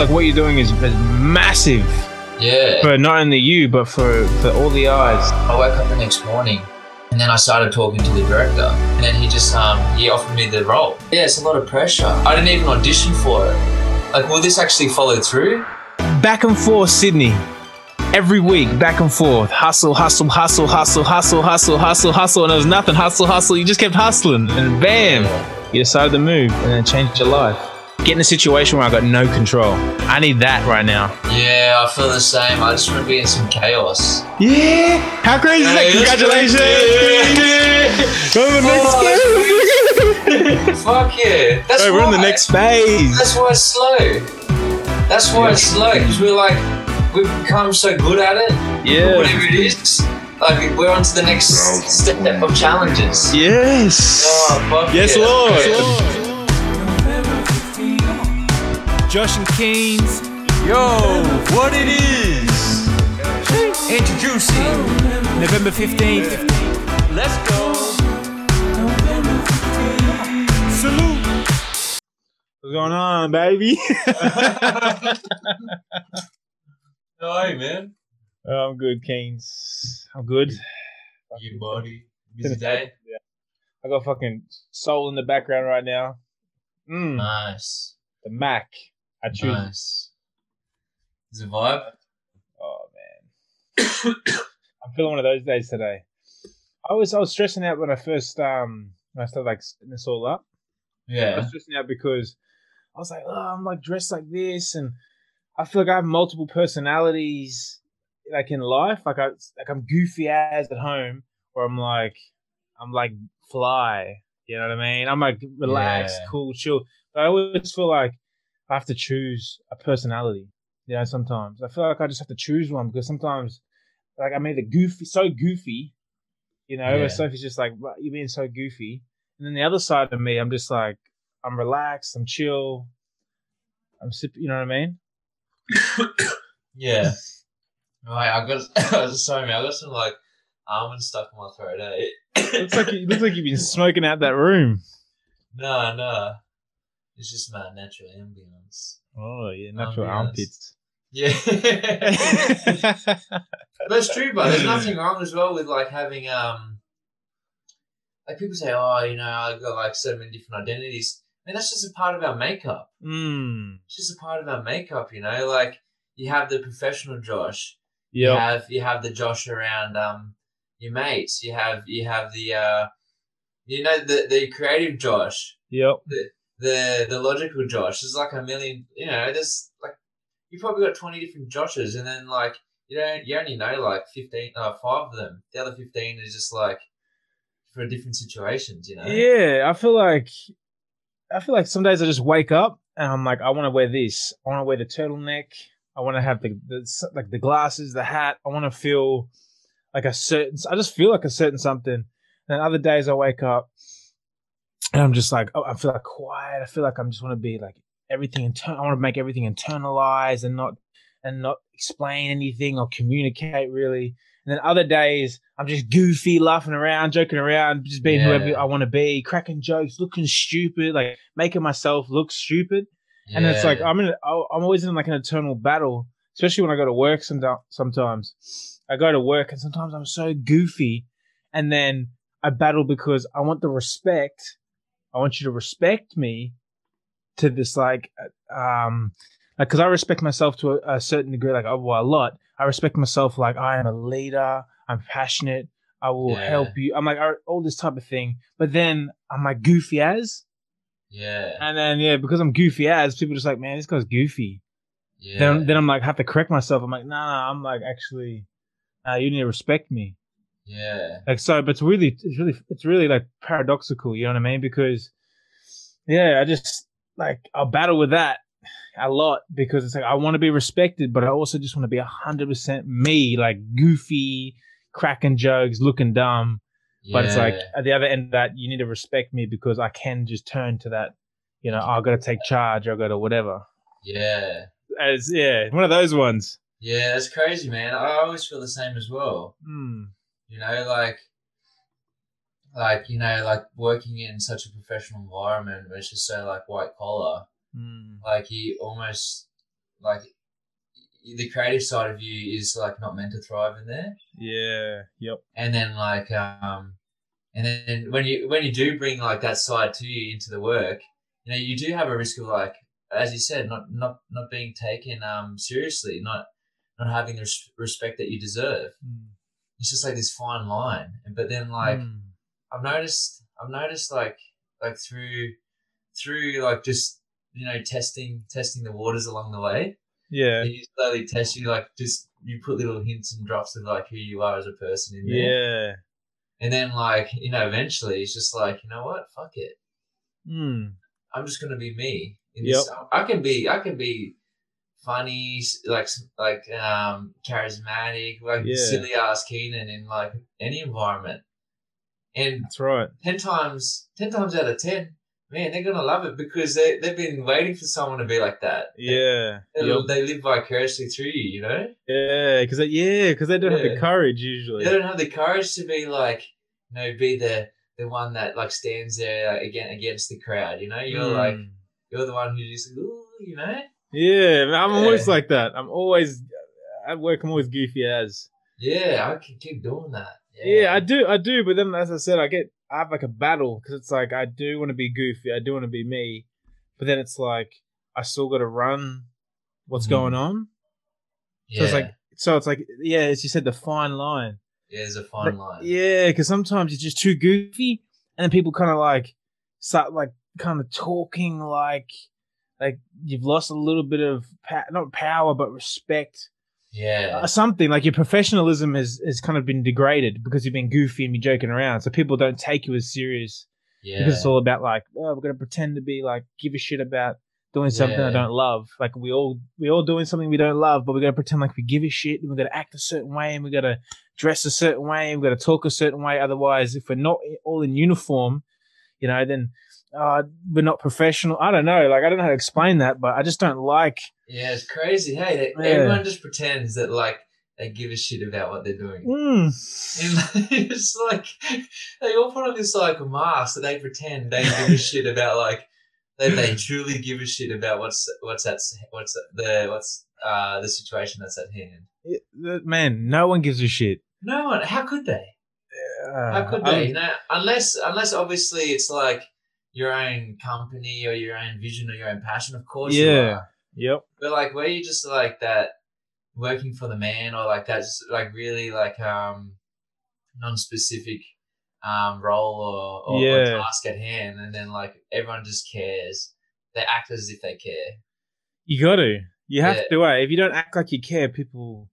like what you're doing is, is massive Yeah. for not only you but for for all the eyes. I woke up the next morning and then I started talking to the director and then he just um he offered me the role. Yeah, it's a lot of pressure. I didn't even audition for it. Like, will this actually follow through? Back and forth, Sydney. Every week, back and forth, hustle, hustle, hustle, hustle, hustle, hustle, hustle, hustle, and there was nothing. Hustle, hustle. You just kept hustling, and bam, you decided to move, and it changed your life. Get in a situation where I got no control. I need that right now. Yeah, I feel the same. I just want to be in some chaos. Yeah. How crazy is that? Congratulations. that's We're in the next phase. Fuck yeah. That's Hey, we're in the next phase. That's why it's slow. That's why it's slow because we're like we've become so good at it. Yeah. Whatever it is, like we're on to the next step of challenges. Yes. Oh, fuck Yes, yeah. Lord. Josh and Keynes. Yo, what it is? Introducing November 15th. Let's go. Salute. What's going on, baby? Hey man, I'm good, Keynes. I'm good. you buddy, busy day. I got fucking soul in the background right now. Mm, Nice, the Mac. I choose. nice. Is it vibe? Oh man, I'm feeling one of those days today. I was I was stressing out when I first um when I started like setting this all up. Yeah, I was stressing out because I was like, oh, I'm like dressed like this, and I feel like I have multiple personalities, like in life. Like I like I'm goofy as at home, or I'm like I'm like fly. You know what I mean? I'm like relaxed, Yeah. cool, chill. But I always feel like I have to choose a personality. You know, sometimes I feel like I just have to choose one because sometimes, like I'm either goofy, so goofy, you know, Yeah. Sophie's just like, "Right, you're being so goofy. And then the other side of me, I'm just like, I'm relaxed, I'm chill, I'm sip. You know what I mean? yeah. Right, I got. sorry, man. I got some like almonds stuck in my throat. Eh? Looks like you, looks like you've been smoking out that room. No, no. It's just my natural Oh yeah, natural Ambience. armpits. Yeah. That's true, but there's nothing wrong as well with like having um like people say, Oh, you know, I've got like so many different identities. I mean that's just a part of our makeup. mm. It's just a part of our makeup, you know, like you have the professional Josh. You have you have the Josh around um your mates. You have you have the uh you know the the creative Josh Yep. the the the logical Josh. There's like a million, you know. There's like you probably got twenty different Joshes, and then like you don't you only know like fifteen, uh, five of them. The other fifteen is just like for different situations, you know. Yeah, I feel like I feel like some days I just wake up and I'm like, I want to wear this. I want to wear the turtleneck. I want to have the, the like the glasses, the hat. I want to feel like a certain. I just feel like a certain something. And other days I wake up and I'm just like, oh, I feel like quiet. I feel like I'm just want to be like everything. Inter- I want to make everything internalized and not and not explain anything or communicate really. And then other days, I'm just goofy, laughing around, joking around, just being Yeah. whoever I want to be, cracking jokes, looking stupid, like making myself look stupid. And it's like I'm in, I- oh, I'm always in like an eternal battle, especially when I go to work. Some, sometimes I go to work, and sometimes I'm so goofy, and then I battle because I want the respect. I want you to respect me to this like, um, like because I respect myself to a, a certain degree, like oh, well, a lot. I respect myself like I am a leader. I'm passionate. I will Yeah. help you. I'm like all this type of thing. But then I'm like goofy as, yeah, and then yeah, because I'm goofy as, people just like, man, this guy's goofy. yeah, Then then I'm like have to correct myself. I'm like, nah, nah I'm like actually, uh, you need to respect me. Yeah, Like so, but it's really, it's really, it's really like paradoxical. You know what I mean? Because yeah, I just like I'll battle with that a lot because it's like I want to be respected, but I also just want to be hundred percent me, like goofy, cracking jokes, looking dumb. But it's like at the other end of that, you need to respect me because I can just turn to that. You know, "Oh, I got to take charge. I got to whatever. yeah, As yeah, one of those ones. yeah. That's crazy, man. I always feel the same as well. Hmm. You know, like, like you know, like working in such a professional environment, where it's just so like white collar. Hmm. like you almost like the creative side of you is like not meant to thrive in there. Yeah. Yep. and then like um and then when you when you do bring like that side to you into the work you know you do have a risk of like as you said not not not being taken um seriously not not having the res- respect that you deserve it's just like this fine line And- but then like Mm. i've noticed i've noticed like like through through like just you know testing testing the waters along the way Yeah. you slowly test you like just you put little hints and drops of like who you are as a person in there Yeah. and then, like, you know, eventually it's just like, you know what? Fuck it. Mm. I'm just gonna be me. In Yep. this, I can be, I can be funny, like, like, um, charismatic, like Yeah. silly ass Keenan in like any environment. And That's right. ten times, ten times out of ten, man, they're gonna love it because they they've been waiting for someone to be like that. Yeah. They, Yep. they live vicariously through you, you know. Yeah. Because yeah, because they don't have the courage usually. they don't have the courage to be like, you know, be the the one that like stands there again against the crowd. You know, you're like Mm. you're the one who just, ooh, you know, Yeah, I'm Yeah. always like that. I'm always at work. I'm always goofy as. yeah, I can keep doing that. Yeah, I do, I do. But then, as I said, I get, I have like a battle because it's like I do want to be goofy, I do want to be me, but then it's like I still got to run what's Mhm. going on. yeah. So it's like, so it's like, yeah, as you said, the fine line. yeah, there's a fine line. Yeah, because sometimes you're just too goofy, and then people kind of like start like kind of talking like like you've lost a little bit of pa- not power but respect. Yeah, uh, something like your professionalism has has kind of been degraded because you've been goofy and be joking around, so people don't take you as serious yeah, because it's all about like, oh, we're gonna pretend to be like give a shit about doing something I don't love. Like we all we all doing something we don't love, but we're gonna pretend like we give a shit and we're gonna act a certain way and we're gonna dress a certain way and we're gonna talk a certain way. Otherwise, if we're not all in uniform, you know, then uh, we're not professional. I don't know. Like I don't know how to explain that, but I just don't like. yeah. It's crazy. Hey, they, Yeah. everyone just pretends that like they give a shit about what they're doing. Mm. And it's like they all put on this like mask that they pretend they give a shit about like that they truly give a shit about what's what's at what's the what's uh the situation that's at hand. It- man, no one gives a shit. No one. How could they? Uh, How could they? Know, unless unless obviously it's like your own company or your own vision or your own passion. Of course, Yeah. Yep. But like, were you just like that working for the man or like that's like really like um non-specific um role or, or, or task at hand, and then like everyone just cares. They act as if they care. You got to. You have Yeah. to. Uh, if you don't act like you care, people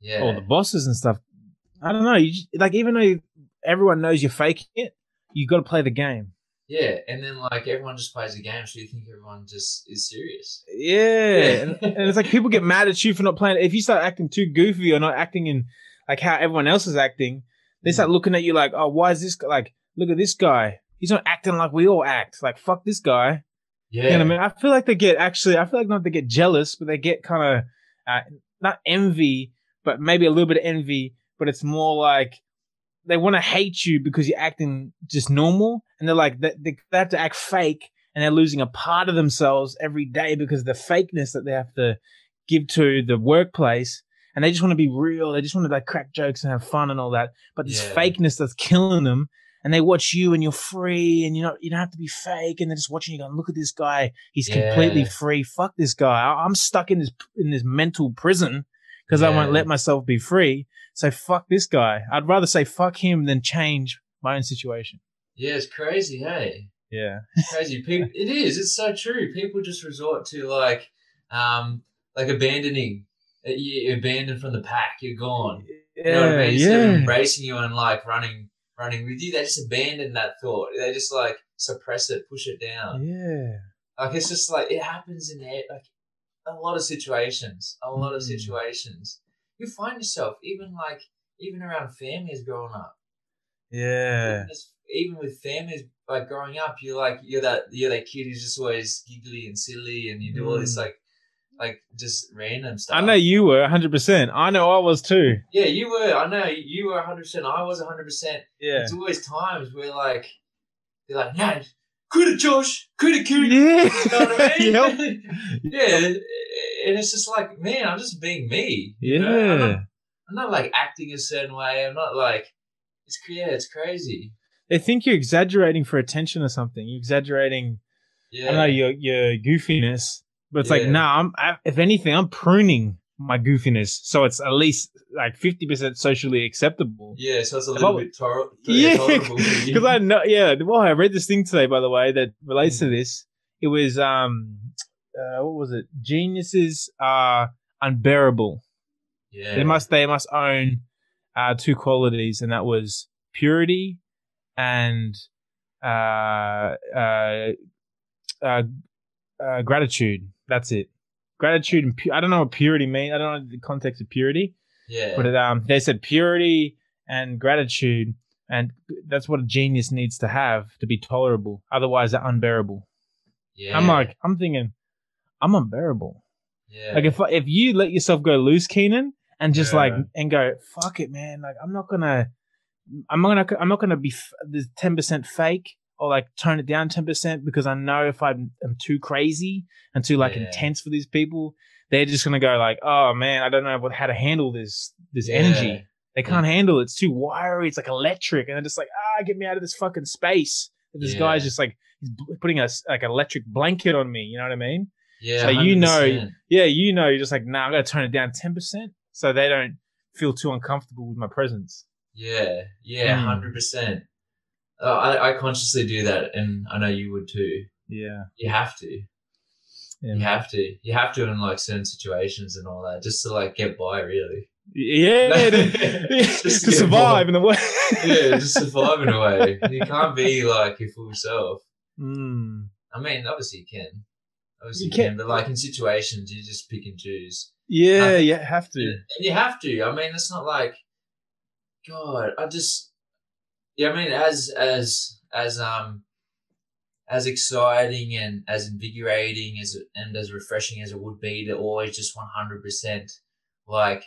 Yeah. or the bosses and stuff. I don't know. You just, like even though everyone knows you're faking it, you got to play the game. Yeah, and then like everyone just plays a game, so you think everyone just is serious. Yeah, and, and it's like people get mad at you for not playing. If you start acting too goofy or not acting in like how everyone else is acting, they start looking at you like, "Oh, why is this guy, like? Look at this guy. He's not acting like we all act. Like fuck this guy." Yeah. You know what I mean? I feel like they get actually. I feel like not they get jealous, but they get kind of uh, not envy, but maybe a little bit of envy. But it's more like they want to hate you because you're acting just normal, and they're like they, they have to act fake, and they're losing a part of themselves every day because of the fakeness that they have to give to the workplace. And they just want to be real. They just want to like crack jokes and have fun and all that. But this Yeah. fakeness that's killing them and they watch you and you're free and you're not you don't have to be fake and they're just watching you going look at this guy he's Yeah. completely free fuck this guy I- i'm stuck in this in this mental prison because i won't let myself be free so fuck this guy i'd rather say fuck him than change my own situation Yeah, it's crazy, hey. yeah crazy. People, it is. It's so true. People just resort to like, um, like abandoning. You're abandoned from the pack. You're gone. You know what I mean? Instead of embracing you and like running, running with you, they just abandon that thought. They just like suppress it, push it down. yeah Like it's just like it happens in like a lot of situations. A lot of Mm. situations. You find yourself even like even around families growing up. yeah. Even, as- even with families like growing up you're like you're that you're that kid who's just always giggly and silly and you do all this Mm. like like just random stuff. i know you were 100% i know i was too. Yeah you were. I know you were 100% i was 100% yeah. It's always times where like they're like no it josh. It kid yeah. You know what I mean? Yeah, and it's just like, man, I'm just being me. you know? I'm not, Yeah. I'm not like acting a certain way. I'm not like, it's yeah, it's crazy. They think you're exaggerating for attention or something. You're exaggerating. Yeah, I don't know your your goofiness, but it's like, Yeah. nah. I'm I, if anything, I'm pruning my goofiness, so it's at least like fifty percent socially acceptable. yeah. So it's a little I- bit tor- Yeah, tolerable for you. because I know. Yeah, well, I read this thing today, by the way, that relates Mm. to this. It was um, uh, what was it? Geniuses are unbearable. yeah, They must they must own uh, two qualities, and that was purity and uh, uh, uh, uh, gratitude. That's it. Gratitude and pu- I don't know what purity means. I don't know the context of purity, yeah, but it, um, they said purity and gratitude, and that's what a genius needs to have to be tolerable. Otherwise, they're unbearable. yeah. I'm like, I'm thinking, I'm unbearable. yeah, Like if if you let yourself go loose, Keenan, and just Yeah. like and go, fuck it, man. Like I'm not gonna, I'm not gonna, I'm not gonna be f- this ten percent fake or like tone it down ten percent because I know if I'm, I'm too crazy and too like Yeah. intense for these people, they're just gonna go like, oh man, I don't know what, how to handle this this Yeah. energy. They can't handle it. It's too wiry. It's like electric, and they're just like, ah, get me out of this fucking space. And this guy's just like he's putting a like electric blanket on me. You know what I mean? Yeah. so you know- yeah, you know, you're just like, nah, I'm gonna turn it down ten percent so they don't feel too uncomfortable with my presence. Yeah, yeah, Mm. hundred percent. Uh, I I consciously do that, and I know you would too. Yeah, You have to. yeah, You have to. You have to in like certain situations and all that, just to like get by, really. yeah, Just to to survive in the way. Yeah, just survive in a way. You can't be like your full self. Mm. I mean, obviously you can. Obviously You you can. but like in situations, you just pick and choose. Yeah, Uh, yeah, have to. And you have to. I mean, it's not like, God, I just, yeah. I mean, as as as um, as exciting and as invigorating as and as refreshing as it would be to always just one hundred percent, like,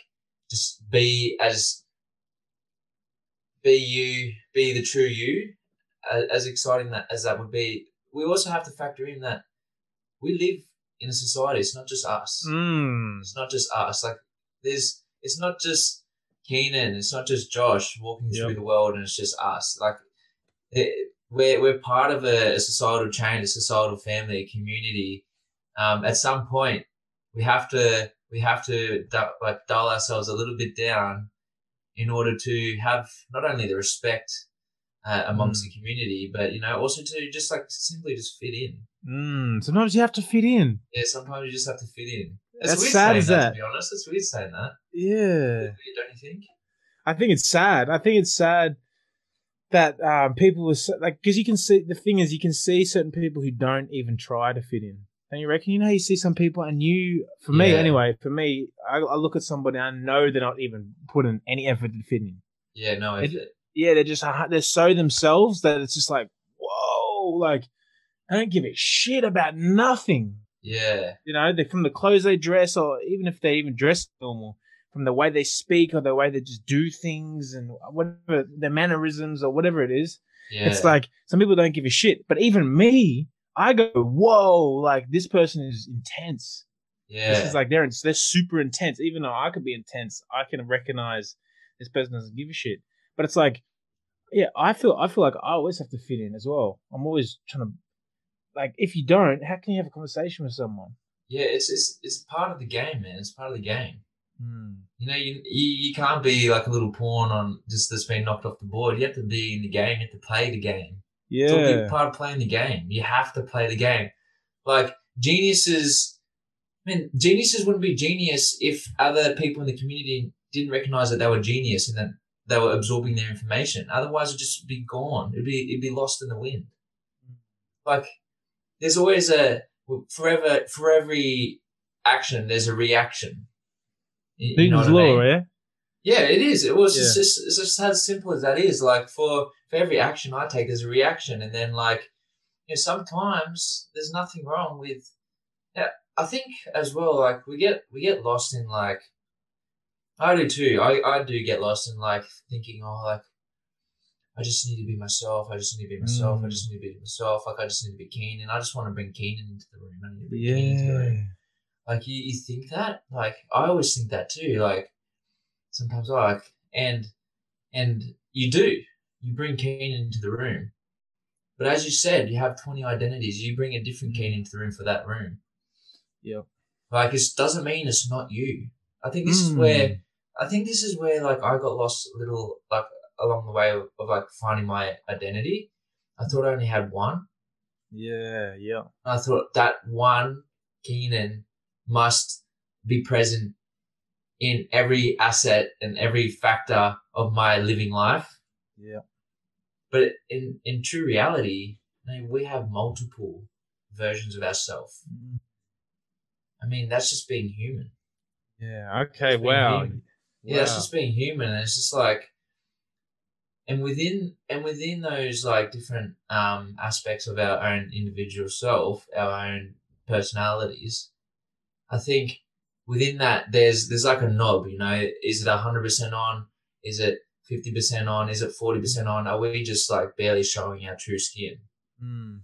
just be as be you, be the true you. As exciting that as that would be, we also have to factor in that we live in a society. It's not just us Mm. it's not just us. Like there's it's not just Keenan, it's not just Josh walking Yep. through the world and it's just us. Like it, we're we're part of a, a societal chain, a societal family, a community. Um, at some point, we have to we have to du- like dull ourselves a little bit down in order to have not only the respect uh, amongst the community, but you know also to just like simply just fit in. Mm. Sometimes you have to fit in. Yeah, sometimes you just have to fit in. That's weird sad is that. To be honest, it's weird saying that. Yeah. Don't you think? I think it's sad. I think it's sad that um, people are so, like because you can see the thing is you can see certain people who don't even try to fit in. Don't you reckon? You know, you see some people, and you, for me Yeah. anyway, for me, I, I look at somebody, and I know they're not even putting any effort to fit in. Yeah, no It- effort. Yeah, they're just uh, they're so themselves that it's just like whoa, like I don't give a shit about nothing. Yeah, You know, they from the clothes they dress, or even if they even dress normal, from the way they speak or the way they just do things and whatever their mannerisms or whatever it is. yeah. It's like some people don't give a shit, but even me, I go, whoa, like this person is intense. yeah, This is like they're they're super intense. Even though I could be intense, I can recognize this person doesn't give a shit. But it's like, yeah, I feel I feel like I always have to fit in as well. I'm always trying to, like, if you don't, how can you have a conversation with someone? yeah. It's it's it's part of the game, man. It's part of the game. Hmm. You know, you, you you can't be like a little pawn on just that's been knocked off the board. You have to be in the game. You have to play the game. It's all a big Yeah, part of playing the game. You have to play the game. Like geniuses, I mean, geniuses wouldn't be genius if other people in the community didn't recognize that they were genius and that they were absorbing their information. Otherwise, it'd just be gone. It'd be it'd be lost in the wind. Like, there's always a forever for every action. There's a reaction. You, you know Newton's what I law, mean? yeah. Yeah, it is. It was Yeah. it's just it's just as simple as that is. Like for for every action I take, there's a reaction, and then like you know, sometimes there's nothing wrong with. Yeah, I think as well. Like we get we get lost in like. I do too. I I do get lost in like thinking, oh, like. I just need to be myself. I just need to be myself. I Mm. just need to be myself. Like I just need to be Keenan. I just want to bring Keenan into the room. I need to bring Keenan into the room. Yeah. Like you, you think that? Like I always think that too. Like sometimes I like and and you do. You bring Keenan into the room. But as you said, you have twenty identities. You bring a different Keenan into the room for that room. Yep. Like it doesn't mean it's not you. I think this is Mm. where I think this is where like I got lost a little like along the way of, of like finding my identity. I thought I only had one. Yeah, yeah. I thought that one Keenan must be present in every asset and every factor of my living life. Yeah. But in in true reality, I mean, we have multiple versions of ourselves. Mm-hmm. I mean, that's just being human. Yeah. Okay. Wow. human. Yeah, Wow. just being human. And it's just like, and within and within those like different um aspects of our own individual self, our own personalities, I think within that there's there's like a knob. You know, is it hundred percent on? Is it fifty percent on? Is it forty percent on? Are we just like barely showing our true skin? Mm.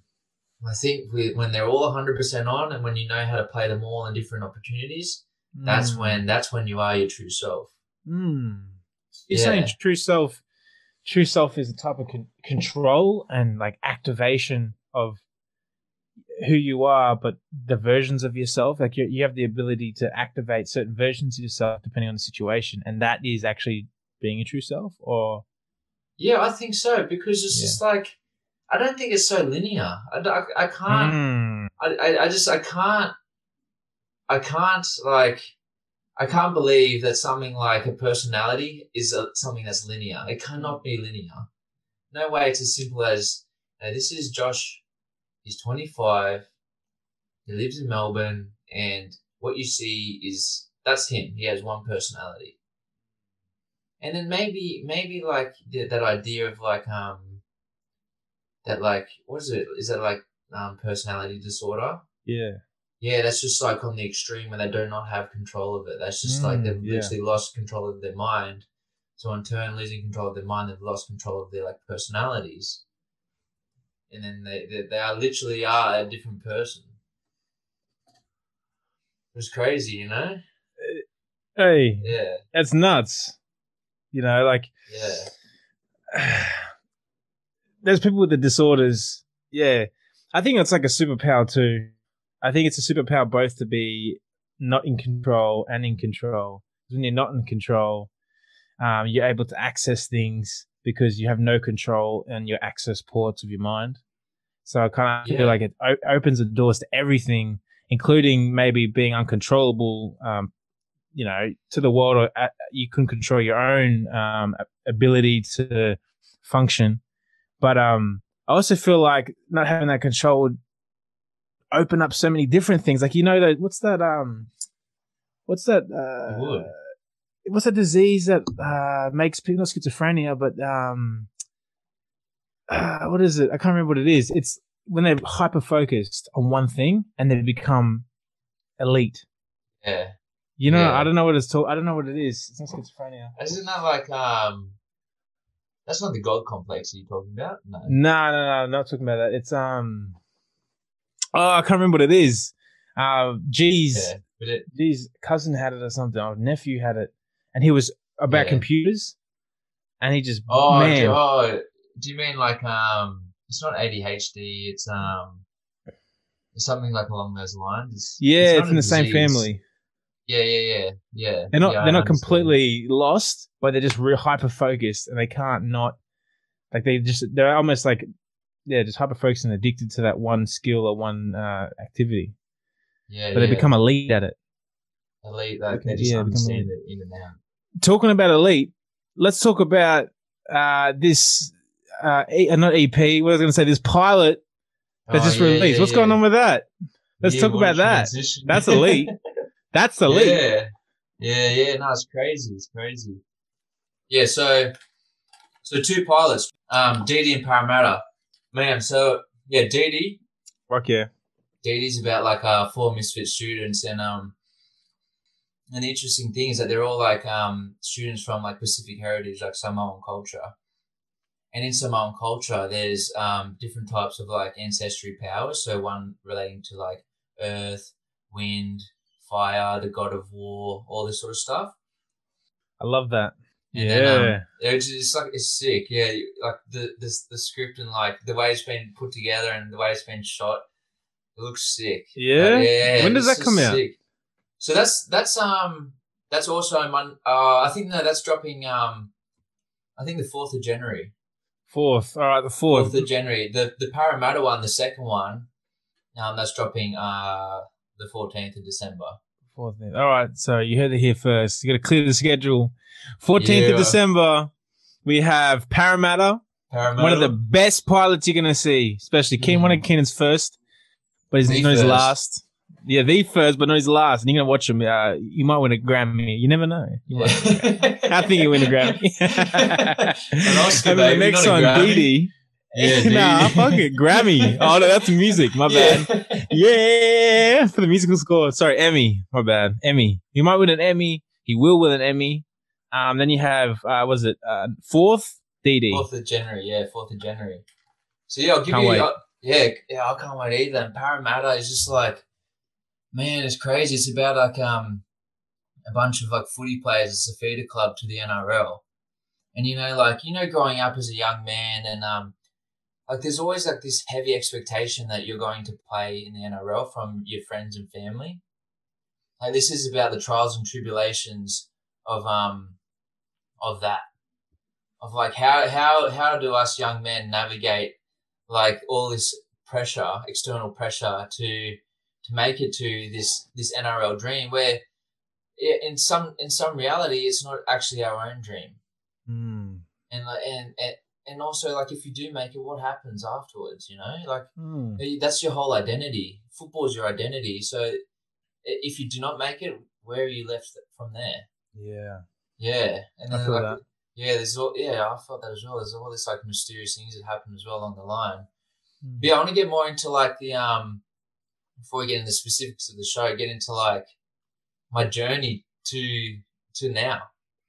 I think we, when they're all hundred percent on, and when you know how to play them all in different opportunities, that's Mm. when that's when you are your true self. Mm. You're Yeah. saying true self. True self is a type of con- control and like activation of who you are, but the versions of yourself. Like you, you have the ability to activate certain versions of yourself depending on the situation, and that is actually being a true self. Or Yeah, I think so because it's Yeah. just like I don't think it's so linear. I I can't. Mm. I, I, I just I can't. I can't like. I can't believe that something like a personality is a, something that's linear. It cannot be linear. No way. It's as simple as "Now, this is Josh. He's twenty five. He lives in Melbourne, and what you see is that's him. He has one personality. And then maybe maybe like th- that idea of like um that like what is it? Is that like um personality disorder? yeah, Yeah, that's just like on the extreme when they do not have control of it. That's just like Mm, they've yeah. literally lost control of their mind. So in turn, losing control of their mind, they've lost control of their like personalities, and then they they, they are literally are a different person. It's crazy, you know? hey, Yeah, that's nuts. You know, like yeah, there's people with the disorders. Yeah, I think it's like a superpower too. I think it's a superpower both to be not in control and in control. When you're not in control, um, you're able to access things because you have no control on your access ports of your mind. So I kind of Yeah. feel like it o- opens the doors to everything, including maybe being uncontrollable. Um, you know, to the world, or uh, you can control your own um, ability to function. But um, I also feel like not having that control would open up so many different things. Like you know that what's that um, what's that uh, what's that disease that uh makes people not schizophrenia, but um, uh, what is it? I can't remember what it is. It's when they're hyper focused on one thing and they become elite. yeah. You know, Yeah. I don't know what it's. I don't know what it is. It's not schizophrenia. Isn't that like um? That's not the God complex that you're talking about. No. No, no, no, I'm not talking about that. It's um, oh, I can't remember what it is. Uh, G's, Yeah, it. G's cousin had it or something. Or nephew had it, and he was about Yeah. computers, and he just Oh, man, do, oh, do you mean like um? It's not ADHD. It's um. It's something like along those lines. It's, yeah, not it's in the same family. Yeah, yeah, yeah, yeah. They're not Yeah, they're not completely lost, but they're just real hyper focused, and they can't not like they just they're almost like yeah, just hyper focused and addicted to that one skill or one uh, activity, Yeah, but yeah. they become elite at it. elite. Like Okay, they just yeah, understand it in and out. talking about elite, let's talk about uh, this. Uh, e- uh, not EP. What was I going to say? This pilot that Oh, just yeah, released. What's going on with that? Let's talk about that. That's elite. That's elite. Yeah, yeah, yeah. No, it's crazy. It's crazy. Yeah. So, so two pilots, um, Dee and Parramatta. Man, so yeah, Dee Fuck yeah. Dee about like uh four misfit students, and um, and the interesting thing is that they're all like um students from like Pacific heritage, like Samoan culture. And in Samoan culture, there's um different types of like ancestry powers. So one relating to like earth, wind, fire, the god of war, all this sort of stuff. I love that. And yeah. then, um, it's just like it's sick. Yeah, like the the the script and like the way it's been put together and the way it's been shot, it looks sick. yeah. Like, yeah. When does that come out? sick. So that's that's um that's also mon- uh I think no that's dropping um I think the fourth of January. Fourth. All right, the fourth. Fourth of January. The the Parramatta one, the second one, um that's dropping uh the fourteenth of December. Fourth. All right. So you heard it here first. You got to clear the schedule. Fourteenth Yeah. of December, we have Parramatta. Parramatta. One of the best pilots you're gonna see, especially. Mm. One of Keenan's first, but he's not his last. Yeah, the first, but not his last. And you're gonna watch him. Uh, you might win a Grammy. You never know. You might. I think you win a Grammy. An Oscar, and then the next one, Dee. Yeah, nah, Dee. fuck it, Grammy. Oh no, that's music. My bad. Yeah, for the musical score. Sorry, Emmy. My bad. Emmy. He might win an Emmy. He will win an Emmy. Um, then you have, uh, was it uh, fourth? Dee. Fourth of January, yeah, fourth of January. So yeah, I'll give Can't you. uh, yeah, yeah, I can't wait either. And Parramatta is just like, man, it's crazy. It's about like um a bunch of like footy players. It's a feeder club to the NRL, and you know, like you know, growing up as a young man, and um, like there's always like this heavy expectation that you're going to play in the NRL from your friends and family. Like this is about the trials and tribulations of um of that of like how how how do us young men navigate like all this pressure external pressure to to make it to this this NRL dream where in some in some reality it's not actually our own dream Hmm. and like and and, and also like if you do make it what happens afterwards you know like. Eh, that's your whole identity. Football is your identity. So if you do not make it, where are you left from there? Yeah. Yeah, and I then feel like that. yeah, there's all yeah, I felt that as well. There's all this like mysterious things that happen as well along the line. Hmm. But yeah, I want to get more into like the um before we get into the specifics of the show, get into like my journey to to now.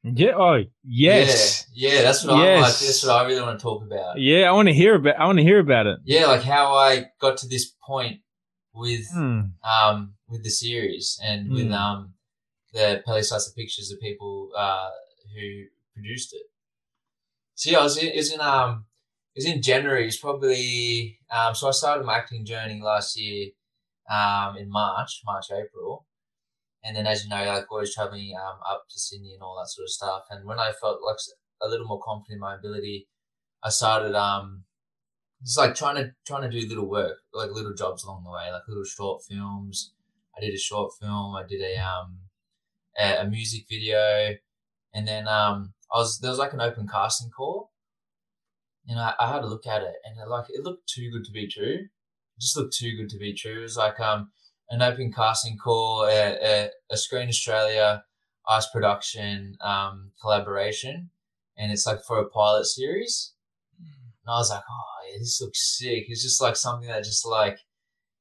Yeah. Oh, yes. Yeah, yeah that's what I'm like. That's what I really want to talk about. Yeah. I want to hear about. I want to hear about it. Yeah, like how I got to this point with Hmm. um, with the series and with Mm. um, the Slicer Pictures, the people uh, who produced it. So yeah, I was in, it was in um, it was in January. It's probably um, so I started my acting journey last year um, in March, March April, and then as you know, like always traveling um, up to Sydney and all that sort of stuff. And when I felt like a little more confident in my ability, I started um, just like trying to trying to do little work, like little jobs along the way, like little short films. I did a short film. I did a um a, a music video, and then um I was there was like an open casting call, and I, I had a look at it, and it, like it looked too good to be true. It just looked too good to be true. It was like um an open casting call, a, a, a Screen Australia Ice Production um collaboration, and it's like for a pilot series. And I was like, oh, yeah, this looks sick. It's just like something that just like,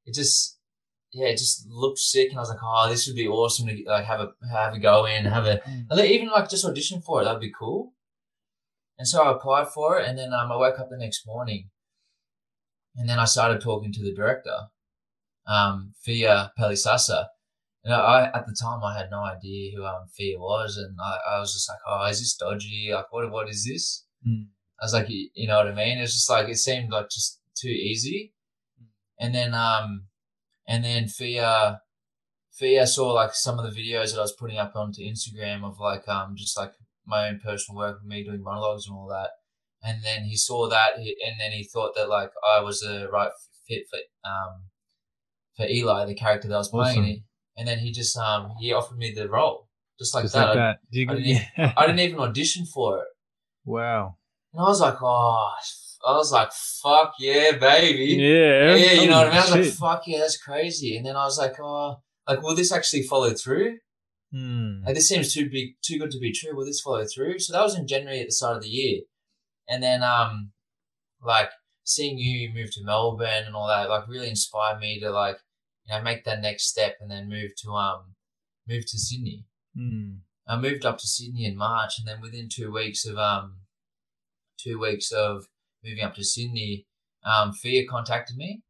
it just, yeah, it just looked sick. And I was like, oh, this would be awesome to like have a have a go in, have a Mm. even like just audition for it. That'd be cool. And so I applied for it, and then um, I woke up the next morning, and then I started talking to the director, um, Fia Pelesasa. And I, at the time, I had no idea who um, Fia was, and I, I was just like, "Oh, is this dodgy? Like, what? What is this?" Mm. I was like, you, you know what I mean? It's just like it seemed like just too easy. And then um and then Fia Fia saw like some of the videos that I was putting up onto Instagram of like um just like my own personal work with me doing monologues and all that. And then he saw that and then he thought that like I was the right fit for um for Eli, the character that I was playing. Awesome. And, then he just um he offered me the role. Just like Just that. like I, that. Do you- I didn't- yeah. I didn't even audition for it. Wow. And I was like, oh, I was like, fuck yeah, baby. Yeah. Yeah, you know what I mean? I was Holy like, fuck yeah, that's crazy. And then I was like, oh, like, will this actually follow through? Hmm. Like, this seems too big, too good to be true. Will this follow through? So that was in January at the start of the year. And then, um, like, seeing you move to Melbourne and all that, like, really inspired me to, like, you know, make that next step and then move to, um, move to Sydney. Hmm. I moved up to Sydney in March, and then within two weeks of um, two weeks of moving up to Sydney, um, Fia contacted me,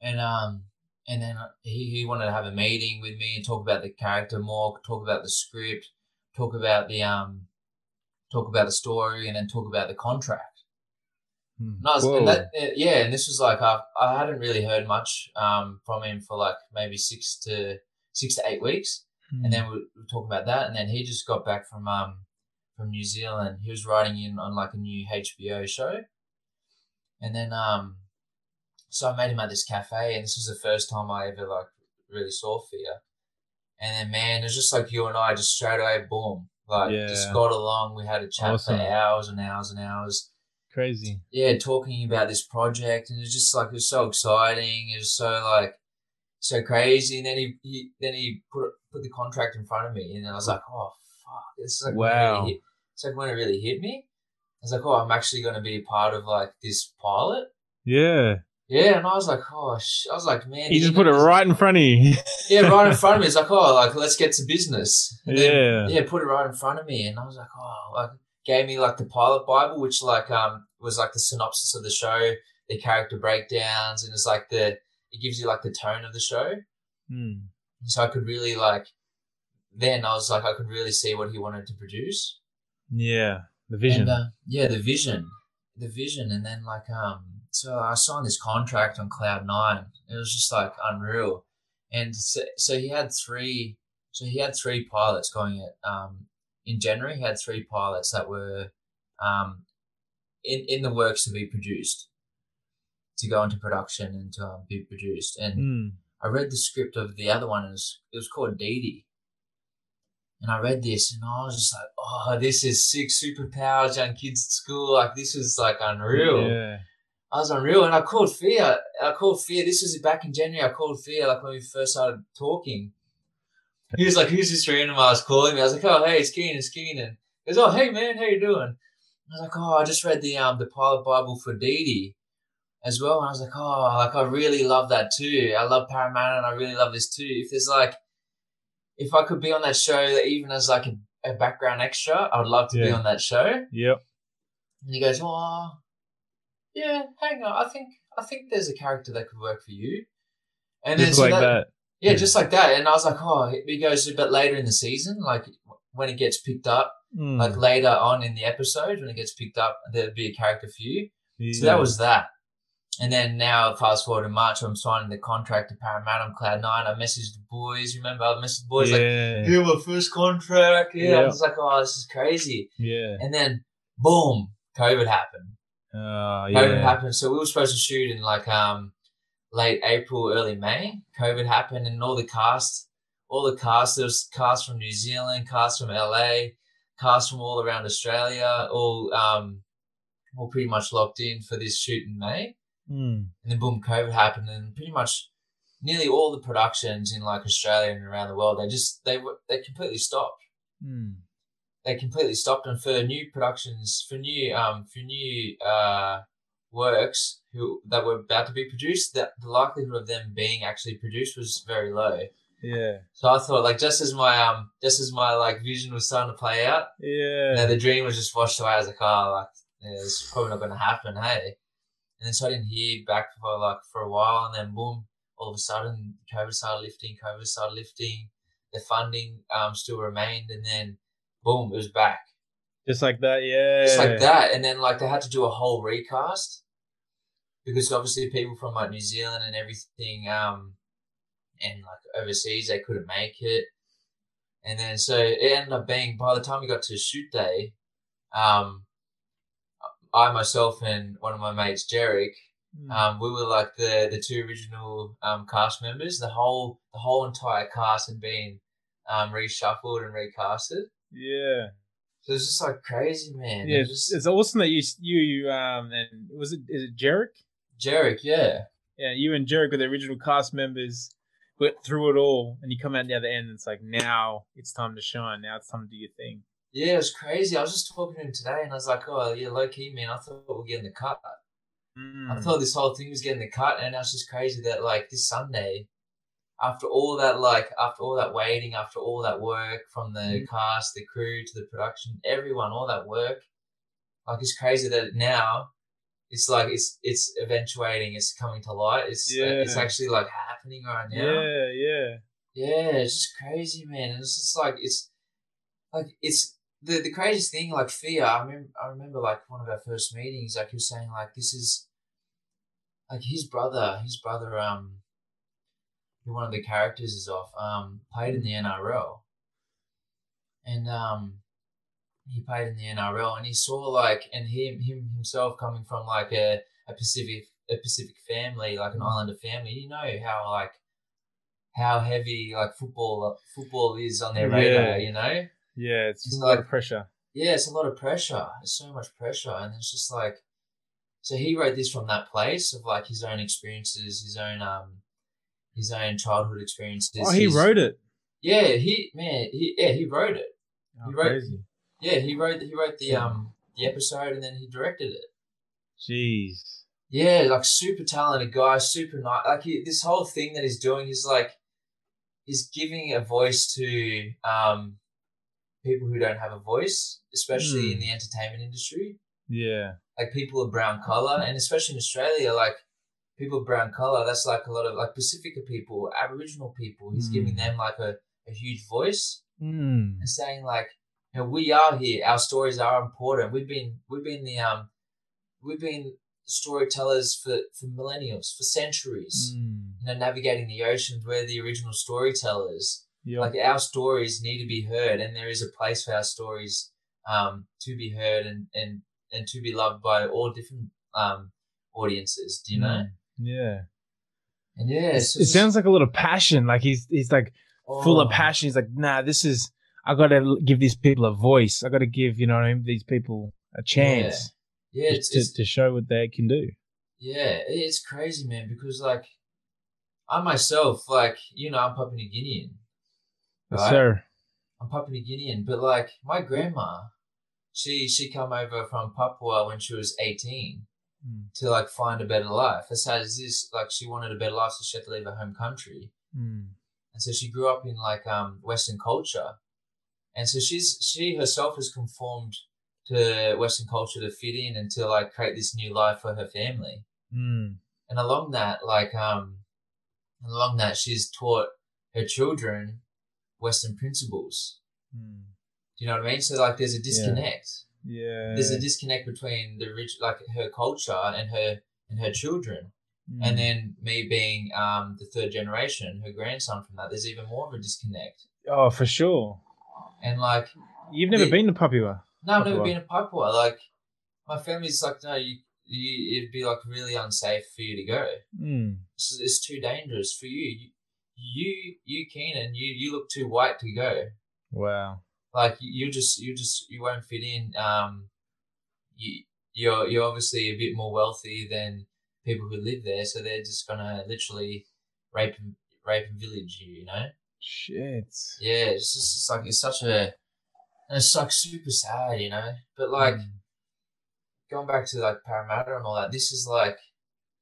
and um, and then he, he wanted to have a meeting with me and talk about the character more, talk about the script, talk about the um, talk about the story, and then talk about the contract. Hmm. Whoa. and that, yeah, and this was like I, I hadn't really heard much um, from him for like maybe six to six to eight weeks, Hmm. and then we we talk about that, and then he just got back from um from New Zealand. He was writing in on like a new HBO show, and then um, so I met him at this cafe, and this was the first time I ever like really saw Fia, and then man, it was just like you and I, just straight away, boom, like just got along. We had a chat Awesome. for hours and hours and hours crazy. yeah, talking about this project, and it was just like it was so exciting. It was so like so crazy. And then he, he then he put put the contract in front of me, and I was like, oh fuck, this is like Wow. really like when it really hit me. I was like, oh, I'm actually going to be a part of like this pilot. Yeah. Yeah, and I was like, oh, sh-. I was like, man, He just put it right in front of you. Yeah, right in front of me. It's like, oh, like let's get to business. And then- Yeah. yeah, put it right in front of me, and I was like, oh, like gave me like the pilot Bible, which like um was like the synopsis of the show, the character breakdowns, and it's like the it gives you like the tone of the show. Hmm. So I could really like then I was like I could really see what he wanted to produce. Yeah. The vision. And, uh, yeah, the vision, the vision, and then like um, so I signed this contract on Cloud Nine. It was just like unreal, and so, so he had three. So he had three pilots going at um in January. He had three pilots that were um in in the works to be produced, to go into production and to um, be produced. And Hmm. I read the script of the other one. It was, it was called Dee. And I read this and I was just like, oh, this is sick superpowers, young kids at school. Like, this is like unreal. Yeah. I was unreal. And I called Fia. I called Fia. This was back in January. I called Fia, like when we first started talking. He was like, who's this random I was calling me? I was like, oh, hey, it's Keenan, it's Keenan. He goes, oh, hey, man, how you doing? I was like, oh, I just read the um the pilot Bible for Dee Dee as well. And I was like, oh, like I really love that too. I love Parramatta and I really love this too. If there's like, if I could be on that show, even as like a, a background extra, I would love to be on that show. Yep. And he goes, oh, yeah, hang on. I think I think there's a character that could work for you. And Just so like that. yeah, just like that. And I was like, oh, he goes a bit later in the season, like when it gets picked up, Hmm. like later on in the episode when it gets picked up, there'd be a character for you. So that was that. And then now, fast forward to March, I'm signing the contract to Parramatta on Cloud Nine. I messaged the boys. Remember, I messaged the boys like, yeah. "Here, my first contract." Yeah, I was like, "Oh, this is crazy." yeah. And then, boom, COVID happened. Oh, yeah. COVID yeah. happened. So we were supposed to shoot in like um late April, early May. COVID happened, and all the cast, all the cast, there was cast from New Zealand, cast from LA, cast from all around Australia, all um all pretty much locked in for this shoot in May. Hmm. And then boom, COVID happened, and pretty much nearly all the productions in like Australia and around the world, they just they were they completely stopped. Hmm. They completely stopped, and for new productions, for new um for new uh works who that were about to be produced, that the likelihood of them being actually produced was very low. Yeah. So I thought, like, just as my um just as my like vision was starting to play out, Yeah. you know, the dream was just washed away. I was like, oh, like, yeah, it's probably not going to happen, hey. And then so I didn't hear back for like for a while, and then boom, all of a sudden, COVID started lifting. COVID started lifting. The funding um still remained, and then boom, it was back, Just like that. Yeah. just like that. And then like they had to do a whole recast because obviously people from like New Zealand and everything, um, and like overseas, they couldn't make it. And then so it ended up being by the time we got to shoot day, um, I myself and one of my mates, Jarek, Hmm. um, we were like the the two original um, cast members. The whole the whole entire cast had been um, reshuffled and recasted. yeah. So it's just like crazy, man. Yeah. It It's, it's awesome that you you you um and was it is it Jarek? Jarek, yeah. Yeah, you and Jarek were the original cast members. Went through it all, and you come out the other end. And it's like now it's time to shine. Now it's time to do your thing. Yeah, it was crazy. I was just talking to him today and I was like, oh, yeah, low key, man. I thought we were getting the cut. I Mm. thought this whole thing was getting the cut. And it's just crazy that, like, this Sunday, after all that, like, after all that waiting, after all that work from the Mm. cast, the crew to the production, everyone, all that work, like, it's crazy that now it's like it's it's eventuating, it's coming to light. It's it's actually like happening right now. Yeah, yeah. Yeah, it's just crazy, man. And it's just like it's like it's the the craziest thing. Like Fia. I remember. I remember like one of our first meetings. Like he was saying like this is like his brother. His brother. Um, who one of the characters is off. Um, played in the NRL, and um, he played in the NRL, and he saw like and him him himself coming from like a a Pacific a Pacific family, like an Islander family. You know how like how heavy like football football is on their Yeah. radar, you know? Yeah, it's, It's a lot of pressure. Yeah, it's a lot of pressure. It's so much pressure, and it's just like, so he wrote this from that place of like his own experiences, his own um, his own childhood experiences. Oh, he his- wrote it. Yeah, he man, he yeah he wrote it. Oh, He wrote- crazy. Yeah, he wrote he wrote the um the episode, and then he directed it. Jeez. Yeah, like super talented guy, super nice. Like he, this whole thing that he's doing is like, he's giving a voice to um, people who don't have a voice, especially in Hmm. the entertainment industry. Yeah. Like people of brown color, and especially in Australia, like people of brown color. That's like a lot of like Pacifica people, Aboriginal people. He's Hmm. giving them like a, a huge voice Mm. and saying like, you know, we are here. Our stories are important. We've been we've been the um, we've been storytellers for for millennials, for centuries. Mm. You know, navigating the oceans. We're the original storytellers. Yep. Like our stories need to be heard, and there is a place for our stories um to be heard and and and to be loved by all different um audiences. Do you know? Mm. Yeah. And yeah, it's it sounds like a lot of passion. Like he's he's like full of oh, passion. He's like, nah, this is I got to give these people a voice. I got to give you know what I mean these people a chance Yeah, it's, to, it's to show what they can do. Yeah, it's crazy, man. Because like, I myself, like, you know, I'm Papua New Guinean. Yes, Right. sir. I'm Papua New Guinean, but like, my grandma, she she come over from Papua when she was 18 Mm. to like find a better life. That's how is this like she wanted a better life, so she had to leave her home country, Mm. and so she grew up in like um Western culture, and so she's she herself has conformed to Western culture to fit in and to like create this new life for her family. Mm. and along that like um along that she's taught her children western principles Mm. do you know what i mean so like there's a disconnect Yeah. there's a disconnect between the rich like her culture and her and her children Mm. and then me being um the third generation her grandson from that there's even more of a disconnect oh, for sure. and like You've never The- been to Papua. no i've never been to papua like my family's like no you, you it'd be like really unsafe for you to go Mm. it's, it's too dangerous for you. You, you, Keenan, you, you look too white to go. Wow. Like you, just, you just, you won't fit in. Um, you, you're, you're obviously a bit more wealthy than people who live there, so they're just gonna literally rape and rape and village you. You know? Shit. Yeah, it's just it's like it's such a, and it's like super sad, you know. But like Mm. going back to like Parramatta and all that, this is like,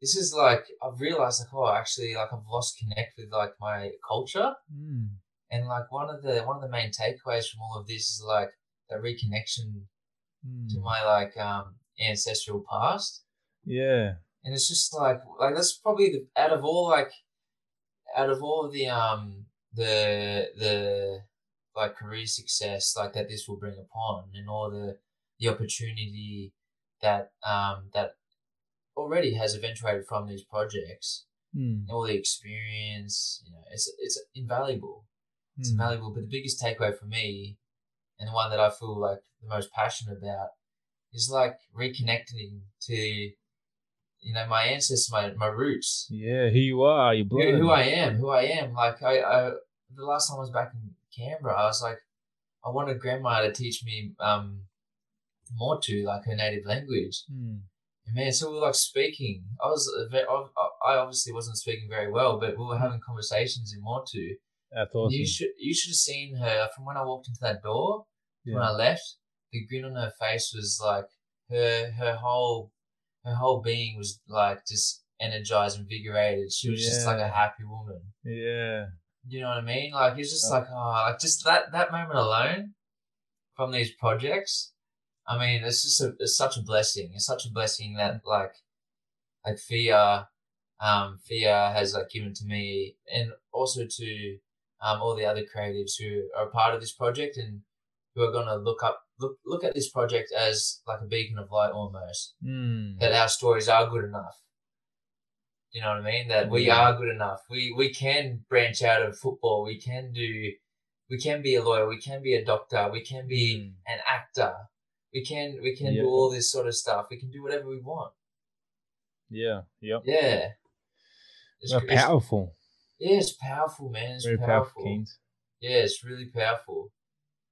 this is like I've realized like oh actually like I've lost connect with like my culture Mm. and like one of the one of the main takeaways from all of this is like the reconnection to Mm. my like um ancestral past Yeah. and it's just like like that's probably the out of all like out of all the um the the like career success like that this will bring upon and all the the opportunity that um that already has eventuated from these projects Mm. all the experience you know it's it's invaluable it's Mm. invaluable but the biggest takeaway for me and the one that i feel like the most passionate about is like reconnecting to you know my ancestors my, my roots Yeah. Who you are? Blood. who, who I am, who I am. Like I, I, the last time I was back in Canberra, I was like, I wanted grandma to teach me um more to like her native language. Mm. Man, so we were like speaking. I was, I I obviously wasn't speaking very well, but we were having conversations in Motu. That's awesome. You should, you should have seen her from when I walked into that door to when I left. The grin on her face was like her, her whole, her whole being was like just energized, invigorated. She was just like a happy woman. Yeah. You know what I mean? Like it's just Uh, like oh, like just that that moment alone from these projects, I mean, it's just a, it's such a blessing. It's such a blessing that like, like Fia, um, Fia has like given to me, and also to um, all the other creatives who are a part of this project and who are gonna look up look look at this project as like a beacon of light almost. Mm. That our stories are good enough. You know what I mean? That we Yeah. are good enough. We we can branch out of football. We can do. We can be a lawyer. We can be a doctor. We can be Mm. an actor. We can we can Yeah. do all this sort of stuff. We can do whatever we want. Yeah. Yep. Yeah. It's, Well, it's- powerful. yeah, it's powerful, man. It's Very powerful. powerful, Keens. Yeah, it's really powerful.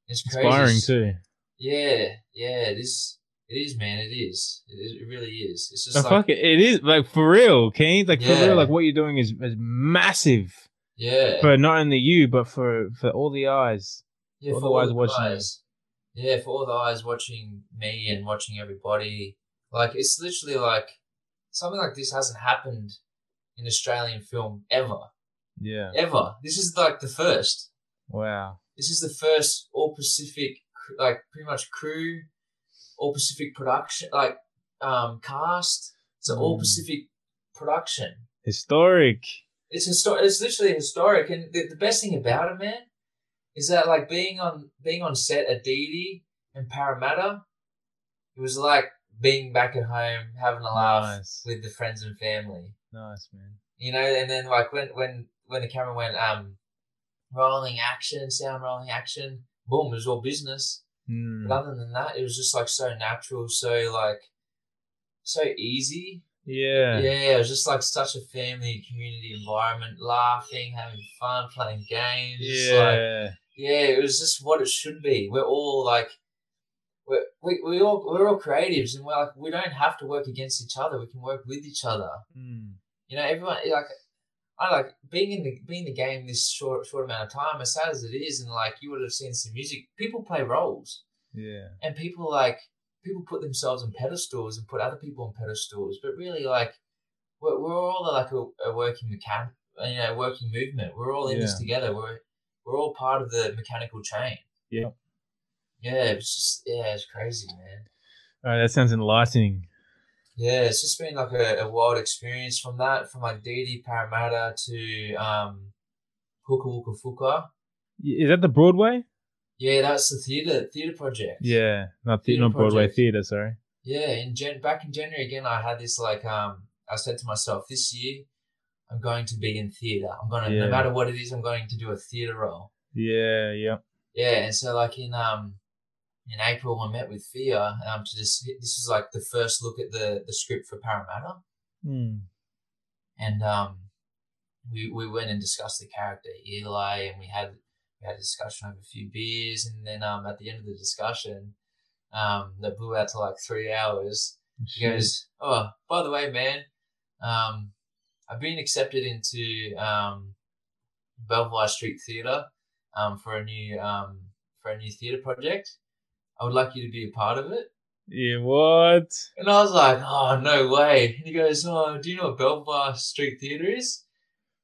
It's crazy. Inspiring too. Yeah, yeah, it is. It is, man. It is. It, is, it really is. It's just No, like, fuck it. It is like for real, Keens. Like for real, like what you're doing is, is massive yeah, for not only you but for for all the eyes. yeah. all For the all eyes the watching you. eyes. Yeah, for all the eyes watching me and watching everybody. Like it's literally like something like this hasn't happened in Australian film ever, Yeah. ever. This is like the first. Wow. This is the first all Pacific, like pretty much crew, all Pacific production, like um cast. It's an all Mm. Pacific production. Historic. It's histor- It's literally historic, and the, the best thing about it, man, is that like being on being on set at Deity and Parramatta, it was like being back at home, having a laugh Nice. with the friends and family. Nice man. You know, and then like when when when the camera went um rolling action, sound rolling action, boom, it was all business. Mm. But other than that, it was just like so natural, so like so easy. Yeah. Yeah, it was just like such a family community environment, laughing, having fun, playing games. Yeah. like- Yeah. yeah, it was just what it should be. We're all like, we're, we we all we're all creatives, and we're like we don't have to work against each other. We can work with each other. Mm. You know, everyone like I like being in the being in the game this short short amount of time, as sad as it is, and like you would have seen some music. People play roles, Yeah. and people like people put themselves on pedestals and put other people on pedestals, but really like we're, we're all like a, a working mechanic, you know, working movement. We're all in this together. We're we're all part of the mechanical chain. Yeah. Yeah, it's just yeah, it's crazy, man. All right, that sounds enlightening. Yeah, it's just been like a, a wild experience from that, from like Deity Parramatta to um Huka. Is that the Broadway? Yeah, that's the theatre theatre project. Yeah, not the, Theatre not Broadway project. theater. Sorry. Yeah, in Jan- back in January again, I had this like um. I said to myself, this year, I'm going to be in theatre. I'm gonna, Yeah. no matter what it is, I'm going to do a theatre role. Yeah. Yeah. Yeah, and so like in um, in April, I met with Fia um to just this is like the first look at the the script for Parramatta, Mm. and um, we we went and discussed the character Eli, and we had we had a discussion over a few beers, and then um at the end of the discussion, um that blew out to like three hours. He Shit. goes, "Oh, by the way, man, um, I've been accepted into um, Belvoir Street Theatre um, for a new um, for a new theatre project. I would like you to be a part of it." Yeah. What? And I was like, "Oh, no way!" And he goes, "Oh, do you know what Belvoir Street Theatre is?"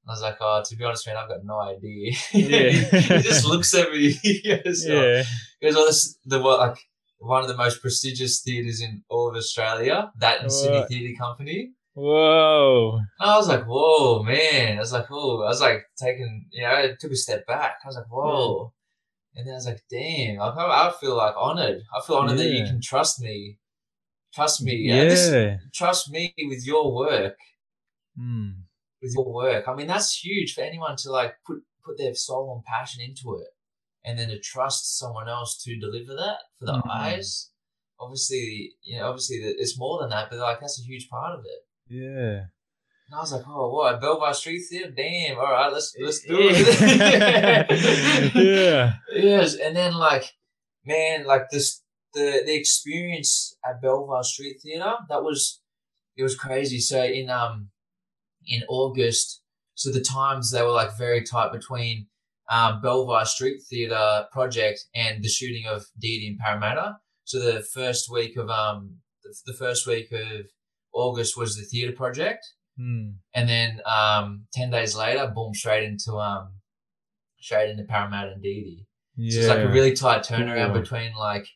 I was like, "Oh, to be honest, man, I've got no idea." Yeah. he just looks at me. He goes, oh, Yeah. he goes, "Oh, this the what like." One of the most prestigious theatres in all of Australia, that and Sydney What? Theatre Company. Whoa. I was like, whoa, man. I was like, whoa. I was like, taking, you know, I took a step back. I was like, whoa. And then I was like, damn. Like, I, I feel like honored. I feel honored that you can trust me. Trust me. Yeah. This- trust me with your work. Mm. With your work. I mean, that's huge for anyone to like put, put their soul and passion into it. And then to trust someone else to deliver that for the Mhm. eyes. Obviously, you know, obviously it's more than that, but like that's a huge part of it. Yeah. And I was like, oh, what? Belvoir Street Theatre? Damn. All right, let's let's do it. yeah. yes, and then like, man, like this, the the experience at Belvoir Street Theatre that was, it was crazy. So in um, in August, so the times they were like very tight between um Belvoir Street Theatre project and the shooting of Deity in Parramatta. So the first week of um, the, the first week of August was the theatre project Mm. and then um, ten days later, boom, straight into um, straight into Parramatta and Deity. Yeah. So it's like a really tight turnaround Cool. between like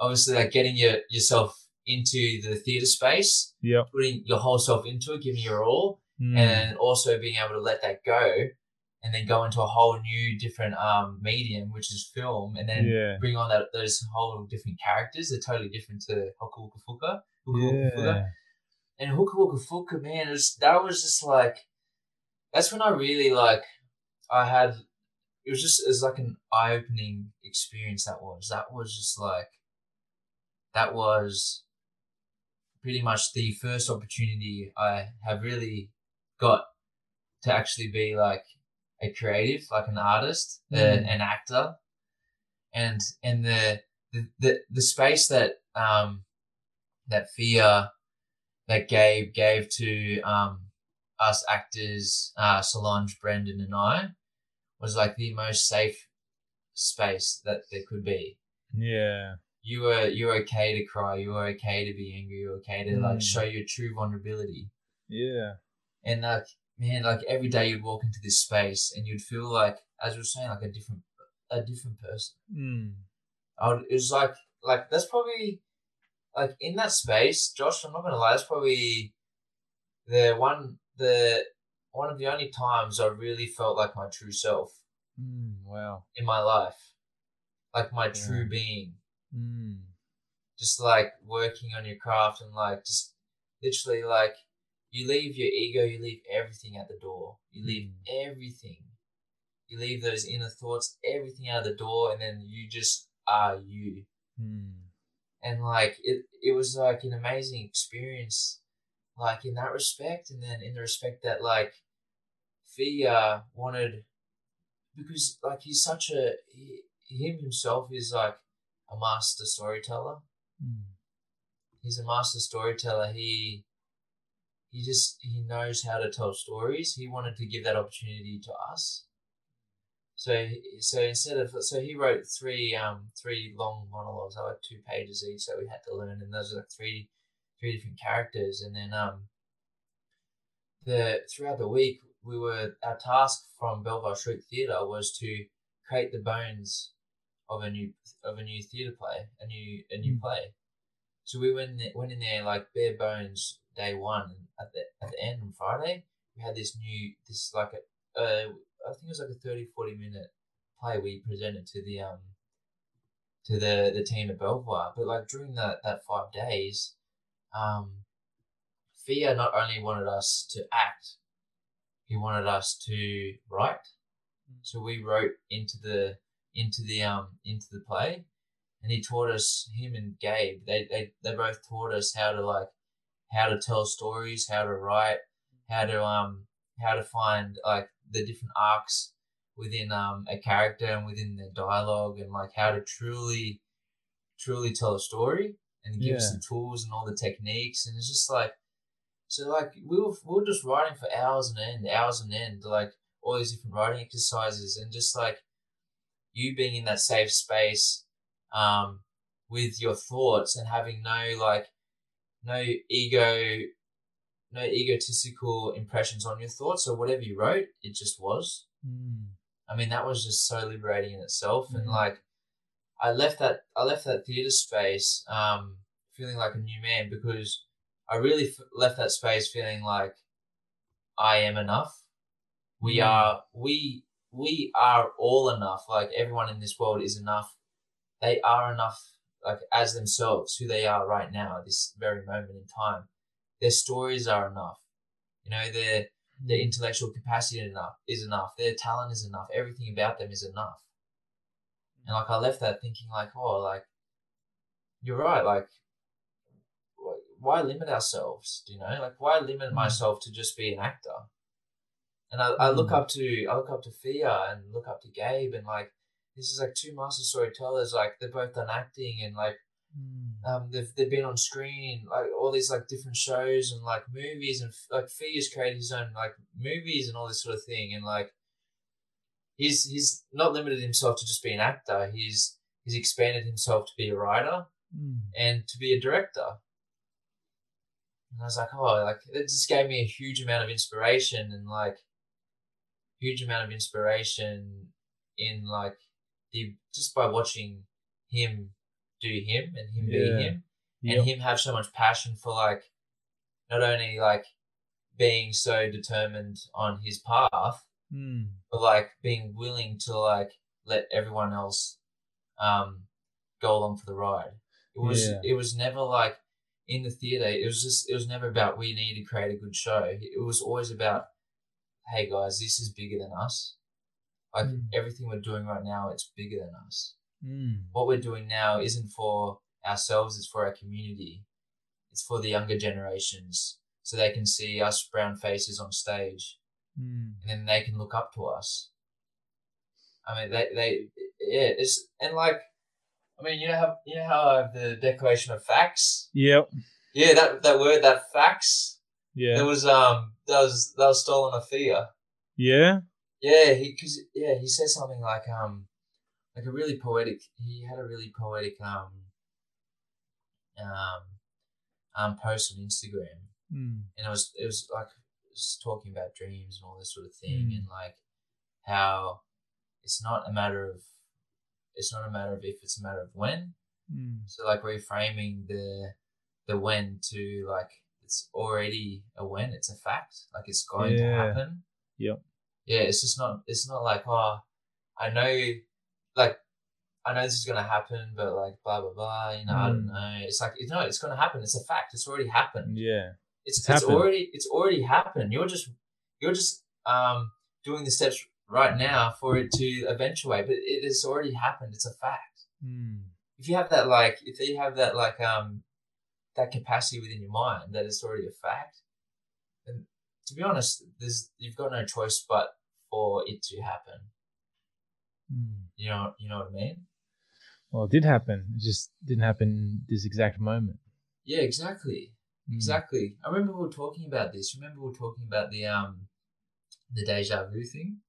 obviously like getting your yourself into the theater space, putting your whole self into it, giving your all, Mm. and also being able to let that go, and then go into a whole new different um medium, which is film, and then yeah. bring on that those whole different characters. They're totally different to Hoka Wooka Fuka. Fuka. Yeah. And Hooka Wooka Fuka, man, was, that was just like, that's when I really like, I had, it was just, it was like an eye opening experience that was. That was just like, that was pretty much the first opportunity I have really got to actually be like a creative, like an artist, Mm. an actor, and and the the the, the space that um that Fia that Gabe gave to um us actors, uh, Solange, Brendan, and I was like the most safe space that there could be Yeah. you were you're okay to cry, you were okay to be angry, You were okay to like Mm. show your true vulnerability. Yeah. And like man, like every day you'd walk into this space and you'd feel like as we were saying, like a different a different person. Mm. I would, it was like like that's probably like in that space, Josh, I'm not gonna lie, that's probably the one the one of the only times I really felt like my true self Mm. Wow. in my life. Like my true being. Mm. just like working on your craft and like just literally like you leave your ego, you leave everything at the door. You leave everything. You leave those inner thoughts, everything out of the door, and then you just are you. Mm. And like it, it was like an amazing experience, like in that respect, and then in the respect that like Fia wanted, because like he's such a he, him himself is like a master storyteller Mm. he's a master storyteller. He he just he knows how to tell stories. He wanted to give that opportunity to us. So so instead of so he wrote three um three long monologues, I like two pages each that we had to learn, and those are like three three different characters, and then um the throughout the week we were our task from Belvoir Street Theatre was to create the bones of a new of a new theatre play, a new a new Mm. play. So we went in there, went in there like bare bones day one. At the at the end on Friday, we had this new this like a uh, I think it was like a 30, 40 minute play we presented to the um to the the team at Belvoir. But like during that that five days, um, Fia not only wanted us to act, he wanted us to write. So we wrote into the into the um into the play, and he taught us him and Gabe. They they they both taught us how to like how to tell stories, how to write, how to um how to find like the different arcs within um a character and within their dialogue and like how to truly truly tell a story and give us the tools and all the techniques. And it's just like so like we were we were just writing for hours and end hours and end like all these different writing exercises and just like you being in that safe space um with your thoughts and having no like no ego no egotistical impressions on your thoughts so whatever you wrote it just was Mm. I mean, that was just so liberating in itself. And Mhm. like, I left that, I left that theater space, um, feeling like a new man because I really f- left that space feeling like I am enough. We Mm. are, we, we are all enough. Like everyone in this world is enough. They are enough, like as themselves, who they are right now, at this very moment in time. Their stories are enough. You know, their, their intellectual capacity enough is enough. Their talent is enough. Everything about them is enough. And like I left that thinking like, oh, like you're right. Like, why limit ourselves? Do you know? Like, why limit Mm. myself to just be an actor? And I, I look Mm. up to I look up to Fia and look up to Gabe and like this is like two master storytellers. Like they've both done acting and like. Um, they've they've been on screen like all these like different shows and like movies and like Fia's created his own like movies and all this sort of thing and like he's he's not limited himself to just be an actor. He's he's expanded himself to be a writer Mm. and to be a director. And I was like, oh, like it just gave me a huge amount of inspiration and like huge amount of inspiration in like the just by watching him do him and him Yeah. be him Yep. and him have so much passion for like not only like being so determined on his path Mm. but like being willing to like let everyone else um go along for the ride it was Yeah. it was never like in the theater it was just it was never about we need to create a good show it was always about hey guys this is bigger than us like Mm. everything we're doing right now it's bigger than us Mm. what we're doing now isn't for ourselves, it's for our community. It's for the younger generations so they can see us brown faces on stage Mm. and then they can look up to us. I mean, they, they, yeah, it's, and like, I mean, you know how, you know how I have the Declaration of Facts? Yep. Yeah, that, that word, that facts, Yeah. it was, um, that was, that was stolen a Fia. yeah. Yeah, he cause yeah, he says something like um like a really poetic he had a really poetic um um um post on Instagram Mm. and it was it was like it was talking about dreams and all this sort of thing Mm. and like how it's not a matter of it's not a matter of if it's a matter of when Mm. so like reframing the the when to like it's already a when it's a fact like it's going to happen Yep. yeah it's just not it's not like oh i know like i know this is gonna happen but like blah blah blah you know i don't Mm. know. It's like no it's gonna happen. It's a fact. It's already happened. Yeah. it's It's it's, already it's already happened. You're just you're just um doing the steps right now for it to eventuate but it has already happened. It's a fact. Mm. if you have that like if you have that like um that capacity within your mind that it's already a fact then to be honest there's you've got no choice but for it to happen Mm. you know you know what i mean Well, it did happen. It just didn't happen this exact moment. yeah exactly Mm. exactly i remember we were talking about this remember we were talking about the um the deja vu thing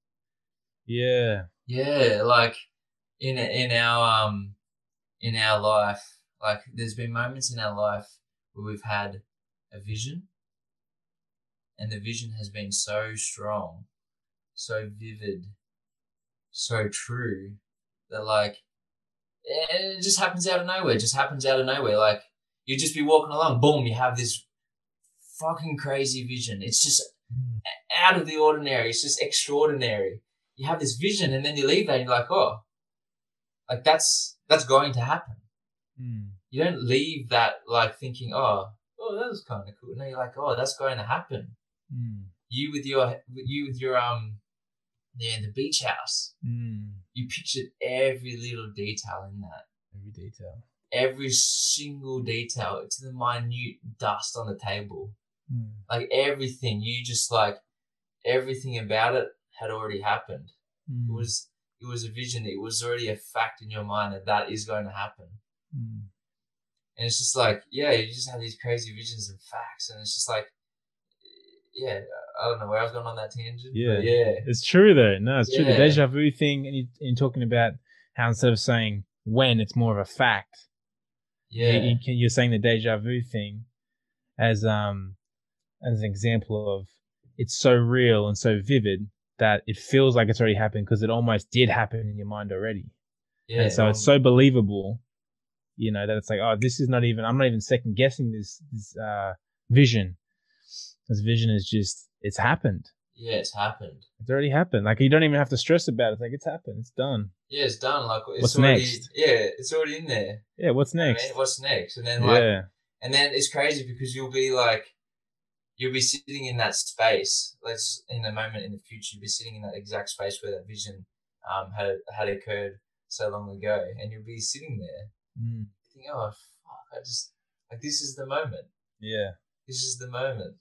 Yeah. yeah like in in our um in our life like there's been moments in our life where we've had a vision and the vision has been so strong so vivid so true that like it just happens out of nowhere it just happens out of nowhere like you just be walking along boom you have this fucking crazy vision it's just Mm. out of the ordinary. It's just extraordinary. You have this vision, and then you leave that, and you're like, oh, like that's that's going to happen. Mm. You don't leave that like thinking, oh, oh, that was kind of cool. No, you're like, oh, that's going to happen. Mm. You with your you with your um, yeah, the beach house. Mm. You pictured every little detail in that. Every detail. Every single detail to the minute dust on the table. Mm. Like everything, you just like everything about it had already happened. Mm. it was it was a vision it was already a fact in your mind that that is going to happen Mm. and it's just like yeah you just have these crazy visions and facts and it's just like yeah i don't know where i was going on that tangent Yeah. yeah It's true though. No, it's true. The deja vu thing, and you, and you're talking about how instead of saying when, it's more of a fact. yeah You, you're saying the deja vu thing as um as an example of it's so real and so vivid that it feels like it's already happened because it almost did happen in your mind already. yeah and so it's so believable, you know, that it's like, oh, this is not even. I'm not even second guessing this this uh, vision. This vision is just it's happened. yeah it's happened It's already happened. Like you don't even have to stress about it. It's like it's happened. It's done. yeah it's done like it's What's already next? yeah it's already in there Yeah. What's I mean, next? what's next and then like yeah. and then it's crazy because you'll be like you'll be sitting in that space let's in a moment in the future you'll be sitting in that exact space where that vision um had had occurred so long ago and you'll be sitting there Mm. thinking oh fuck i just like this is the moment Yeah. This is the moment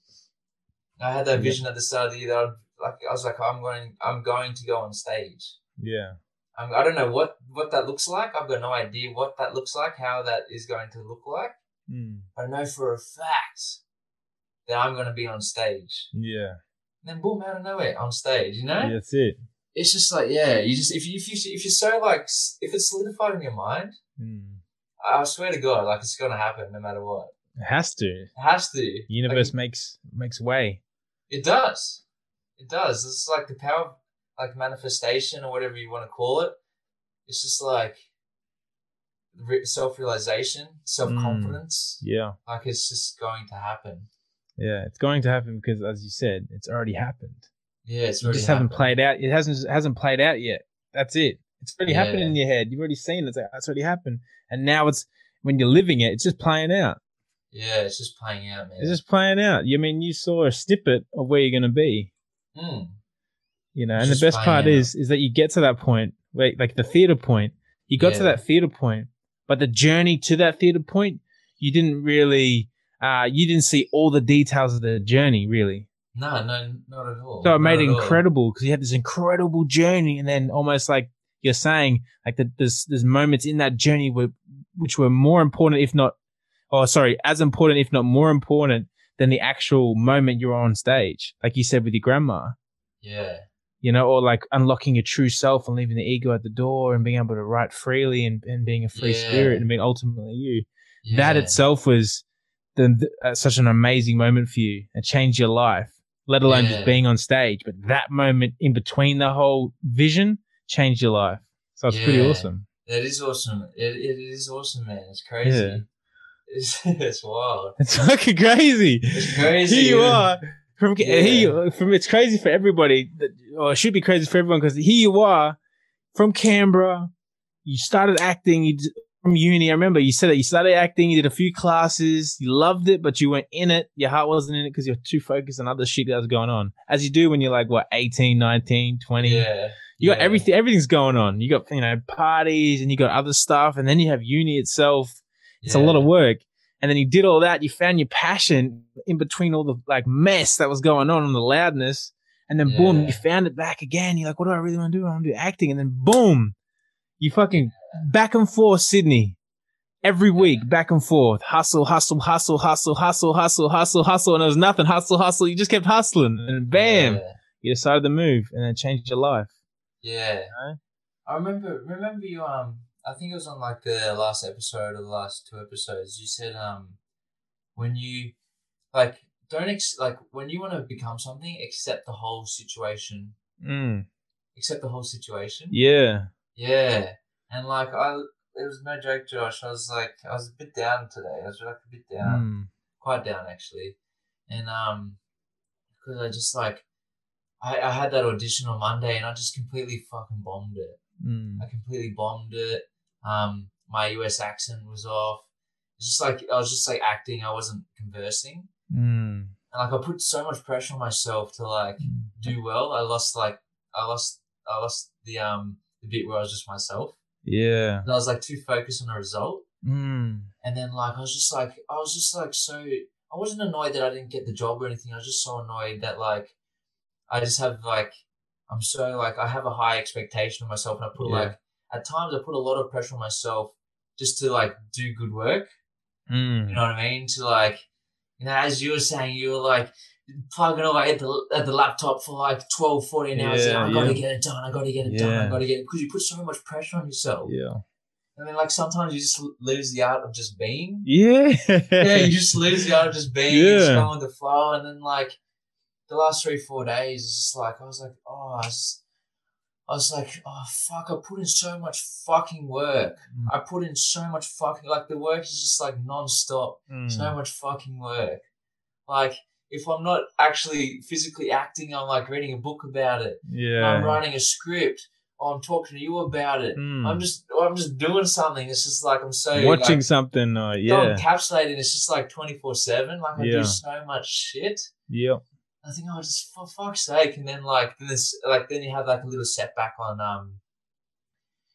i had that Yeah. vision at the start of the year that I'd, like i was like i'm going i'm going to go on stage Yeah. I'm, I don't know what what that looks like. I've got no idea what that looks like, how that is going to look like. Mm. I know for a fact that I'm going to be on stage. Yeah. And then boom, out of nowhere, on stage. You know, Yeah, That's it. it's just like yeah. You just if you if you if you're so like if it's solidified in your mind, Mm. I swear to God, like it's going to happen no matter what. It has to. It has to. The universe Like, makes makes way. it does. It does. It's like the power, of, like manifestation or whatever you want to call it. It's just like self-realization, self-confidence. Mm. Yeah. Like it's just going to happen. Yeah. It's going to happen because, as you said, it's already happened. Yeah, it's You already just haven't played out. It hasn't it hasn't played out yet. That's it. It's already happened in your head. You've already seen it. It's like, that's already happened. And now it's when you're living it, it's just playing out. Yeah, it's just playing out, man. It's just playing out. You mean you saw a snippet of where you're gonna be. Mm. You know, It's and the best part out. is is that you get to that point, where, like the theater point. You got to that theater point, but the journey to that theater point, you didn't really, uh, you didn't see all the details of the journey, really. No, no, not at all. So it made Not it incredible because you had this incredible journey, and then almost like you're saying, like the, there's there's moments in that journey where, which were more important, if not, oh sorry, as important, if not more important than the actual moment you're on stage, like you said with your grandma. Yeah, you know, or like unlocking your true self and leaving the ego at the door and being able to write freely and, and being a free Yeah. spirit and being ultimately you. yeah. That itself was the, the, uh, such an amazing moment for you and changed your life, let alone Yeah. just being on stage. But that moment in between the whole vision changed your life. So it's pretty awesome. That is awesome. It, it is awesome, man. It's crazy. It's, it's wild. It's fucking crazy. It's crazy. Here you yeah. are. From Yeah. here, you- from it's crazy for everybody, that- or it should be crazy for everyone because here you are from Canberra. You started acting you from uni. I remember you said that you started acting. You did a few classes. You loved it, but you weren't in it. Your heart wasn't in it because you're too focused on other shit that was going on, as you do when you're like what 18, 19, 20. Yeah. You got yeah. everything. Everything's going on. You got you know parties and you got other stuff, and then you have uni itself. It's a lot of work. And then you did all that. You found your passion in between all the like mess that was going on and the loudness. And then boom, you found it back again. You're like, what do I really want to do? I want to do acting. And then boom, you fucking back and forth Sydney every week, back and forth, hustle, hustle, hustle, hustle, hustle, hustle, hustle, hustle. And there was nothing, hustle, hustle. You just kept hustling. And bam, Yeah. you decided to move and then changed your life. Yeah. know? I remember remember you um I think it was on like the last episode or the last two episodes, you said um when you like don't ex- like when you want to become something, accept the whole situation. Mm. Accept the whole situation. Yeah. Yeah. And like I it was no joke, Josh. I was like I was a bit down today. I was like a bit down. Mm. quite down actually, and um, because I just like, I I had that audition on Monday and I just completely fucking bombed it. Mm. I completely bombed it. Um, my US accent was off. It's just like I was just like acting. I wasn't conversing, Mm. and like I put so much pressure on myself to like do well. I lost like I lost I lost the um the bit where I was just myself. Yeah. And I was like too focused on the result. Mm. And then like I was just like I was just like so I wasn't annoyed that I didn't get the job or anything. I was just so annoyed that like I just have like I'm so like I have a high expectation of myself and I put Yeah. like at times I put a lot of pressure on myself just to like do good work. Mm. You know what I mean? To like you know, as you were saying, you were like plugging away at the at the laptop for like 12, 14 hours. Yeah, I gotta yeah. get it done. I gotta get it done. I gotta get it because you put so much pressure on yourself. Yeah. And then like sometimes you just lose the art of just being Yeah. yeah, you just lose the art of just being, yeah. just going with the flow, and then like the last three four days, it's just like I was like, oh, I was, I was like, oh fuck, I put in so much fucking work. Mm. I put in so much fucking like the work is just like non-stop, Mm. so much fucking work. Like if I'm not actually physically acting, I'm like reading a book about it. yeah. I'm writing a script. Or I'm talking to you about it. Mm. I'm just, I'm just doing something. It's just like I'm so watching like, something. Uh, so yeah. encapsulated. It's just like twenty four seven. Like I Yeah. do so much shit. Yep. I think, oh, just for fuck's sake. And then like then this, like then you have like a little setback on um.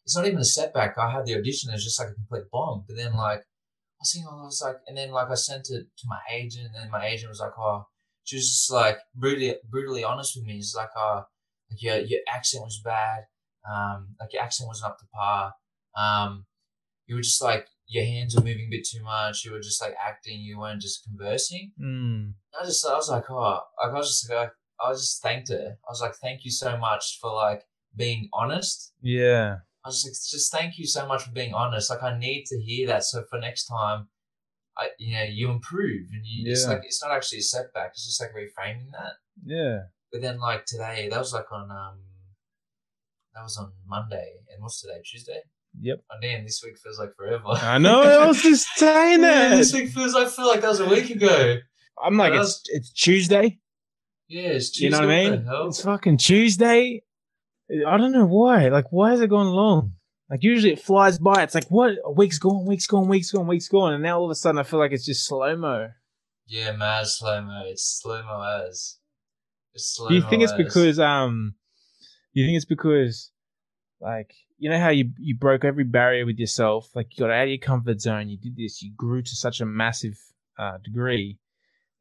It's not even a setback. I had the audition. It's just like a complete bomb. But then like I was thinking, I was like, and then like I sent it to my agent, and then my agent was like, oh, she was just like brutally brutally honest with me. It's like, oh, like your your accent was bad. Um, like your accent wasn't up to par. Um, you were just like your hands were moving a bit too much. You were just like acting. You weren't just conversing. Mm. I just I was like, oh, I was just like, I was just thanked her. I was like, thank you so much for like being honest. Yeah. I was like, just thank you so much for being honest. Like I need to hear that. So for next time, I you know you improve and you it's Yeah. like it's not actually a setback. It's just like reframing that. Yeah. But then like today, that was like on um, that was on Monday, and what's today? Tuesday. Yep. Oh damn, this week feels like forever. I know. I was just saying Yeah, that. this week feels. I feel like that was a week ago. I'm like, it's it's Tuesday. Yeah, it's Tuesday. You know what I mean? It's fucking Tuesday. I don't know why. Like, why is it going long? Like, usually it flies by. It's like, what? A week's gone, week's gone, week's gone, week's gone. And now all of a sudden I feel like it's just slow mo. Yeah, mad slow mo. It's slow mo as. It's slow Do you think it's because, um, do you think it's because, like, you know how you, you broke every barrier with yourself? Like, you got out of your comfort zone, you did this, you grew to such a massive uh, degree.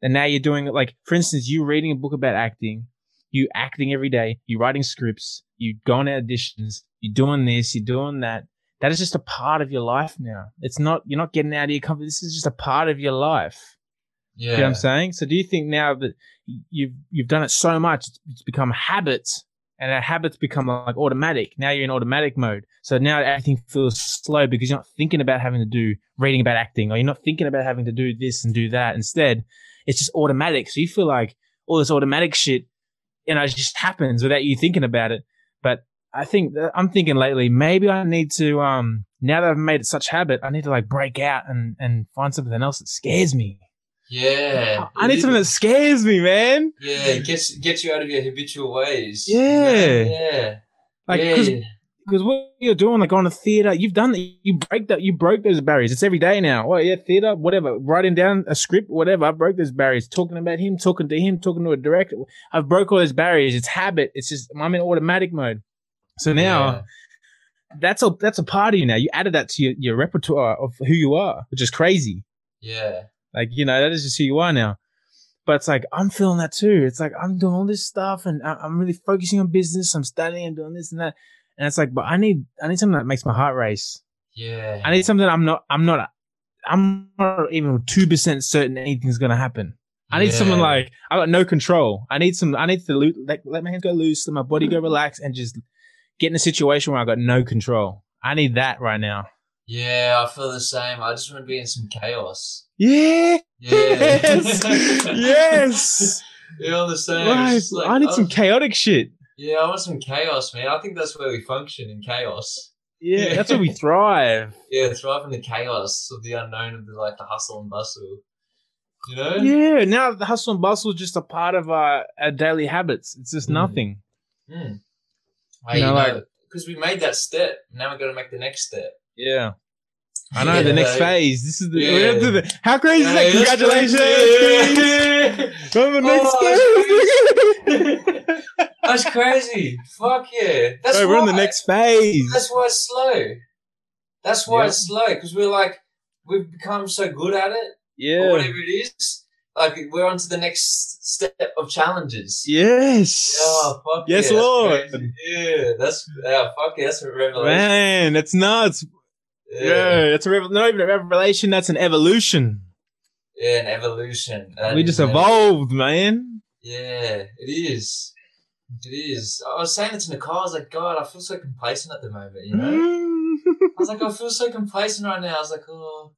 And now you're doing it, like, for instance, you reading a book about acting, you acting every day, you writing scripts, you going to auditions, you're doing this, you're doing that. That is just a part of your life now. It's not, you're not getting out of your comfort. This is just a part of your life. Yeah. You know what I'm saying? So do you think now that you've you've done it so much, it's become habits, and our habits become like automatic. Now you're in automatic mode. So now everything feels slow because you're not thinking about having to do reading about acting, or you're not thinking about having to do this and do that. Instead, it's just automatic. So you feel like all this automatic shit, you know, just happens without you thinking about it. But I think I'm thinking lately, maybe I need to um now that I've made it such habit, I need to like break out and and find something else that scares me. Yeah. I need something that scares me, man. Yeah, it gets gets you out of your habitual ways. Yeah. Yeah. Like, yeah. because what you're doing, like on a theater, you've done that. You break that. You broke those barriers. It's every day now. Oh yeah, theater, whatever. Writing down a script, whatever. I broke those barriers. Talking about him, talking to him, talking to a director. I've broke all those barriers. It's habit. It's just I'm in automatic mode. So now Yeah. that's a that's a part of you now. You added that to your, your repertoire of who you are, which is crazy. Yeah. Like, you know, that is just who you are now. But it's like, I'm feeling that too. It's like, I'm doing all this stuff and I'm really focusing on business. I'm studying and doing this and that. And it's like, but I need, I need something that makes my heart race. Yeah. I need something I'm not, I'm not, I'm not even 2% certain anything's going to happen. I need someone like, I got no control. I need some, I need to lo- let, let my hands go loose, let my body go mm. relax and just get in a situation where I got no control. I need that right now. Yeah, I feel the same. I just want to be in some chaos. Yeah. Yeah. Yes. yes. You the same. Right. Like, I need some chaotic shit. Yeah, I want some chaos, man. I think that's where we function in chaos. Yeah, Yeah. that's where we thrive. Yeah, thrive in the chaos of the unknown of the like the hustle and bustle. You know? Yeah, now the hustle and bustle is just a part of our, our daily habits. It's just Mm. nothing. Mm. You know, like- because we made that step. Now we've got to make the next step. Yeah. I know the next Yeah. phase. This is the, Yeah. the how crazy Yeah, is that? Congratulations! On oh, the next Oh, phase. That's crazy. Fuck yeah. That's Bro, we're in the next phase. That's why it's slow. That's why Yeah. it's slow because we're like we've become so good at it or Yeah. whatever it is. Like we're on to the next step of challenges. Yes. Oh fuck Yes, yeah, that's Lord. crazy. Yeah, that's yeah, fuck yeah, that's a revelation. Man, that's nuts. Yeah, it's a revel- not even a revelation. That's an evolution. Yeah, an evolution. That we just evolved, man. Yeah, it is. It is. I was saying it to Nicole. I was like, God, I feel so complacent at the moment. You know, I was like, I feel so complacent right now. I was like, oh,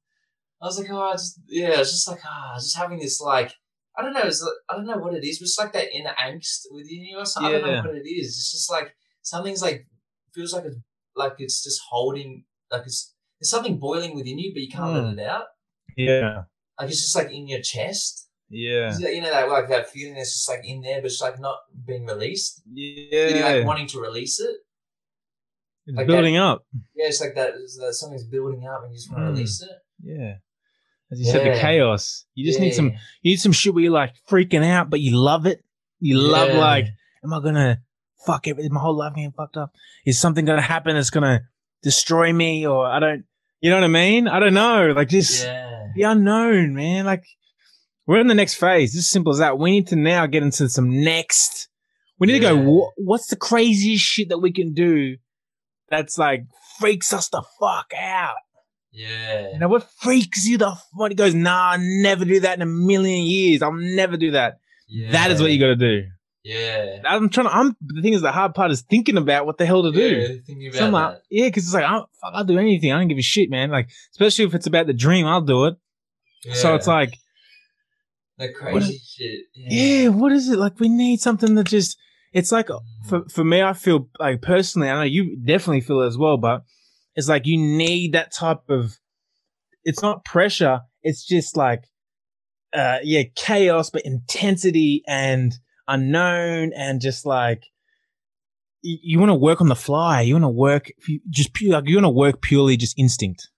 I was like, oh, I just yeah, it's just like ah, just having this like. I don't know. It's like, I don't know what it is. But it's like that inner angst within you or something. I don't know what it is. It's just like something's like feels like it's like it's just holding like it's there's something boiling within you, but you can't Hmm. let it out. yeah. Like it's just like in your chest. Yeah. You know that like that feeling that's just like in there, but it's like not being released. Yeah. You're like wanting to release it. it's like building up. Yeah, it's like that. It's that something's building up, and you just want to Mm. release it. Yeah. As you said, the chaos. You just need some you need some shit where you're like freaking out, but you love it. You love Yeah. like, am I gonna fuck everything? My whole life getting fucked up. Is something gonna happen that's gonna destroy me? Or I don't you know what I mean? I don't know. Like just Yeah. the unknown, man. Like we're in the next phase. Just as simple as that. We need to now get into some next. We need to go. What, what's the craziest shit that we can do? That's like freaks us the fuck out. Yeah. You know what freaks you the fuck? He goes, nah, I'll never do that in a million years. I'll never do that. yeah. That is what you got to do. Yeah. I'm trying to. I'm the thing is the hard part is thinking about what the hell to do. Yeah, thinking So like, yeah, because it's like I'll, fuck, I'll do anything. I don't give a shit, man. Like especially if it's about the dream, I'll do it. that. So it's like, that crazy shit. yeah, what is it? Like we need something that just. It's like Mm. for for me, I feel like personally, I know you definitely feel it as well, but It's like you need that type of. It's not pressure. It's just like, uh, yeah, chaos, but intensity and unknown, and just like you, you want to work on the fly. You want to work just pure, like you want to work purely just instinct.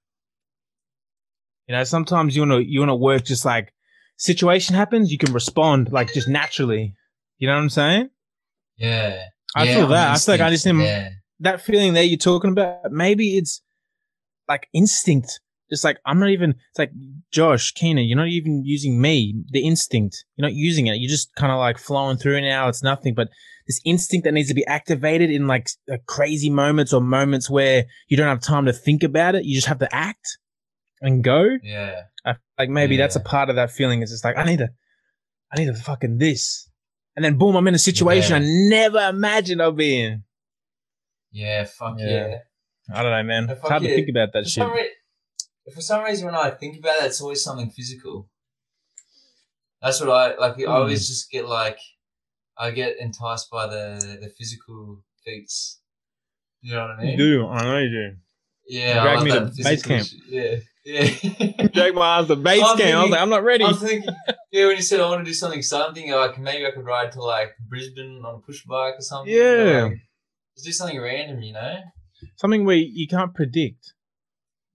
You know, sometimes you want to you want to work just like situation happens, you can respond like just naturally. You know what I'm saying? Yeah. I Yeah, feel that. I feel like I just am Yeah. that feeling that you're talking about. Maybe it's like instinct. Just like I'm not even. It's like Josh Keenan. You're not even using me. The instinct. You're not using it. You're just kind of like flowing through now. It's nothing. But this instinct that needs to be activated in like crazy moments or moments where you don't have time to think about it. You just have to act and go. Yeah. I, like maybe that's a part of that feeling. It's just like I need to, I need to fucking this, and then boom, I'm in a situation Yeah. I never imagined I'll be in. Yeah. Fuck Yeah. yeah. I don't know, man. It's fuck hard to think about that For shit. some, re- for some reason, when I think about it, it's always something physical. That's what I like. I Hmm. always just get like, I get enticed by the the physical feats. You know what I You mean? do. I know you do. Yeah. You I drag love me to base camp. shit. Yeah. Yeah. Drag my ass to base I'm camp. I was like, I'm not ready. I'm thinking, yeah, when you said I want to do something, something like maybe I could ride to like Brisbane on a push bike or something. Yeah. Like, just do something random, you know? Something where you can't predict.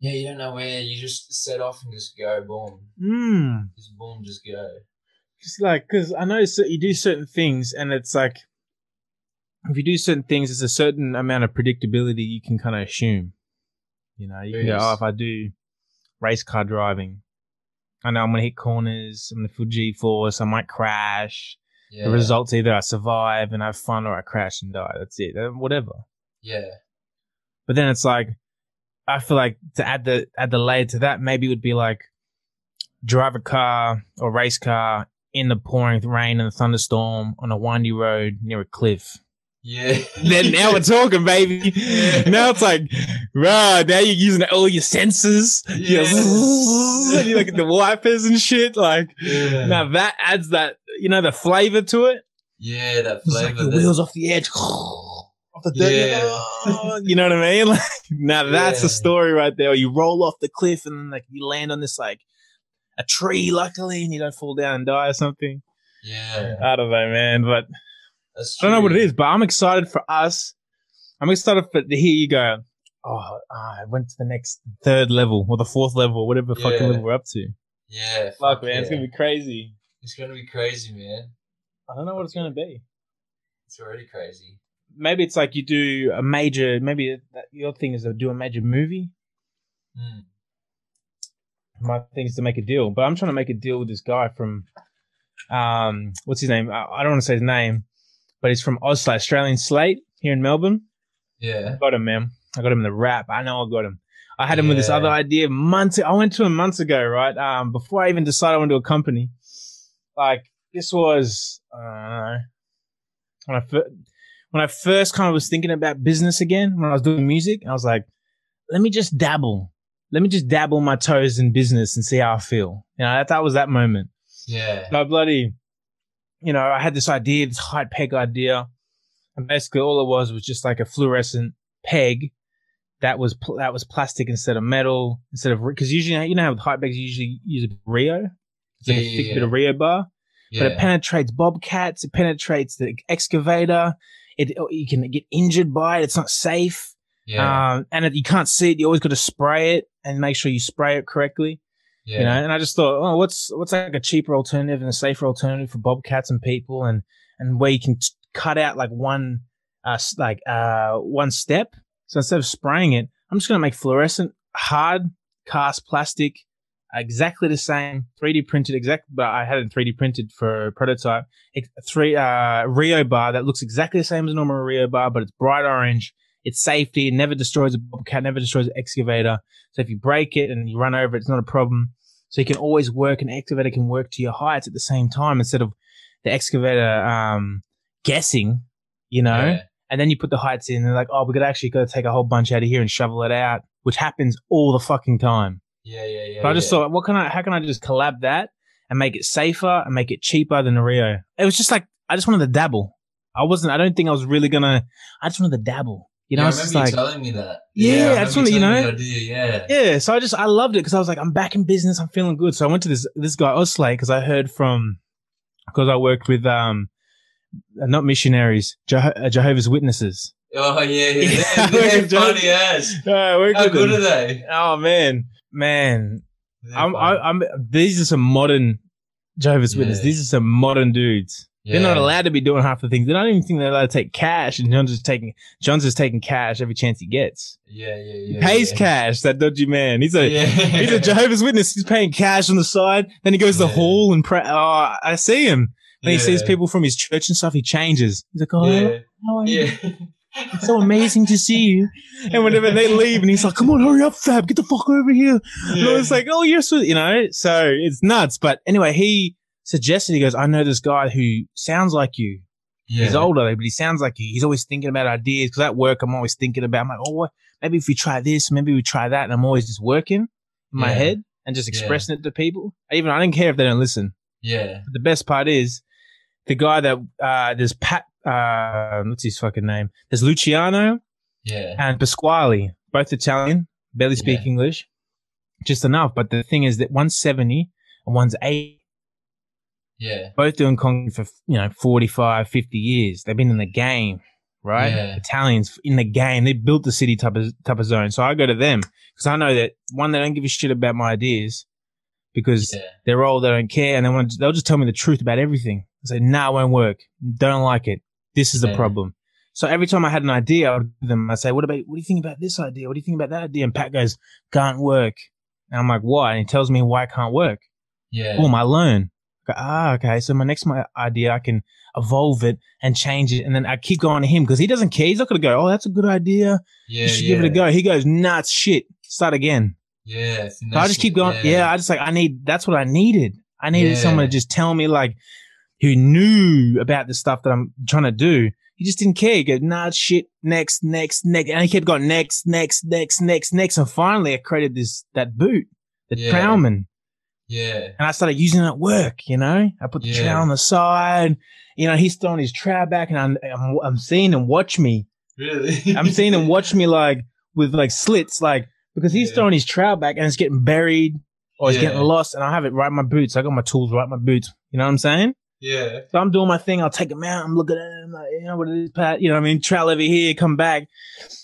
Yeah, you don't know where. You just set off and just go, boom, Hmm. just boom, just go. Just like, because I know cer- you do certain things, and it's like, if you do certain things, there's a certain amount of predictability you can kind of assume. You know, you can go, oh, if I do race car driving, I know I'm going to hit corners, I'm going to feel G force, I might crash. Yeah. The results either I survive and have fun or I crash and die. That's it. Uh, Whatever. Yeah. But then it's like, I feel like to add the add the layer to that, maybe it would be like drive a car or race car in the pouring rain and the thunderstorm on a windy road near a cliff. Yeah. Then now we're talking, baby. Yeah. Now it's like, right, now you're using all your senses. You're, Yeah. and you look at the wipers and shit. Like, Yeah. now that adds that, you know, the flavor to it. Yeah, that It's like flavor. your wheels off the edge. Off the dirt. Yeah. Oh, you know what I mean? Like, now that's Yeah. story right there. Or you roll off the cliff and then like you land on this like a tree, luckily, and you don't fall down and die or something. Yeah. I don't know, man. But I don't know what it is, but I'm excited for us. I'm excited for to hear you go. Oh, I went to the next third level or the fourth level, whatever fucking level we're up to. Yeah. Fuck, man, it's gonna be crazy. It's gonna be crazy, man. I don't know what it's gonna be. It's already crazy. Maybe it's like you do a major. Maybe your thing is to do a major movie. Mm. My thing is to make a deal, but I'm trying to make a deal with this guy from, um, what's his name? I, I don't want to say his name, but he's from Oslo, Australian Slate here in Melbourne. Yeah. I got him, man. I got him in the rap. I know I got him. I had him with this other idea months. I went to him months ago, right? Um, before I even decided I wanted to do a company. Like this was, uh, I don't know, when I first, when I first kind of was thinking about business again, when I was doing music, I was like, let me just dabble. Let me just dabble my toes in business and see how I feel. You know, that, that was that moment. Yeah. No bloody, you know, I had this idea, this height peg idea, and basically all it was was just like a fluorescent peg that was pl- that was plastic instead of metal instead of because usually you know how with height pegs you usually use a reo, it's like Yeah, a thick yeah. bit of reo bar, but it penetrates bobcats, it penetrates the excavator. It you can get injured by it. It's not safe, Yeah. um, and it, you can't see it. You always got to spray it and make sure you spray it correctly Yeah. you know and i just thought oh what's what's like a cheaper alternative and a safer alternative for bobcats and people and and where you can t- cut out like one uh like uh one step so instead of spraying it i'm just going to make fluorescent hard cast plastic exactly the same 3d printed exact but i had it 3d printed for a prototype three uh reo bar that looks exactly the same as a normal reo bar but it's bright orange it's safety it never destroys a bobcat never destroys an excavator so if you break it and you run over it, it's not a problem. So you can always work, an excavator can work to your heights at the same time instead of the excavator um, guessing, you know. Yeah. And then you put the heights in, and they're like, oh, we could actually got to take a whole bunch out of here and shovel it out, which happens all the fucking time. Yeah. Yeah. Yeah. So I just yeah. thought, what can I? How can I just collab that and make it safer and make it cheaper than the reo? It was just like I just wanted to dabble. I wasn't. I don't think I was really gonna. I just wanted to dabble. You know, yeah, I it's remember you like telling me that. Yeah, I I just wanna, you know- idea, yeah. yeah. So I just I loved it because I was like, I'm back in business. I'm feeling good. So I went to this this guy Osley because I heard from because I worked with um not missionaries Jeho- uh, Jehovah's Witnesses. Oh yeah, yeah. Yeah, They're, they're funny as. Uh, How good them. are they? Oh man, man. They're I'm, funny. I, I'm. These are some modern Jehovah's Witnesses. Yeah. These are some modern dudes. They're not allowed to be doing half the things. They're not even think they're allowed to take cash. And John's just taking John's just taking cash every chance he gets. Yeah, yeah, He yeah. pays yeah. cash. That dodgy man. He's a Yeah. he's a Jehovah's Witness. He's paying cash on the side. Then he goes to the hall and pray. Oh, I see him. When he sees people from his church and stuff, he changes. He's like, oh, Yeah, how are you? yeah. It's so amazing to see you. And whenever they leave, and he's like, come on, hurry up, Fab, get the fuck over here. And I was like, oh, you're so, you know, so it's nuts. But anyway, he suggested, he goes, I know this guy who sounds like you. yeah. He's older, but he sounds like you. He's always thinking about ideas. Cause at work, I'm always thinking about, I'm like, oh, what? maybe if we try this, maybe we try that. And I'm always just working in my Yeah. head and just Yeah. expressing it to people. Even I don't care if they don't listen. Yeah. But the best part is the guy that, uh, there's Pat, uh, what's his fucking name? There's Luciano Yeah. and Pasquale, both Italian, barely speak Yeah. English, just enough. But the thing is that one's 70 and one's 80, Yeah. both doing concrete for, you know, 45, 50 years. They've been in the game, right? Yeah. Italians in the game. They built the city type of, type of zone. So I go to them because I know that one, they don't give a shit about my ideas because Yeah. they're old, they don't care, and they want they'll just tell me the truth about everything. I say, nah, it won't work. Don't like it. This is the Yeah. problem. So every time I had an idea, I would give them, I'd say, what about, what do you think about this idea? What do you think about that idea? And Pat goes, can't work. And I'm like, why? And he tells me why it can't work. Yeah. Boom, I learn. I go, ah, okay. So my next my idea, I can evolve it and change it. And then I keep going to him because he doesn't care. He's not going to go, oh, that's a good idea. Yeah. you should yeah. give it a go. He goes, nah, it's shit. Start again. Yeah. So I just keep going. Yeah. I just like I need. That's what I needed. I needed Yeah. someone to just tell me like who knew about the stuff that I'm trying to do. He just didn't care. He goes, nah, shit. Next, next, next, and he kept going next, next, next, next, next, and finally I created this that boot, the Yeah. Trowman, Yeah. and I started using it at work. You know, I put the Yeah. trowel on the side. You know, he's throwing his trowel back, and I'm I'm, I'm seeing him watch me. Really? I'm seeing him watch me like with like slits, like because he's Yeah. throwing his trout back and it's getting buried or it's Yeah. getting lost, and I have it right in my boots. I got my tools right in my boots. You know what I'm saying? Yeah. So I'm doing my thing. I'll take him out. I'm looking at him, like, you know what it is, Pat. You know what I mean? Trowel over here, come back,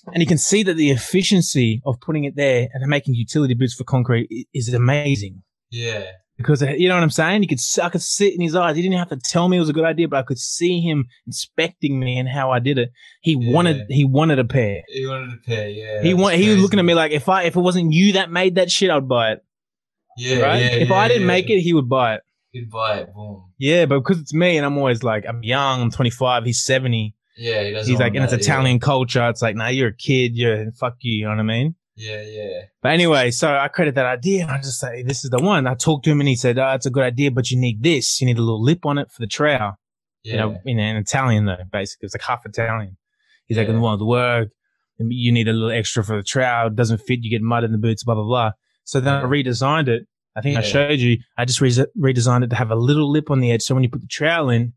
and you can see that the efficiency of putting it there and making utility boots for concrete is amazing. Yeah. Because uh, you know what I'm saying? You could I could see it in his eyes. He didn't have to tell me it was a good idea, but I could see him inspecting me and how I did it. He Yeah. wanted he wanted a pair. He wanted to pay. Yeah. He that's want, he was looking at me like if I if it wasn't you that made that shit, I'd buy it. Yeah. right? Yeah. if yeah, I didn't make it, he would buy it. It. Boom. Yeah, but because it's me and I'm always like I'm young, I'm 25, he's 70. Yeah. He doesn't. He's like, want and it's that, yeah. Italian culture. It's like, nah, you're a kid. You're fuck you. You know what I mean? Yeah. Yeah. But anyway, so I credit that idea and I just say, this is the one. I talked to him and he said, oh, it's a good idea, but you need this. You need a little lip on it for the trowel. Yeah. You know, in, in Italian though, basically. It's like half Italian. He's like, Yeah. it won't work. You need a little extra for the trowel. It doesn't fit. You get mud in the boots, blah, blah, blah. So then I redesigned it. I think I showed you. I just re- redesigned it to have a little lip on the edge. So when you put the trowel in,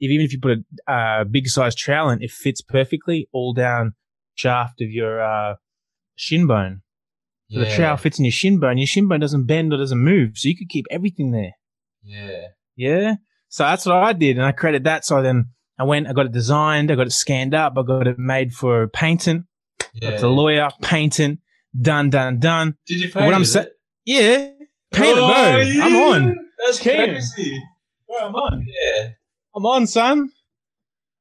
if, even if you put a uh, big size trowel in, it fits perfectly all down shaft of your uh, shin bone. So the trowel fits in your shin bone. Your shin bone doesn't bend or doesn't move. So you could keep everything there. Yeah. Yeah. So that's what I did. And I created that. So then I went, I got it designed, I got it scanned up, I got it made for painting. Yeah. It's a lawyer, painting, done, done, done. Did you But what I'm saying, yeah, painted, Oh, bro. yeah. I'm on. That's Keenan. crazy. Bro, I'm on. Yeah. I'm on, son.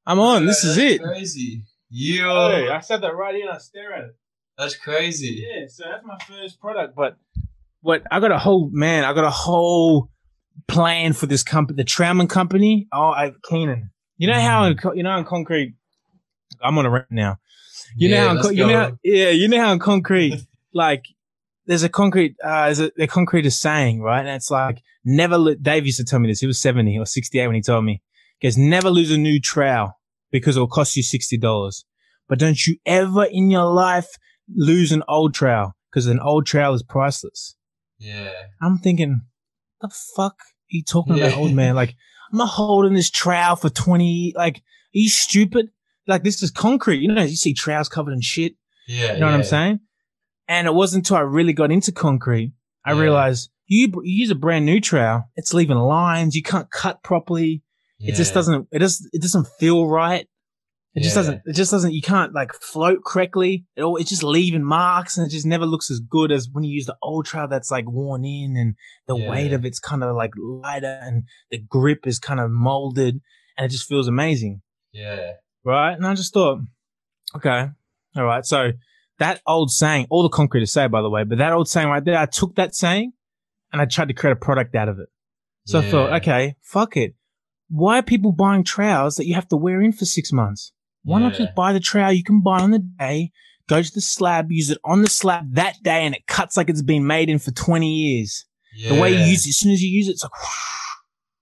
I'm on. This is it. Crazy. Yo. Hey, I said that right here and I stare at it. That's crazy. Yeah, so that's my first product. But what I got a whole man, I got a whole plan for this company, the Trowman company. Oh, I Keenan. You know how in mm. co- you know in concrete, I'm on a rant now. You know Yeah, how in let's co- you know how, yeah, you know how in concrete, like there's a concrete, uh, there's a, the concrete is saying right, and it's like never. Lo- Dave used to tell me this. He was 70 or 68 when he told me. He goes, never lose a new trowel because it'll cost you sixty dollars. But don't you ever in your life lose an old trowel because an old trowel is priceless. Yeah. I'm thinking, the fuck are you talking about, old man? Like, I'm not holding this trowel for 20, like, are you stupid? like this is concrete. You know, you see trails covered in shit. Yeah. You know what I'm yeah. saying? And it wasn't until I really got into concrete, I Yeah. realized you, you use a brand new trowel, it's leaving lines. You can't cut properly. It just doesn't. It just. It doesn't feel right. It just doesn't. It just doesn't. You can't like float correctly. It all. It's just leaving marks, and it just never looks as good as when you use the old trowel that's like worn in, and the weight of it's kind of like lighter, and the grip is kind of molded, and it just feels amazing Yeah. right? And I just thought, okay, all right. So that old saying, all the concrete to say, by the way, but that old saying right there, I took that saying and I tried to create a product out of it. So I thought, okay, fuck it. Why are people buying trowels that you have to wear in for six months? Why not just buy the trowel you can buy on the day, go to the slab, use it on the slab that day, and it cuts like it's been made in for 20 years. Yeah. The way you use it, as soon as you use it, it's like,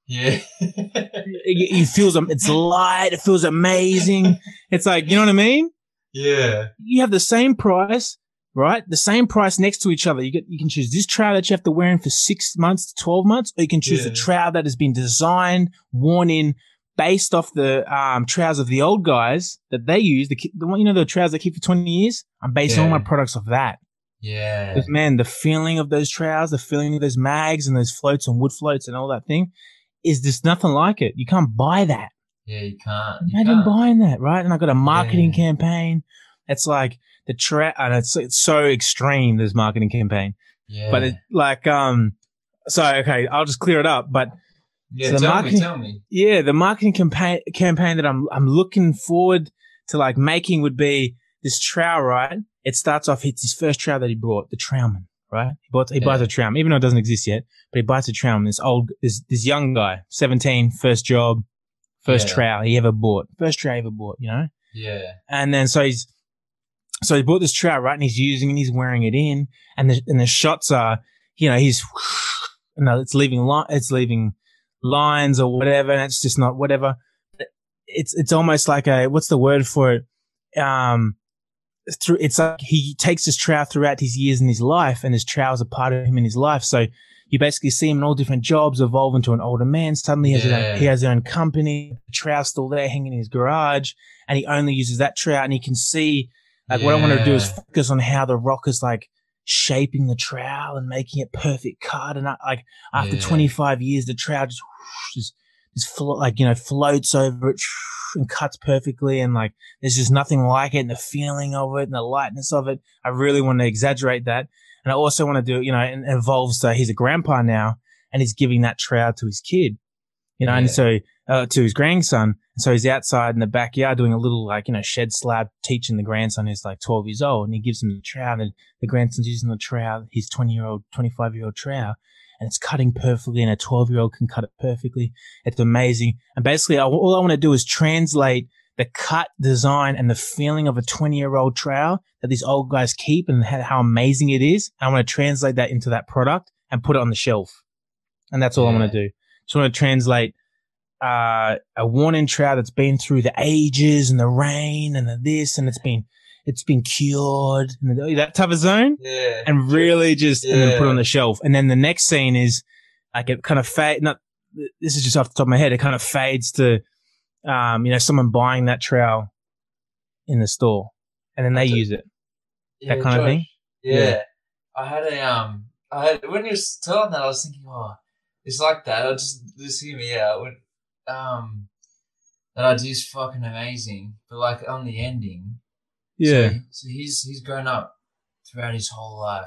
Yeah. it, it feels, it's light, it feels amazing. It's like, you know what I mean? Yeah. you have the same price, right? The same price next to each other. You get you can choose this trowel that you have to wear in for six months to twelve months, or you can choose a Yeah. trowel that has been designed, worn in, based off the um trowels of the old guys that they use. The the one you know the trowels they keep for twenty years. I'm basing all my products off that. Yeah. Because man, the feeling of those trowels, the feeling of those mags and those floats and wood floats and all that thing, is just nothing like it. You can't buy that. Yeah, you can't. You Imagine can't. buying that, right? And I got a marketing Yeah. campaign. It's like the tra and it's it's so extreme this marketing campaign. Yeah. But it like um so okay, I'll just clear it up. But yeah, so the tell marketing- me, tell me. yeah, the marketing campaign campaign that I'm I'm looking forward to like making would be this trowel, right? It starts off it's his first trowel that he brought, the trowelman, right? He bought he buys a trowelman, even though it doesn't exist yet, but he buys a trowelman, this old this this young guy, 17, first job, first Yeah. trowel he ever bought. First trowel he ever bought, you know? Yeah. And then so he's so he bought this trout, right? And he's using and he's wearing it in. And the and the shots are, you know, he's no, it's leaving li- it's leaving lines or whatever, and it's just not whatever. It's it's almost like a what's the word for it? Um through it's like he takes his trout throughout his years in his life and his trout is a part of him in his life. So you basically see him in all different jobs, evolve into an older man. Suddenly he has, his Yeah. own, he has his own company. The trowel's still there hanging in his garage and he only uses that trout and he can see like what I want to do is focus on how the rock is like shaping the trowel and making it perfect cut. And I, like after Yeah. 25 years, the trowel just, just, just flo- like, you know, floats over it and cuts perfectly. And like, there's just nothing like it. And the feeling of it and the lightness of it. I really want to exaggerate that. And I also want to do, you know, and it involves, uh, he's a grandpa now and he's giving that trowel to his kid, you know, and so, uh, to his grandson. And so he's outside in the backyard doing a little like, you know, shed slab teaching the grandson who's like 12 years old and he gives him the trowel and the grandson's using the trowel, his 20 year old, 25 year old trowel and it's cutting perfectly and a 12 year old can cut it perfectly. It's amazing. And basically all I want to do is translate the cut design and the feeling of a 20 year old trowel that these old guys keep and how amazing it is. I want to translate that into that product and put it on the shelf. And that's all I want to do. Just want to translate uh, a worn in trowel that's been through the ages and the rain and the this and it's been it's been cured and that type of zone Yeah. and really just and then put it on the shelf. And then the next scene is like it kind of fade. Not this is just off the top of my head. It kind of fades to, um, you know, someone buying that trowel in the store, and then they That's use it. Yeah, that kind of thing? Yeah. Yeah. I had a um I had when you were telling that I was thinking, oh, it's like that. I just just hear me out. When um that idea's fucking amazing. But like on the ending. So, he- so he's he's grown up throughout his whole life.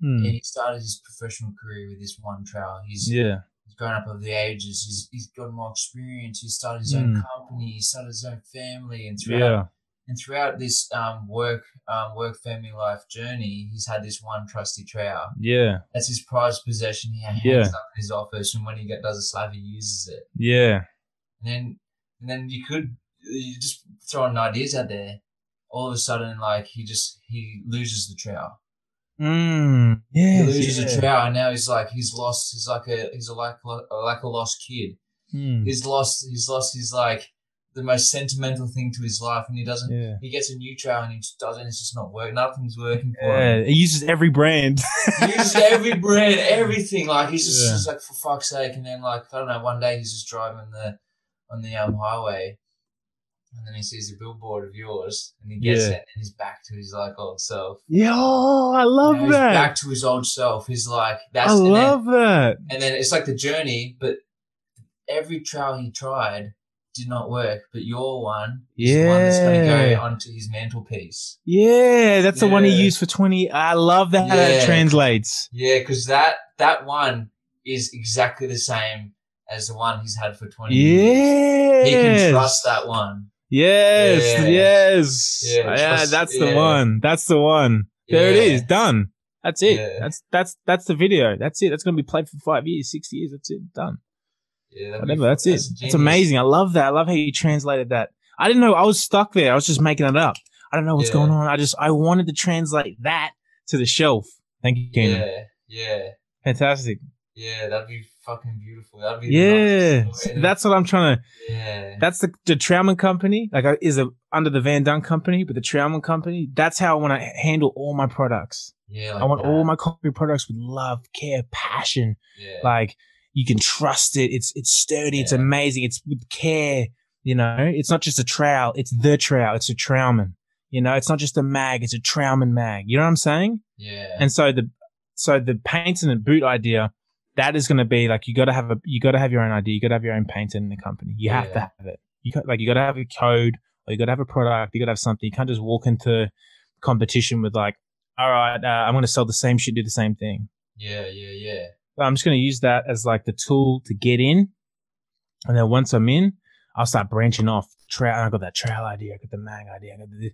Hmm. And he started his professional career with this one trowel. He's yeah, grown up over the ages. He's he's got more experience. He started his own Mm. company. He started his own family, and throughout yeah, and throughout this um, work um, work family life journey, he's had this one trusty trowel. yeah, That's his prized possession. He hangs Yeah. up in his office, and when he get, does a slab, he uses it. yeah, And then and then you could you just throwing ideas out there. All of a sudden, like he just he loses the trowel. Mm. He loses yeah. the trowel, and now he's like he's lost. He's like a he's a like a, like a lost kid. Mm. He's lost. He's lost He's like the most sentimental thing to his life, and he doesn't. Yeah. He gets a new trowel, and he just doesn't. It's just not working. Nothing's working for him. He uses every brand. He uses every brand, everything. Like he's just, Yeah. just like for fuck's sake. And then like I don't know, one day he's just driving on the on the um highway, and then he sees a billboard of yours, and he gets Yeah. it, and he's back to his like old self. Yo, oh, I love You know, he's that. back to his old self. He's like that's I and then- love that. and then it's like the journey, but every trial he tried did not work. But your one is the one that's going to Yeah. go onto his mantelpiece. Yeah, that's the one he used for 20. I love that how that Yeah. translates. Yeah, because that that one is exactly the same as the one he's had for twenty years. Yeah. He can trust that one. Yes, Yeah. yes. Yeah, Yeah, that's the yeah. one. That's the one. There it is. Done. That's it. That's that's that's the video. That's it. That's gonna be played for five years, six years. That's it. Done. Yeah, Whatever. That's fu- it. It's amazing. I love that. I love how you translated that. I didn't know. I was stuck there. I was just making it up. I don't know what's going on. I just I wanted to translate that to the shelf. Thank you, Keenan. Yeah, yeah, Fantastic. yeah. That'd be fucking beautiful. That'd be Yeah, that's what I'm trying to. yeah, That's the the Trauman company. Like uh, is a under the Van Dunk company, but the Trauman company. That's how I want to handle all my products. yeah. Like I want that. all my concrete products with love, care, passion. yeah. Like you can trust it. It's it's sturdy. It's amazing. It's with care. You know, it's not just a trowel. It's the trowel. It's a Trauman. You know, it's not just a mag. It's a Trauman mag. You know what I'm saying? yeah, And so the so the paints and the boot idea, that is going to be like you got to have a you got to have your own idea. You got to have your own painter in the company. You have to have it. You got, like you got to have a code or you got to have a product. You got to have something. You can't just walk into competition with like, all right, uh, I'm going to sell the same shit, do the same thing. yeah, yeah, yeah. But I'm just going to use that as like the tool to get in, and then once I'm in, I'll start branching off. Trail. I got that trail idea. I got the mag idea. I got the,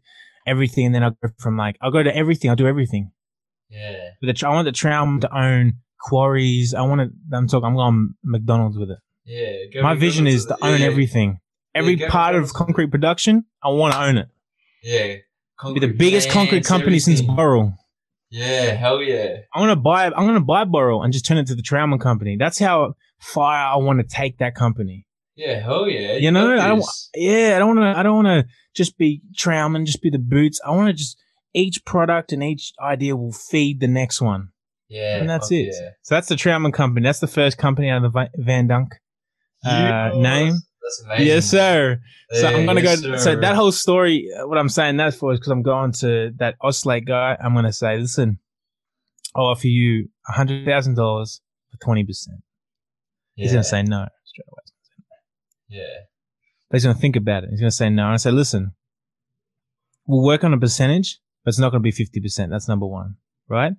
everything, and then I'll go from like I'll go to everything. I'll do everything. Yeah, But the, I want the Traum to own quarries. I want to. I'm talking. I'm going McDonald's with it. yeah. Go My vision is to own Yeah, everything. Every go part of McDonald's with it. concrete production, I want to own it. Yeah, Be the biggest concrete plants, company since everything. Boral. Yeah, hell yeah. I'm gonna buy. I'm gonna buy Boral and just turn it to the Trauman company. That's how far I want to take that company. Yeah, hell yeah. You know, I don't. Yeah, I don't want to. I don't want to just be Trauman, just be the boots. I want to just each product and each idea will feed the next one, Yeah, and that's fuck it. Yeah. So that's the Trauman company. That's the first company out of the Van Dunk uh, Yeah, name. That's amazing. Yes, sir. So I'm gonna yes, go. sir. So that whole story, uh, what I'm saying that for is because I'm going to that Oslake guy. I'm gonna say, listen, I'll offer you a hundred thousand dollars for twenty percent. He's gonna say no straight away. Yeah, But he's gonna think about it. He's gonna say no. And I say, listen, we'll work on a percentage, but it's not gonna be fifty percent. That's number one, right?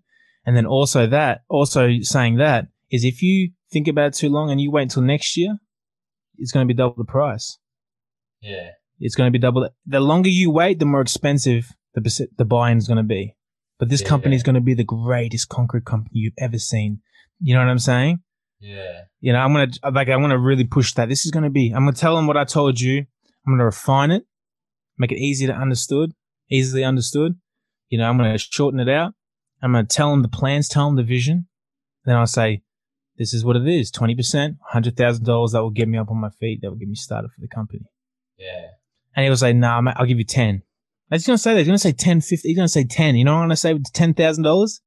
And then also that, also saying that is if you think about it too long and you wait until next year, it's gonna be double the price. yeah, it's going to be double. The longer you wait, the more expensive the the buy-in is going to be. But this Yeah. company is going to be the greatest concrete company you've ever seen. You know what I'm saying? yeah, You know, I'm going to like I'm going to really push that. This is going to be. I'm going to tell them what I told you. I'm going to refine it, make it easy to understood, easily understood. You know, I'm going to shorten it out. I'm going to tell them the plans, tell them the vision. Then I'll say, this is what it is: twenty percent, hundred thousand dollars. That will get me up on my feet. That will get me started for the company. yeah, And he was like, nah, mate, I'll give you 10. I He's going to say that. He's going to say 10, 50. He's going to say 10. You know what I'm going to say with $10,000?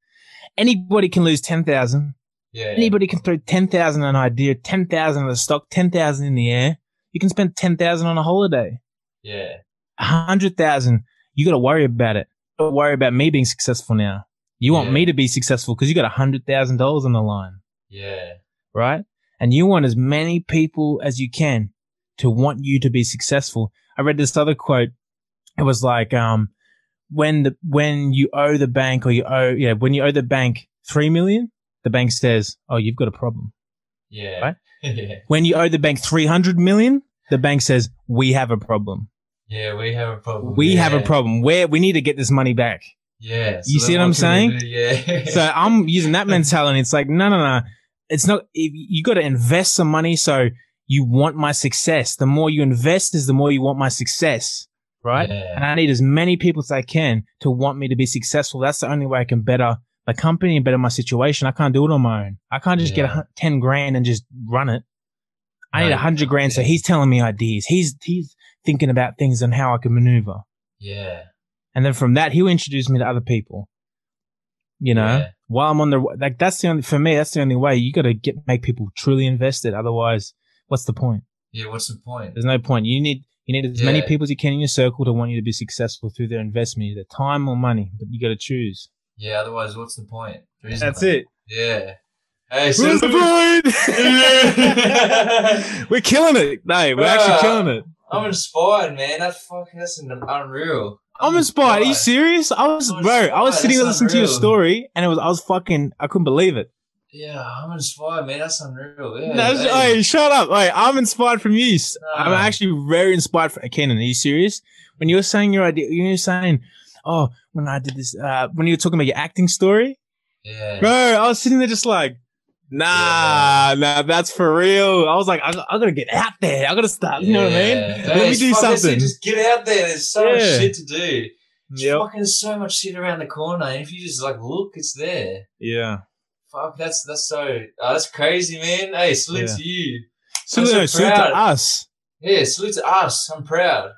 Anybody can lose 10,000. yeah. Anybody can throw 10,000 on an idea, 10,000 on the stock, 10,000 in the air. You can spend 10,000 on a holiday. Yeah, 100,000. You got to worry about it. Don't worry about me being successful now. You want Yeah. me to be successful because you got $100,000 on the line yeah, right? And you want as many people as you can to want you to be successful. I read this other quote. It was like, um, when the, when you owe the bank or you owe, yeah, when you owe the bank three million, the bank says, oh, you've got a problem. yeah. Right? yeah, When you owe the bank 300 million, the bank says, we have a problem. yeah. We have a problem. We yeah. have a problem. Where we need to get this money back. Yeah. You so see what I'm saying? do? Yeah. So I'm using that mentality. It's like, no, no, no. It's not, if you got to invest some money. So you want my success. The more you invest is the more you want my success. Right. Yeah. And I need as many people as I can to want me to be successful. That's the only way I can better the company and better my situation. I can't do it on my own. I can't just get a Yeah. hun- 10 grand and just run it. I No, need a hundred grand. So he's telling me ideas. He's, he's thinking about things and how I can maneuver. yeah. And then from that, he'll introduce me to other people. You know, Yeah. while I'm on the like, that's the only for me. That's the only way. You got to get make people truly invested. Otherwise, what's the point? Yeah. What's the point? There's no point. You need You need as many people as you can in your circle to want you to be successful through their investment, either time or money. But you got to choose. Yeah. Otherwise, what's the point? That's it. Yeah. Hey, so Where's the point? we're killing it. No, we're actually killing it. I'm inspired, man. That's fucking that's unreal. I'm inspired. Are you serious? I was, I'm bro. I was sitting there listening to your story, and it was, I was fucking, I couldn't believe it. Yeah, I'm inspired, man. That's unreal. Yeah. No, hey. hey, shut up. Hey, I'm inspired from you. I'm actually very inspired from Keenan. Are you serious? When you were saying your idea, you were saying, oh, when I did this, uh, when you were talking about your acting story, Yeah. bro, I was sitting there just like, nah, nah, that's for real. I was like, I, I gotta get out there. I gotta start. You know what I mean? Yeah. Let me do something. Just get out there. There's so much shit to do. Yep. Fucking so much shit around the corner. And if you just like look, it's there. Yeah. Fuck, that's that's so oh, that's crazy, man. Hey, salute Yeah. to you. I'm so no, salute to us. Yeah, salute to us. I'm proud.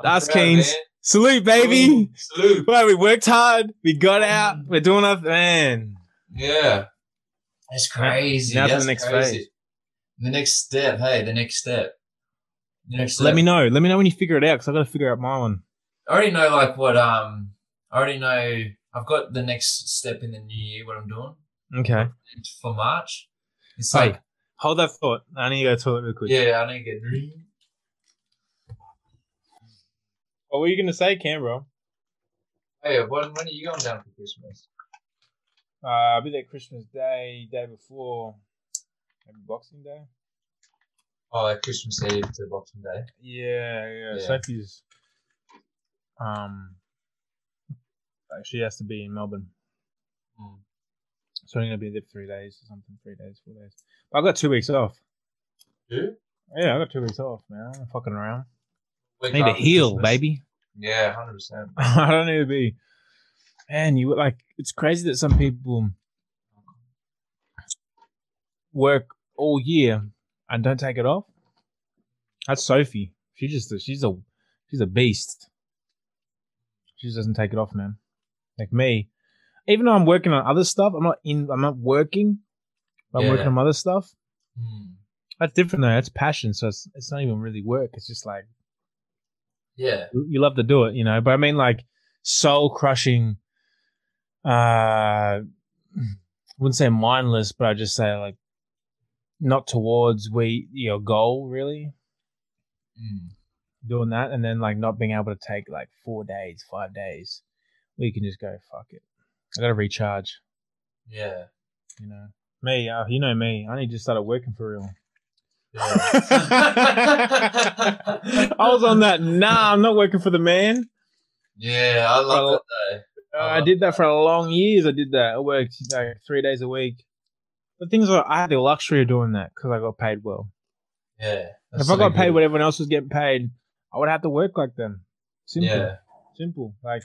I'm Kings. man. Salute, baby. Salute. Well, we worked hard. We got out. Mm. We're doing our man. Yeah. That's crazy. now to the next crazy. phase. The next step. Hey, the next step. The next step. Let me know. Let me know when you figure it out because I got to figure out my one. I already know like what um I already know I've got the next step in the new year what I'm doing Okay. for March. It's Hey, like hold that thought. I need to go to the toilet real quick. yeah, I need to get green. What were you gonna say, Canberra? Hey, when when are you going down for Christmas? Uh, I'll be there Christmas Day, day before, maybe Boxing Day. Oh, like Christmas Eve to Boxing Day. Yeah, yeah. Yeah. Sophie's, um, she has to be in Melbourne, Mm. so I'm gonna be there for three days or something. Three days, four days. But I got two weeks off. Who? Yeah, I got two weeks off, man. I'm fucking around. Week I need to heal, baby. Yeah, hundred percent. I don't need to be. Man, you like it's crazy that some people work all year and don't take it off. That's Sophie. She just she's a she's a beast. She just doesn't take it off, man. Like me, even though I'm working on other stuff, I'm not in. I'm not working. but I'm Yeah. working on other stuff. Mm. That's different though. That's passion. So it's it's not even really work. It's just like Yeah. you love to do it, you know. But I mean, like soul crushing. Uh, wouldn't say mindless, but I just say like not towards we your goal really Mm. doing that, and then like not being able to take like four days, five days, where you can just go fuck it. I gotta recharge, Yeah. you know. Me, uh, you know me. I need to start working for real. Yeah. I was on that. Nah, I'm not working for the man. yeah, I love that though. Uh, I I did that for a long years. I did that. I worked like three days a week. But things are, I had the luxury of doing that because I got paid well. Yeah. if I so got paid what everyone else was getting paid, I would have to work like them. Simple. Yeah. Simple. Like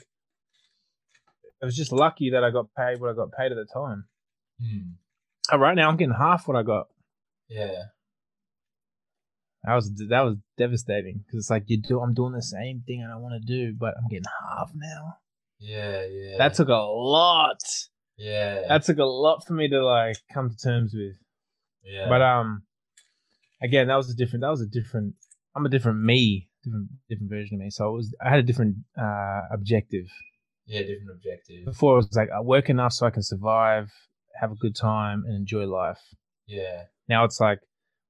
I was just lucky that I got paid what I got paid at the time. Mm. Uh, right now, I'm getting half what I got. Yeah. That was that was devastating because it's like you do. I'm doing the same thing I don't want to do, but I'm getting half now. Yeah. Yeah. That took a lot. Yeah. That took a lot for me to like come to terms with. yeah. But um, again, that was a different. That was a different. I'm a different me, different different version of me. So it was. I had a different uh objective. yeah, different objective. Before it was like I work enough so I can survive, have a good time, and enjoy life. Yeah. Now it's like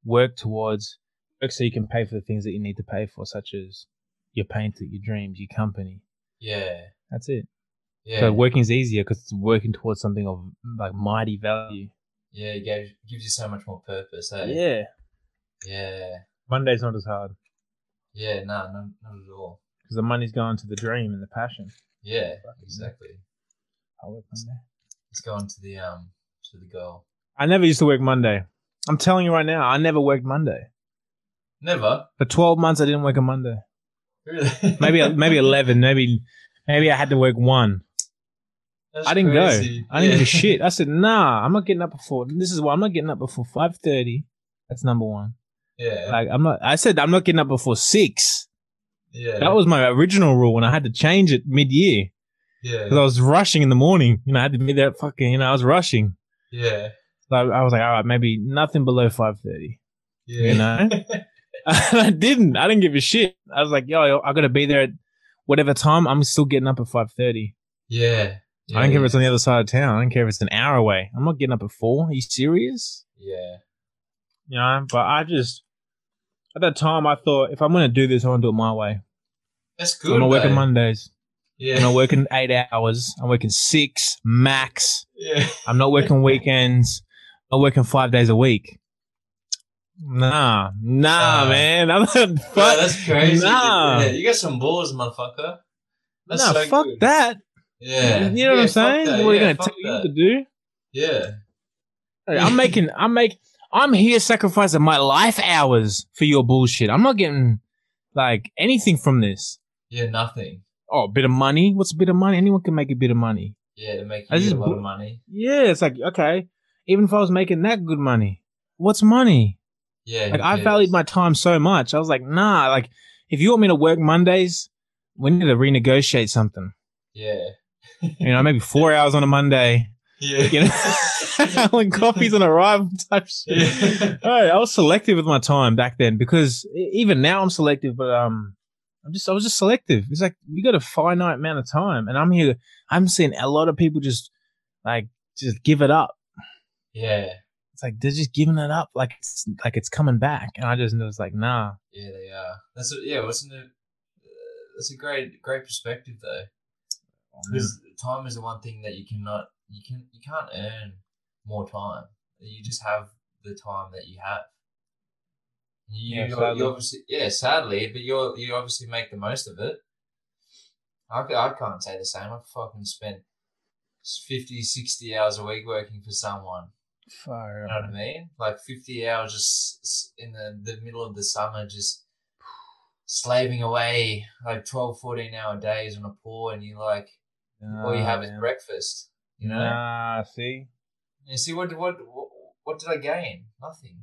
work towards work so you can pay for the things that you need to pay for, such as your painter, your dreams, your company. Yeah. That's it. Yeah. So working's easier because it's working towards something of like mighty value. yeah, it gives, gives you so much more purpose, hey? Yeah. Yeah. Monday's not as hard Yeah, no, no, not at all. because the money's going to the dream and the passion. Yeah, exactly. I work Monday. Let's go on to the um to the goal. I never used to work Monday. I'm telling you right now, I never worked Monday. Never. For 12 months, I didn't work a Monday. Really? Maybe maybe 11. Maybe maybe I had to work one. That's I didn't crazy. go. I didn't give Yeah. a shit. I said, nah, I'm not getting up before. This is why I'm not getting up before 5:30. That's number one. Yeah. Like I'm not. I said I'm not getting up before six. yeah. That was my original rule, and I had to change it mid-year yeah. because I was rushing in the morning. You know, I had to be there. Fucking, you know, I was rushing. yeah. So I, I was like, all right, maybe nothing below 5:30. Yeah. You know? I didn't. I didn't give a shit. I was like, yo, I gotta be there at whatever time. I'm still getting up at five thirty. Yeah. I don't care if it's on the other side of town. I don't care if it's an hour away. I'm not getting up at four. Are you serious? Yeah. You know, but I just at that time I thought if I'm gonna do this, I want to do it my way. That's good. I'm not working. Mondays. Yeah. I'm not working eight hours. I'm working six max. yeah. I'm not working weekends. I'm working five days a week. Nah, nah, Uh, man. I'm not, Bro, fuck, that's crazy. Nah. Yeah, you got some balls, motherfucker. That's nah, so fuck good. that. Yeah. You know what I'm saying? that. What are you Yeah, gonna tell you that. to do? Yeah. Hey, I'm making, I'm make, I'm here sacrificing my life hours for your bullshit. I'm not getting like anything from this. Yeah, nothing. Oh, a bit of money. What's a bit of money? Anyone can make a bit of money. Yeah, to make you just a lot of money. Yeah, it's like okay. Even if I was making that good money, what's money? Yeah. Like I valued my time so much. I was like, nah. Like if you want me to work Mondays, we need to renegotiate something. Yeah. You know, maybe four hours on a Monday. Yeah. You know, when coffee's on arrival type shit. yeah. All right, I was selective with my time back then because even now I'm selective, but um, I'm just I was just selective. It's like we got a finite amount of time, and I'm here. I'm seeing a lot of people just like just give it up. yeah. It's like they're just giving it up, like it's like it's coming back, and I just was like, nah. Yeah, they are. That's a, yeah. Wasn't it? Uh, that's a great, great perspective though. Because time is the one thing that you cannot, you can, you can't earn more time. You just have the time that you have. You, Yeah, sadly. you obviously, yeah, sadly, but you you obviously make the most of it. I, I can't say the same. I fucking spent 50, 60 hours a week working for someone. Fire. You know what I mean? Like 50 hours just in the, the middle of the summer, just slaving away like 12, 14 hour days on a pool, and you like, all you have is breakfast. You know? Nah, see, You see, what, what, what, what did I gain? Nothing.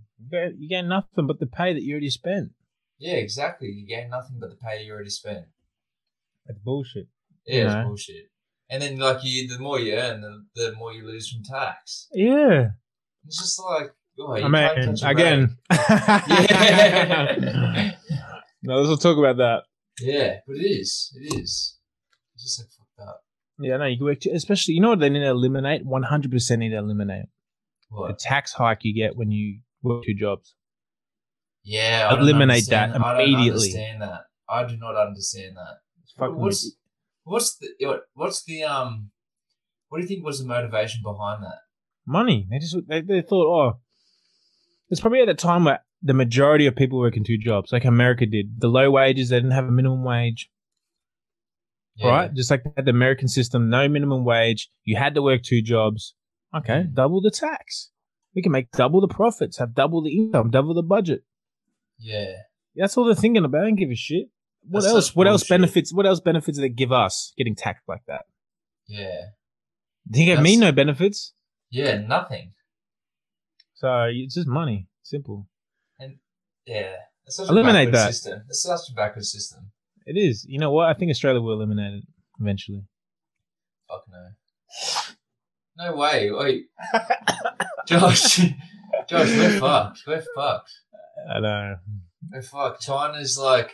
you gain nothing but the pay that you already spent. Yeah, exactly. You gain nothing but the pay you already spent. That's bullshit. Yeah, it's bullshit. And then, like, you, the more you earn, the, the more you lose from tax. Yeah. It's just like, oh, I mean, again. Yeah. no, let's not talk about that. Yeah, but it is. It is. It's just like fucked up. Yeah, no, you can work, especially, you know what they need to eliminate? 100% need to eliminate the tax hike you get when you work two jobs. Yeah, I don't Eliminate that understand- I don't understand that. I do not understand that. It's fucking What's what's the what- what's the um? What do you think was the motivation behind that? Money. They just they, they thought, oh, it's probably at the time where the majority of people working two jobs, like America did. The low wages, they didn't have a minimum wage, Yeah. right? Just like they had the American system, no minimum wage. You had to work two jobs. Okay, Mm. double the tax. We can make double the profits, have double the income, double the budget. Yeah. That's all they're thinking about. I don't give a shit. What That's else? What else benefits? What else benefits do they give us getting taxed like that? Yeah. They give me no benefits. Yeah. Nothing. So it's just money. Simple. And yeah. It's such Eliminate a that. system. It's such a backward system. It is. You know what? I think Australia will eliminate it eventually. Fuck no. No way. Wait. Josh. Josh, we're fucked. We're fucked. I know. We're fucked. China's like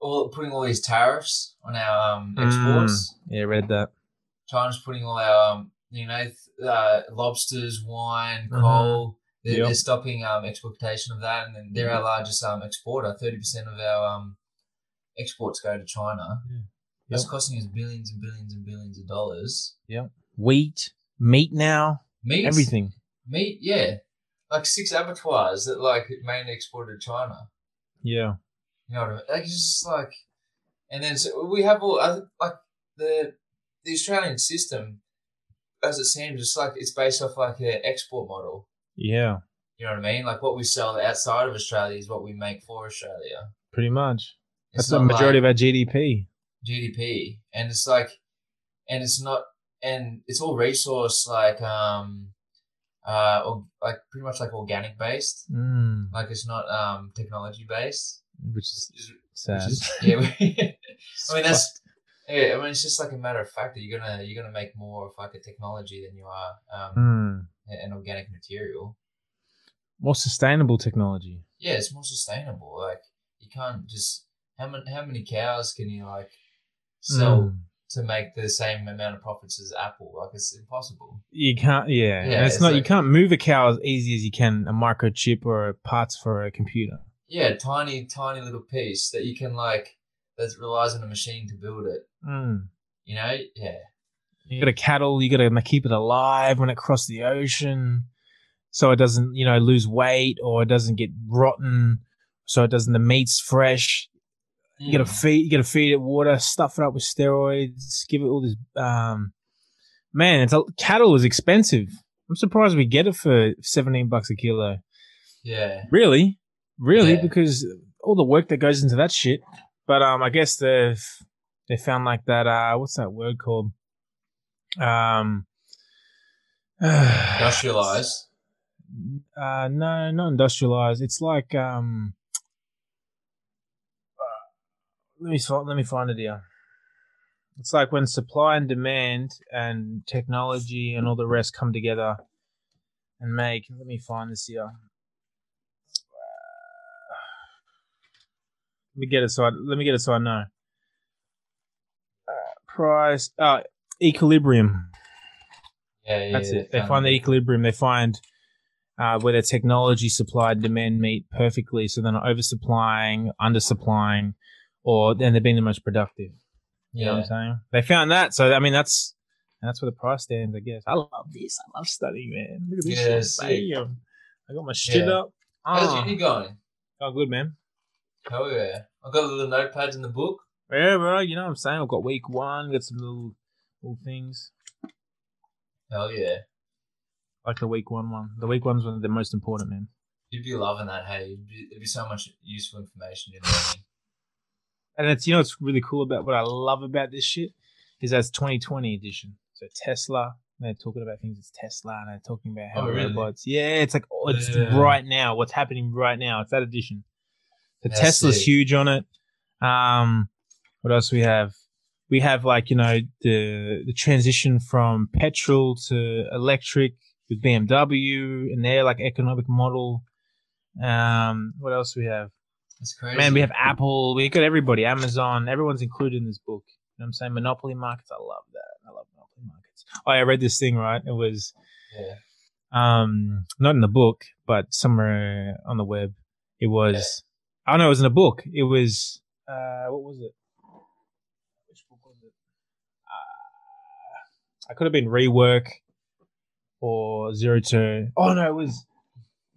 all putting all these tariffs on our um, exports. Yeah, read that. China's putting all our, um, you know, uh, lobsters, wine, Mhm. coal. They're, Yep. they're stopping um, exportation of that, and then they're our largest um, exporter. Thirty percent of our um, exports go to China. Yeah. That's costing us billions and billions and billions of dollars. Yeah, wheat, meat now, Meat, everything. meat, yeah, like six abattoirs that like mainly exported to China. Yeah. You know what I mean? Like it's just like, and then so we have all like the the Australian system, as it seems, it's like it's based off like an export model. Yeah. You know what I mean? Like what we sell outside of Australia is what we make for Australia. Pretty much. It's That's the majority like of our GDP. GDP, and it's like, and it's not, and it's all resource like um, uh, or, like pretty much like organic based. Mm, Like it's not um technology based. which is Which is- sad. which is- yeah, I mean that's yeah. I mean it's just like a matter of fact that you're gonna you're gonna make more of like a technology than you are um Mm. an organic material. More sustainable technology. yeah, it's more sustainable. Like you can't just how many how many cows can you like sell Mm. to make the same amount of profits as Apple? Like it's impossible. You can't, yeah. Yeah, it's, it's not. you can't move a cow as easy as you can a microchip or parts for a computer. Yeah, tiny tiny little piece that you can like that relies on a machine to build it. Mm. You know? Yeah. You got a cattle. You got to keep it alive when it crosses the ocean, so it doesn't, you know, lose weight or it doesn't get rotten. So it doesn't. The meat's fresh. You gotta Mm. feed. You gotta feed it water. Stuff it up with steroids. Give it all this. Um, man, it's a, cattle is expensive. I'm surprised we get it for 17 bucks a kilo. Yeah. Really, really, Yeah. because all the work that goes into that shit. But um, I guess they've they found like that. Uh, what's that word called? Um, Industrialized. Uh, no, not industrialized. It's like um. uh, let me let me find it here. It's like when supply and demand and technology and all the rest come together and make. Let me find this here. Let me get it so I, let me get it so I know. Price, uh, equilibrium. Yeah, yeah. That's it. They find the equilibrium. They find uh, where the technology supply and demand meet perfectly, so they're not oversupplying, undersupplying, or then they're being the most productive. You know what I'm saying? They found that, so I mean that's that's where the price stands. I guess I love this. I love studying, man. Look at this Yeah, shit. Bam. I got my shit Yeah. up. How's Oh, uni going? oh, good man. Hell yeah. I've got little notepads in the book. Yeah, bro. You know what I'm saying? I've got week one. Got some little little things Hell yeah. like the week one one. The week one's one of the most important, man. You'd be loving that, hey. It'd be, it'd be so much useful information you're learning. And it's you know what's really cool about what I love about this shit is that's 2020 edition. So Tesla, they're talking about things. It's Tesla, and they're talking about how Oh, really? robots. Yeah, it's like oh, it's Yeah. right now. What's happening right now? It's that edition. The Tesla's sick. huge on it. Um, what else we have? We have like you know the the transition from petrol to electric with BMW and their like economic model. Um, what else we have? It's crazy. Man, we have Apple, we got everybody, Amazon, everyone's included in this book. You know what I'm saying? Monopoly markets, I love that. I love monopoly markets. Oh, I read this thing, right? It was Yeah. um not in the book, but somewhere on the web. It was I don't know, it was in a book. It was uh what was it? Which book was it? Uh, I could have been rework or zero to oh no, it was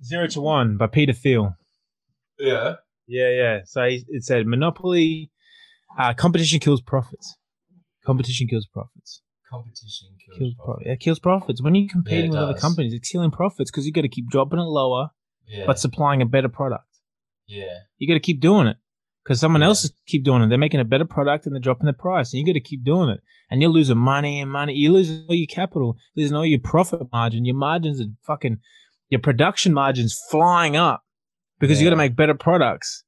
zero to one by Peter Thiel. Yeah. Yeah, yeah. So it said monopoly, uh, competition kills profits. Competition kills profits. Competition kills, Kills profit. profit. Yeah, kills profits. When you're competing it with other companies, it's killing profits because you got to keep dropping it lower, Yeah. but supplying a better product. yeah. You got to keep doing it because someone Yeah. else is keep doing it. They're making a better product and they're dropping the price, and you got to keep doing it. And you're losing money and money. You're losing all your capital, losing all your profit margin. Your margins are fucking, your production margins flying up because you got to make better products.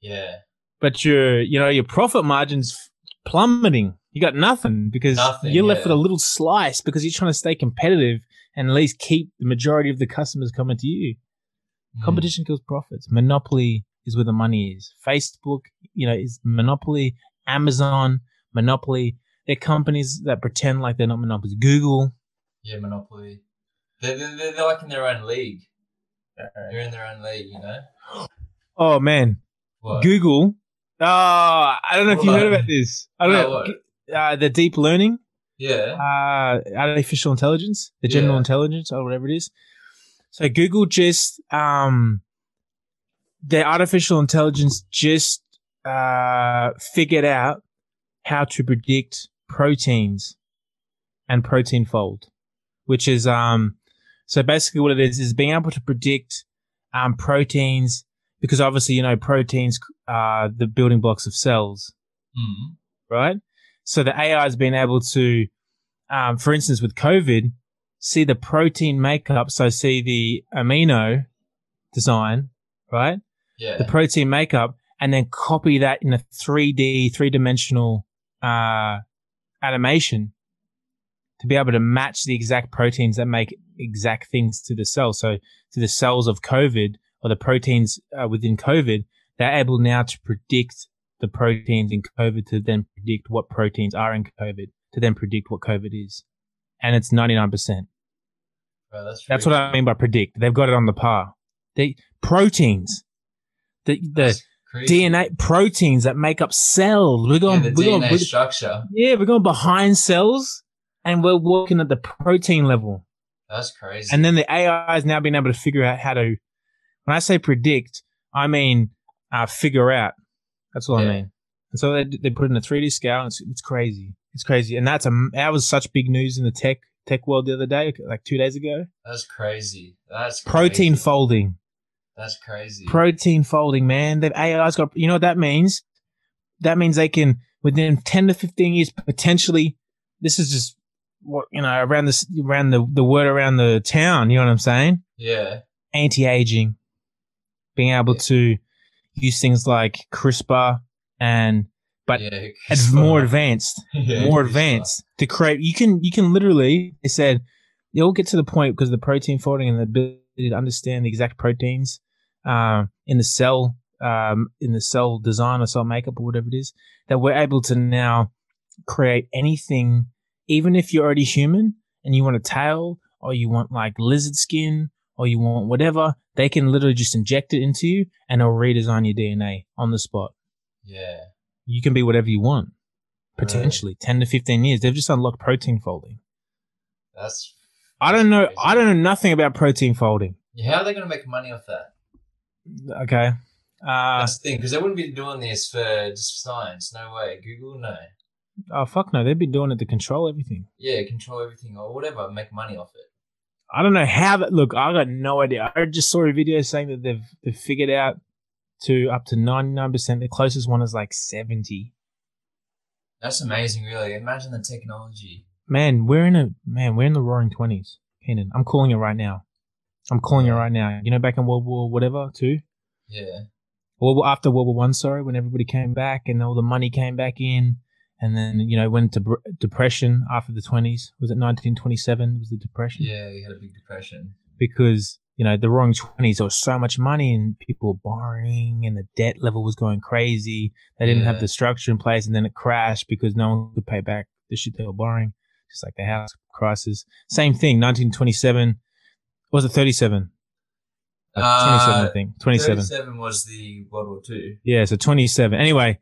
Yeah. but your you know your profit margins plummeting. You got nothing because Nothing, you're left yeah. with a little slice because you're trying to stay competitive and at least keep the majority of the customers coming to you. Mm. Competition kills profits. Monopoly is where the money is. Facebook, you know, is monopoly. Amazon, monopoly. They're companies that pretend like they're not monopolies. Google. Yeah, Monopoly. They're, they're, they're like in their own league. They're in their own league, you know? Oh man, What? Google. Oh, I don't know if you heard about this. I don't No, know. Uh, the deep learning. Yeah. uh, artificial intelligence, the general Yeah. intelligence, or whatever it is. So Google just um, their artificial intelligence just uh, figured out how to predict proteins and protein fold, which is um, so basically what it is is being able to predict um, proteins because obviously you know proteins are the building blocks of cells Mm. right? So the AI has been able to, um, for instance, with COVID, see the protein makeup. So see the amino design, right? Yeah. The protein makeup, and then copy that in a 3D, three dimensional uh, animation to be able to match the exact proteins that make exact things to the cell. So to the cells of COVID or the proteins uh, within COVID, they're able now to predict the proteins in COVID to then predict what proteins are in COVID to then predict what COVID is. And it's 99%. Bro, that's That's what I mean by predict. They've got it on the par. They proteins, the the DNA proteins that make up cells. We're Yeah, going, the we're going, DNA we're- structure. yeah, we're going behind cells, and we're working at the protein level. That's crazy. And then the AI has now been able to figure out how to. When I say predict, I mean uh, figure out. That's what I mean. And so they they put it in a 3D scale. And it's it's crazy. It's crazy, and that's a that was such big news in the tech tech world the other day, like two days ago. that's crazy. That's Protein crazy. folding. That's crazy. protein folding, man. They've AI's got, you know what that means? That means they can, within 10 to 15 years, potentially, this is just what, you know, around this, around the, the word around the town, you know what I'm saying? yeah. Anti-aging, being able Yeah. to use things like CRISPR and, but yeah, it's more advanced, Yeah, more advanced to create, you can, you can literally, they said, you'll get to the point because the protein folding and the ability to understand the exact proteins um, in the cell, um, in the cell design or cell makeup or whatever it is, that we're able to now create anything, even if you're already human and you want a tail or you want like lizard skin or you want whatever, they can literally just inject it into you and it'll redesign your DNA on the spot. Yeah. You can be whatever you want. Right. Potentially 10 to 15 years. They've just unlocked protein folding. That's. I don't know. Crazy. I don't know nothing about protein folding. How are they going to make money off that? Okay. Uh, That's the thing, because they wouldn't be doing this for just science. No way. Google, no. oh, fuck no. They'd be doing it to control everything. Yeah, control everything or whatever, make money off it. I don't know how that. Look, I got no idea. I just saw a video saying that they've they've figured out to up to ninety nine percent. The closest one is like seventy. That's amazing, really. Imagine the technology. Man, we're in a man. We're in the roaring twenties, Keenan. I'm calling it right now. I'm calling it right now. You know, back in World War whatever too. Yeah. War, after World War One, sorry, when everybody came back and all the money came back in, and then you know went to br- depression after the twenties. Was it 1927? Was the depression? Yeah, you had a big depression. because you know the roaring twenties there was so much money and people were borrowing and the debt level was going crazy. They didn't have the structure in place, and then it crashed because no one could pay back the shit they were borrowing. Just like the house crisis. Same thing. 1927 was it 37? Uh, 27, I Uh, think. 27. 37 was the World War Two. Yeah, so 27. Anyway,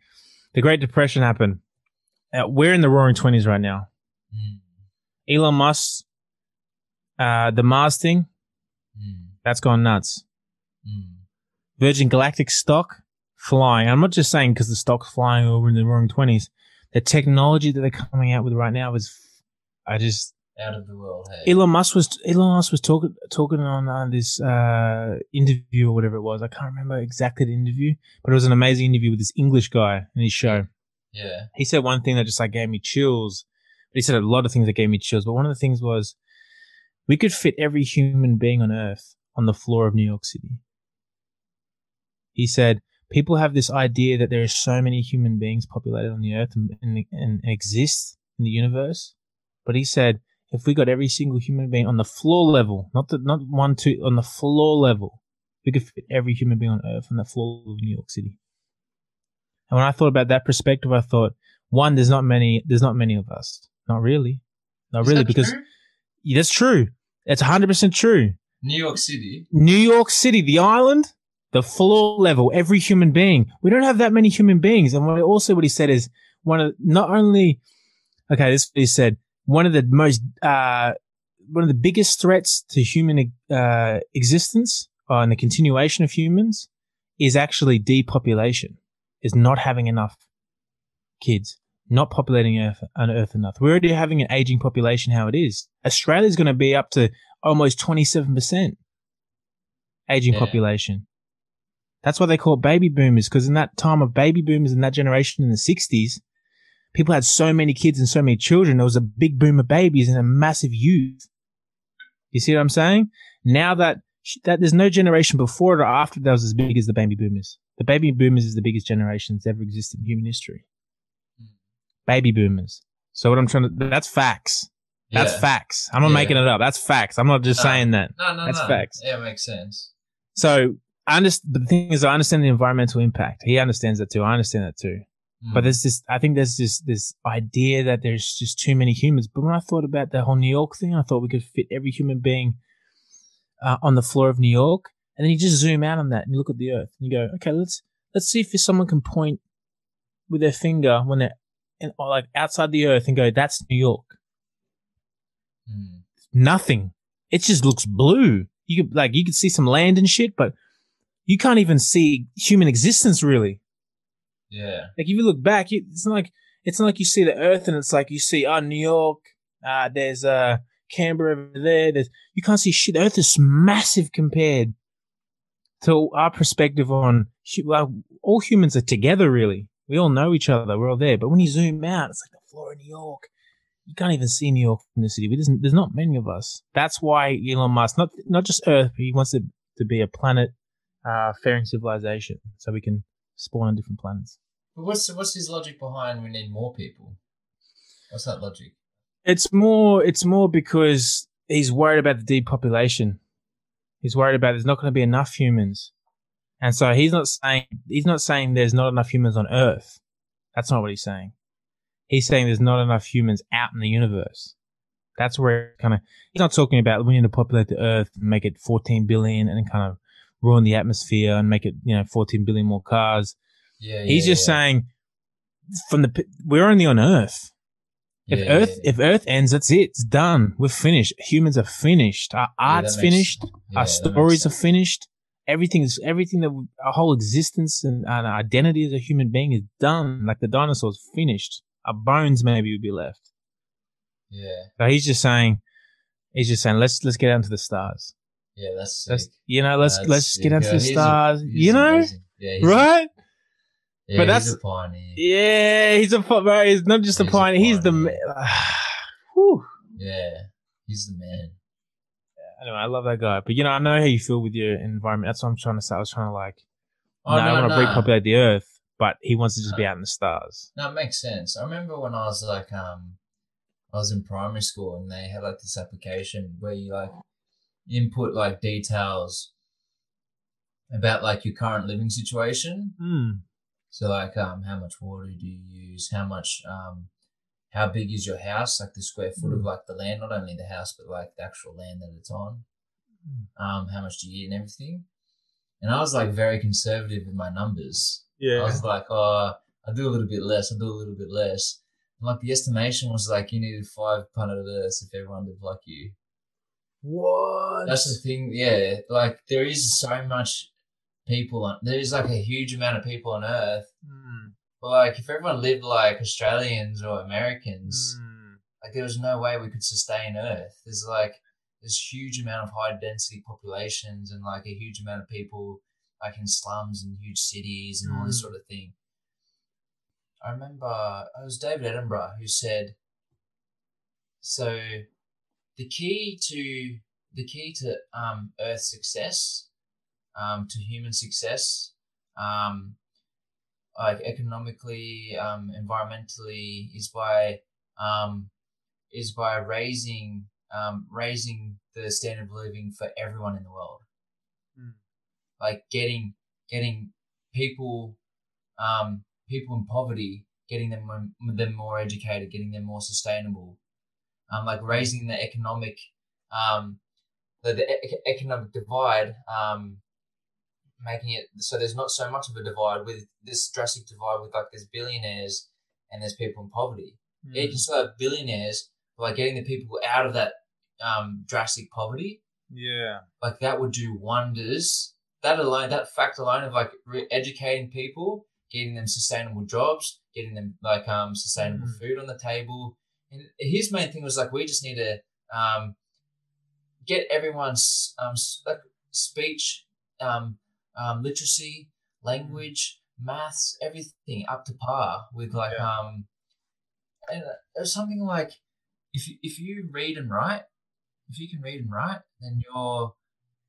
the Great Depression happened. Uh, we're in the roaring 20s right now. Mm. Elon Musk, uh, the Mars thing, Mm. that's gone nuts. Mm. Virgin Galactic stock flying. I'm not just saying because the stock's flying over in the roaring 20s. The technology that they're coming out with right now is, I just, Out of the world, hey. Elon Musk was Elon Musk was talking talking on uh, this uh, interview or whatever it was. I can't remember exactly the interview, but it was an amazing interview with this English guy in his show. yeah. He said one thing that just like gave me chills. But he said a lot of things that gave me chills. But one of the things was we could fit every human being on Earth on the floor of New York City. He said people have this idea that there are so many human beings populated on the Earth and, and, and exist in the universe. But he said if we got every single human being on the floor level, not the not one two on the floor level, we could fit every human being on Earth on the floor of New York City. And when I thought about that perspective, I thought, one, there's not many, there's not many of us. Not really, not Is really, that because true? Yeah, that's true. It's 100 percent true. New York City. New York City, the island, the floor level, every human being. We don't have that many human beings. And what also what he said is one of not only okay, this is what he said one of the most uh one of the biggest threats to human uh existence uh, and the continuation of humans is actually depopulation, is not having enough kids, not populating Earth on Earth enough. We're already having an aging population how it is. Australia's going to be up to almost 27% aging Yeah. population. That's why they call it baby boomers, because in that time of baby boomers in that generation in the 60s, people had so many kids and so many children. There was a big boom of babies and a massive youth. You see what I'm saying? Now that that there's no generation before it or after that was as big as the baby boomers. The baby boomers is the biggest generation that's ever existed in human history. Hmm. Baby boomers. So what I'm trying to that's facts. That's Yeah. facts. I'm not Yeah. making it up. That's facts. I'm not just No. saying that. No, no, no. That's no. facts. Yeah, it makes sense. So I understand. But the thing is, I understand the environmental impact. He understands that too. I understand that too. Mm. But there's this. I think there's this this idea that there's just too many humans. But when I thought about the whole New York thing, I thought we could fit every human being uh, on the floor of New York, and then you just zoom out on that and you look at the Earth and you go, okay, let's let's see if someone can point with their finger when they're in, or like outside the Earth and go, that's New York. Mm. Nothing. It just looks blue. You could like you could see some land and shit, but you can't even see human existence really. Yeah, Like if you look back, it's not like it's not like you see the Earth and it's like you see oh New York, uh, there's uh Canberra over there. There's you can't see shit. The Earth is massive compared to our perspective on well, all humans are together. Really, we all know each other. We're all there. But when you zoom out, it's like the floor of New York. You can't even see New York from the city. There's, not many of us. That's why Elon Musk, not not just Earth, he wants it to be a planet uh, faring civilization, so we can spawn on different planets. But what's what's his logic behind we need more people? What's that logic? It's more. It's more because he's worried about the depopulation. He's worried about there's not going to be enough humans, and so he's not saying he's not saying there's not enough humans on Earth. That's not what he's saying. He's saying there's not enough humans out in the universe. That's where kind of he's not talking about we need to populate the Earth and make it 14 billion and kind of ruin the atmosphere and make it you know 14 billion more cars. Yeah, He's yeah, just yeah. saying from the we're only on Earth. If Yeah, Earth if Earth ends, that's it. It's done. We're finished. Humans are finished. Our art's makes- finished. our stories are finished. Everything is everything that we- our whole existence and, and our identity as a human being is done. Like the dinosaurs finished. Our bones maybe would be left. Yeah, So he's just saying, he's just saying, let's let's get out into the stars. yeah, that's Let's you know, let's That's let's get sick. out to the stars. he's you know, yeah, right? Yeah, But he's that's- a pioneer. Yeah, he's a bro. He's not just a He's a pioneer. He's the. pioneer. ma- Whew. Yeah, he's the man. Anyway, I love that guy. But you know, I know how you feel with your environment. That's what I'm trying to say. I was trying to like, Oh no, I want to no. repopulate the Earth, but he wants to just be out in the stars. No, it makes sense. I remember when I was like, um, I was in primary school and they had like this application where you like input like details about like your current living situation. Hmm. So like, um, how much water do you use? How much, um, how big is your house? Like the square foot of Mm. like the land, not only the house, but like the actual land that it's on. Um, how much do you eat and everything? And I was like very conservative with my numbers. Yeah. I was like, oh, I do a little bit less. I do a little bit less. And like the estimation was like you needed five of Earths if everyone lived like you. What? That's the thing. Yeah, like there is so much people on. There is like a huge amount of people on Earth. Hmm. But like if everyone lived like Australians or Americans, Hmm. like there was no way we could sustain Earth. There's like this huge amount of high density populations and like a huge amount of people like in slums and huge cities and all this Mm. sort of thing. I remember it was David Attenborough who said, "So, the key to the key to um, Earth success, um, to human success, um, like economically, um, environmentally, is by um, is by raising um, raising the standard of living for everyone in the world. Mm. Like getting getting people um, people in poverty, getting them more- them more educated, getting them more sustainable, um, like raising the economic um, the, the e- economic divide, um, making it so there's not so much of a divide with this drastic divide with like there's billionaires and there's people in poverty. Yeah, you can still have billionaires, but like getting the people out of that um, drastic poverty, Yeah. like that would do wonders. That alone, that fact alone of like re- educating people, getting them sustainable jobs, getting them like um sustainable Mm. food on the table. And his main thing was like we just need to um get everyone's um like speech, um, um literacy, language, maths, everything up to par with like Yeah. um and it was something like if you, if you read and write, if you can read and write, then you're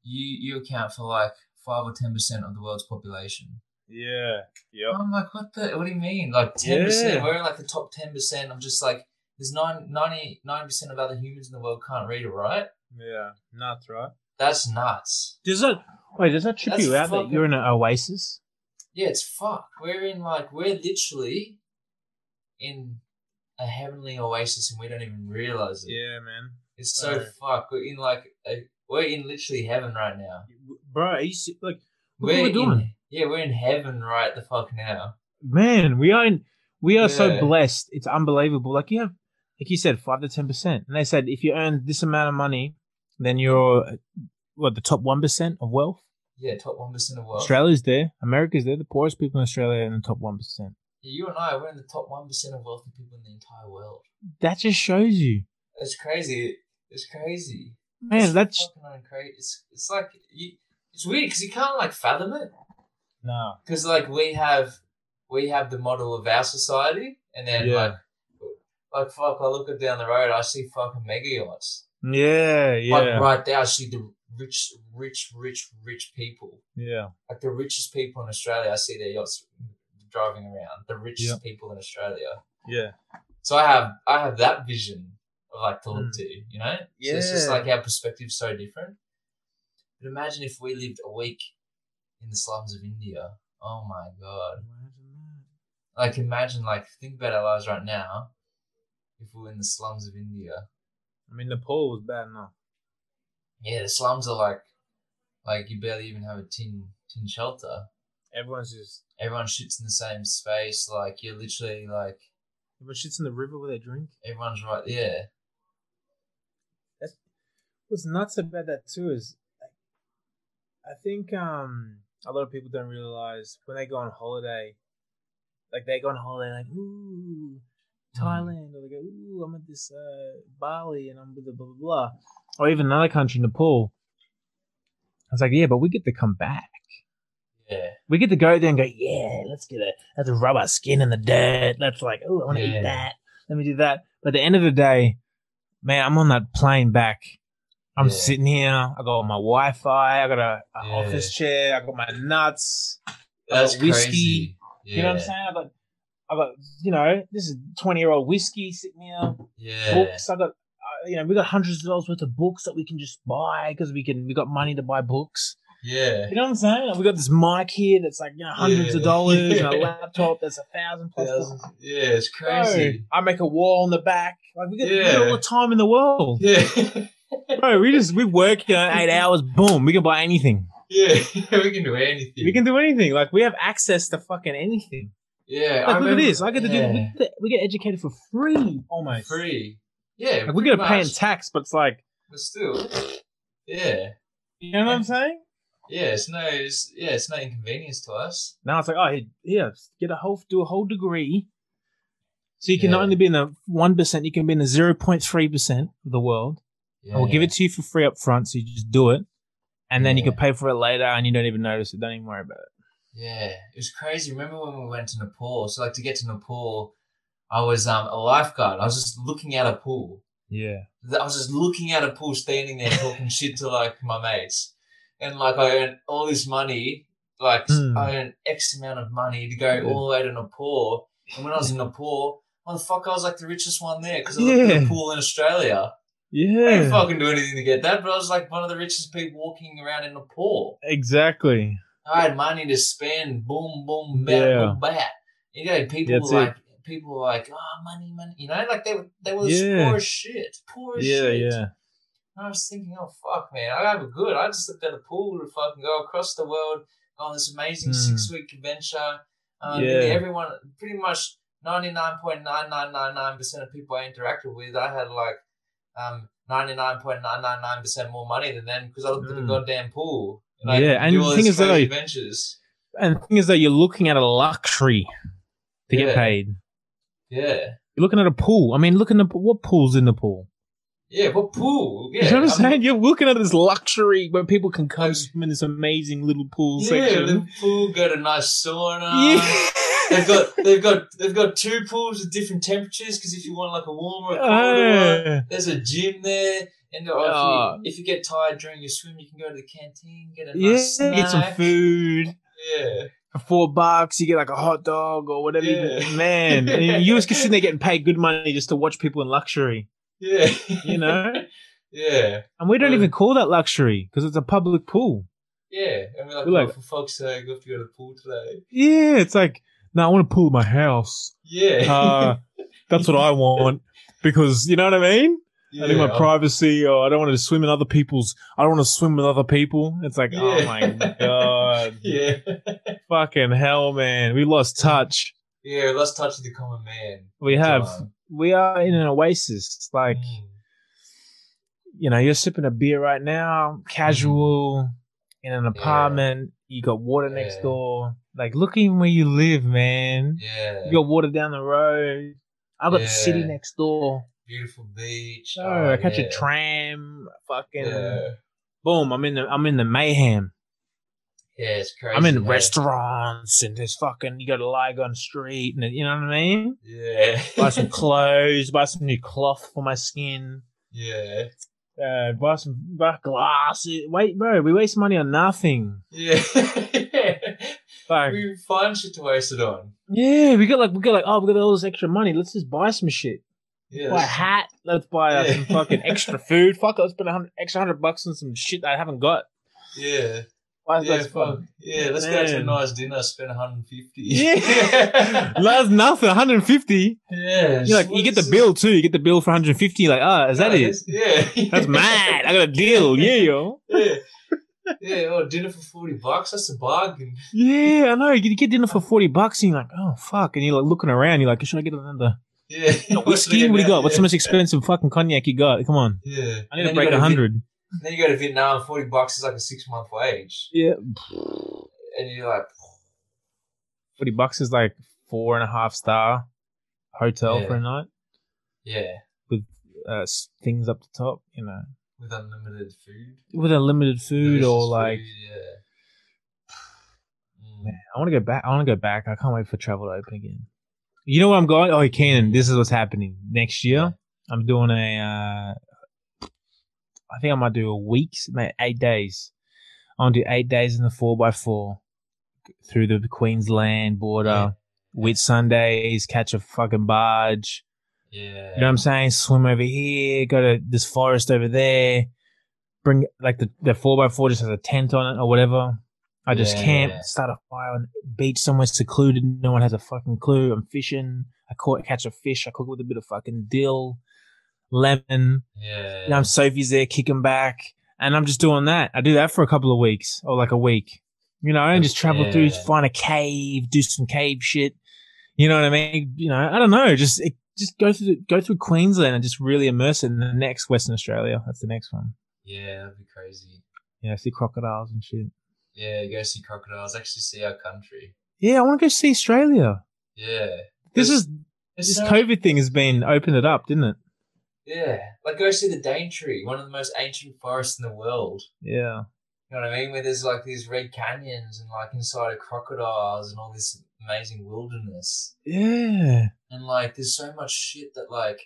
you you account for like five or ten percent of the world's population. Yeah. Yeah. I'm like, what the? What do you mean? Like ten percent? We're in like the top ten percent. I'm just like, there's nine, 99 percent of other humans in the world can't read or write. Yeah. Nuts, right? That's nuts. Does that wait? Does that trip That's you out that you're in an oasis? Yeah, it's fuck. We're in like we're literally in a heavenly oasis and we don't even realize it. Yeah, man. It's so fuck. We're in like a, we're in literally heaven right now. Bro, are you se- like Look what we're we're doing. In, yeah, we're in heaven right the fuck now. man, we are in, we are so Yeah. blessed. It's unbelievable. Like you have, like you said, five to ten percent, and they said if you earn this amount of money, then you're uh, what the top one percent of wealth. Yeah, top one percent of wealth. Australia's there, America's there. The poorest people in Australia are in the top one percent. Yeah, you and I we're in the top one percent of wealthy people in the entire world. That just shows you, It's crazy. It's crazy. man. It's That's fucking crazy. It's it's like you. It's weird because you can't like fathom it. no. because like we have we have the model of our society and then Yeah. like like fuck I look down the road I see fucking mega yachts Yeah, yeah, like right there I see the rich rich rich rich people yeah. like the richest people in Australia I see their yachts driving around the richest Yeah. people in Australia Yeah. so I have I have that vision of like to look Mm. to you know so it's just like our perspective's so different but imagine if we lived a week in the slums of India oh my god like imagine like think about our lives right now if we were in the slums of India. I mean, Nepal was bad enough. Yeah, the slums are like like you barely even have a tin tin shelter. Everyone's just Everyone shits in the same space, like you're literally like everyone shits in the river where they drink. everyone's right yeah. What's nuts about that too is, I think um a lot of people don't realize when they go on holiday, like they go on holiday like ooh Thailand or they go ooh I'm at this uh, Bali and I'm with the blah blah blah or even another country Nepal. I was like yeah, but we get to come back. Yeah. We get to go there and go yeah, let's get a let's rub our skin in the dirt. Let's like oh I want to Yeah. eat that. Let me do that. But at the end of the day, man, I'm on that plane back. I'm Yeah. sitting here. I got my Wi-Fi. I got a, a Yeah. office chair. I got my nuts. That's whiskey. crazy. Yeah. You know what I'm saying? I got, I got, you know, this is 20 year old whiskey sitting here. Yeah. Books. I got, uh, you know, we got hundreds of dollars worth of books that we can just buy because we can. We got money to buy books. Yeah. You know what I'm saying? We got this mic here that's like you know hundreds of Yeah. dollars and a laptop that's a thousand plus. Yeah, it's Bro, crazy. I make a wall in the back. Like we get, we Yeah. get all the time in the world. Yeah. Bro, we just we work you know, eight hours. Boom, we can buy anything. yeah. we can do anything. We can do anything. Like we have access to fucking anything. Yeah. Like I look at this. I get to yeah. do. We get, we get educated for free almost. free. Yeah. Like we pretty get to pay in tax, but it's like But still. Yeah. you know what I'm saying. Yeah, it's no, it's, yeah, it's no inconvenience to us. Now it's like, oh, here, here, get a whole, do a whole degree. So you can not only be in the one percent, you can be in the zero point three percent of the world. Yeah. And we'll give it to you for free up front, so you just do it, and then you can pay for it later, and you don't even notice it. Don't even worry about it. Yeah, it was crazy. Remember when we went to Nepal? So, like, to get to Nepal, I was um a lifeguard. I was just looking at a pool. Yeah. I was just looking at a pool, standing there talking shit to like my mates, and like I earned all this money. Like Hmm. I earned X amount of money to go Yeah. all the way to Nepal. And when I was in Nepal, motherfucker, I was like the richest one there because I looked at Yeah. a pool in Australia. Yeah. I didn't fucking do anything to get that, but I was like one of the richest people walking around in Nepal. Exactly. I had money to spend. Boom, boom, bat, Yeah. boom, bat. You know, people That's were it. like, people were like, oh, money, money. You know, like they were, they were Yeah. poor as shit, poor as Yeah, shit. yeah. And I was thinking, oh fuck, man, I have a good. I just looked at a pool to fucking go across the world, on this amazing Hmm. six week adventure. Um, Yeah. everyone, pretty much ninety nine point nine nine nine nine percent of people I interacted with, I had like um ninety nine point nine nine nine percent more money than them because I looked at Hmm. a goddamn pool. Yeah, and the thing is that, adventures. And the thing is that you're looking at a luxury to Yeah. get paid. Yeah. You're looking at a pool. I mean, look at the what pool's in the pool. Yeah, what pool? Yeah, you know what I'm I'm- saying? You're looking at this luxury where people can come swim in this amazing little pool Yeah, section. the pool got a nice sauna. Yeah. They've got they've got they've got two pools with different temperatures because if you want like a warmer or a colder one, Ah. there's a gym there. And uh, if, you, if you get tired during your swim, you can go to the canteen, get a yeah, snack. get some food. Yeah, For four bucks, you get like a hot dog or whatever. Yeah. Man, and you just sitting there getting paid good money just to watch people in luxury. yeah. You know? Yeah, and we don't Uh, even call that luxury because it's a public pool. yeah. And we're like, We're oh, like- for fuck's sake, we have to go to the pool today. Yeah, it's like, no, I want to pool at my house. Yeah. Uh, that's what I want because you know what I mean. I need my Yeah. privacy, or I don't want to swim in other people's. I don't want to swim with other people. It's like, oh my god, Yeah. fucking hell, man, we lost touch. Yeah, let's touch the common man. We have, Time. we are in an oasis. Like, Mm. you know, you're sipping a beer right now, casual, in an apartment. You got water next door. Like, looking where you live, man. Yeah. You got water down the road. I got the city next door. Beautiful beach. Oh, I catch yeah. a tram. Fucking Yeah. boom! I'm in the I'm in the mayhem. Yeah, it's crazy. I'm in eh? restaurants and there's fucking you got to lie on the street and you know what I mean. Yeah. Buy some clothes, buy some new cloth for my skin. yeah. Uh, buy some buy glasses. Wait, bro, we waste money on nothing. Yeah. Like, we find shit to waste it on. yeah, we got like we got like oh we got all this extra money. Let's just buy some shit. Yeah. buy a hat. Let's buy uh, Yeah. some fucking extra food. Fuck, let's spend a hundred extra hundred bucks on some shit that I haven't got. Yeah. Why Yeah, fuck. fun. Yeah, let's go to a nice dinner, spend 150. Yeah. That's nothing. 150. yeah. You're like you get the bill too. You get the bill for 150. Like, ah, is that it? Yeah. That's mad. I got a deal. Yeah, yo. Yeah. Yeah, oh, dinner for 40 bucks? That's a bargain. Yeah, I know. You get dinner for 40 bucks and you're like, oh, fuck. And you're like looking around. You're like, should I get another Yeah. whiskey? What do you got? What's the most expensive fucking cognac you got? Come on. Yeah. I need to break you go 100. Then you go to Vietnam, 40 bucks is like a six month wage. Yeah. And you're like, 40 bucks is like four and a half star hotel Yeah. for a night. yeah, With Uh, things up the top, you know, with unlimited food. with unlimited food Delicious or like, food, yeah. Man, I want to go back. I want to go back. I can't wait for travel to open again. You know where I'm going? Oh, Keenan, this is what's happening next year. I'm doing a. Uh, I think I might do a week, mate, eight days. I'll do eight days in the four by four through the Queensland border. Yeah. With Sundays, catch a fucking barge. Yeah. You know what I'm saying? Swim over here, go to this forest over there. Bring like the the four x four just has a tent on it or whatever. I just Yeah. camp, start a fire on the beach somewhere secluded. No one has a fucking clue. I'm fishing. I caught catch a fish. I cook it with a bit of fucking dill, lemon. yeah. You know, Sophie's there kicking back, and I'm just doing that. I do that for a couple of weeks or like a week. You know, and just travel through, find a cave, do some cave shit. You know what I mean? You know, I don't know. Just it, just go through go through Queensland and just really immerse it in the next Western Australia. That's the next one. yeah, that'd be crazy. Yeah, see crocodiles and shit. Yeah, go see crocodiles, actually see our country. Yeah, I want to go see Australia. Yeah. This is this so- COVID thing has been opened it up, didn't it? Yeah. Like go see the Daintree, one of the most ancient forests in the world. Yeah. You know what I mean? Where there's like these red canyons and like inside of crocodiles and all this amazing wilderness. Yeah. And like there's so much shit that like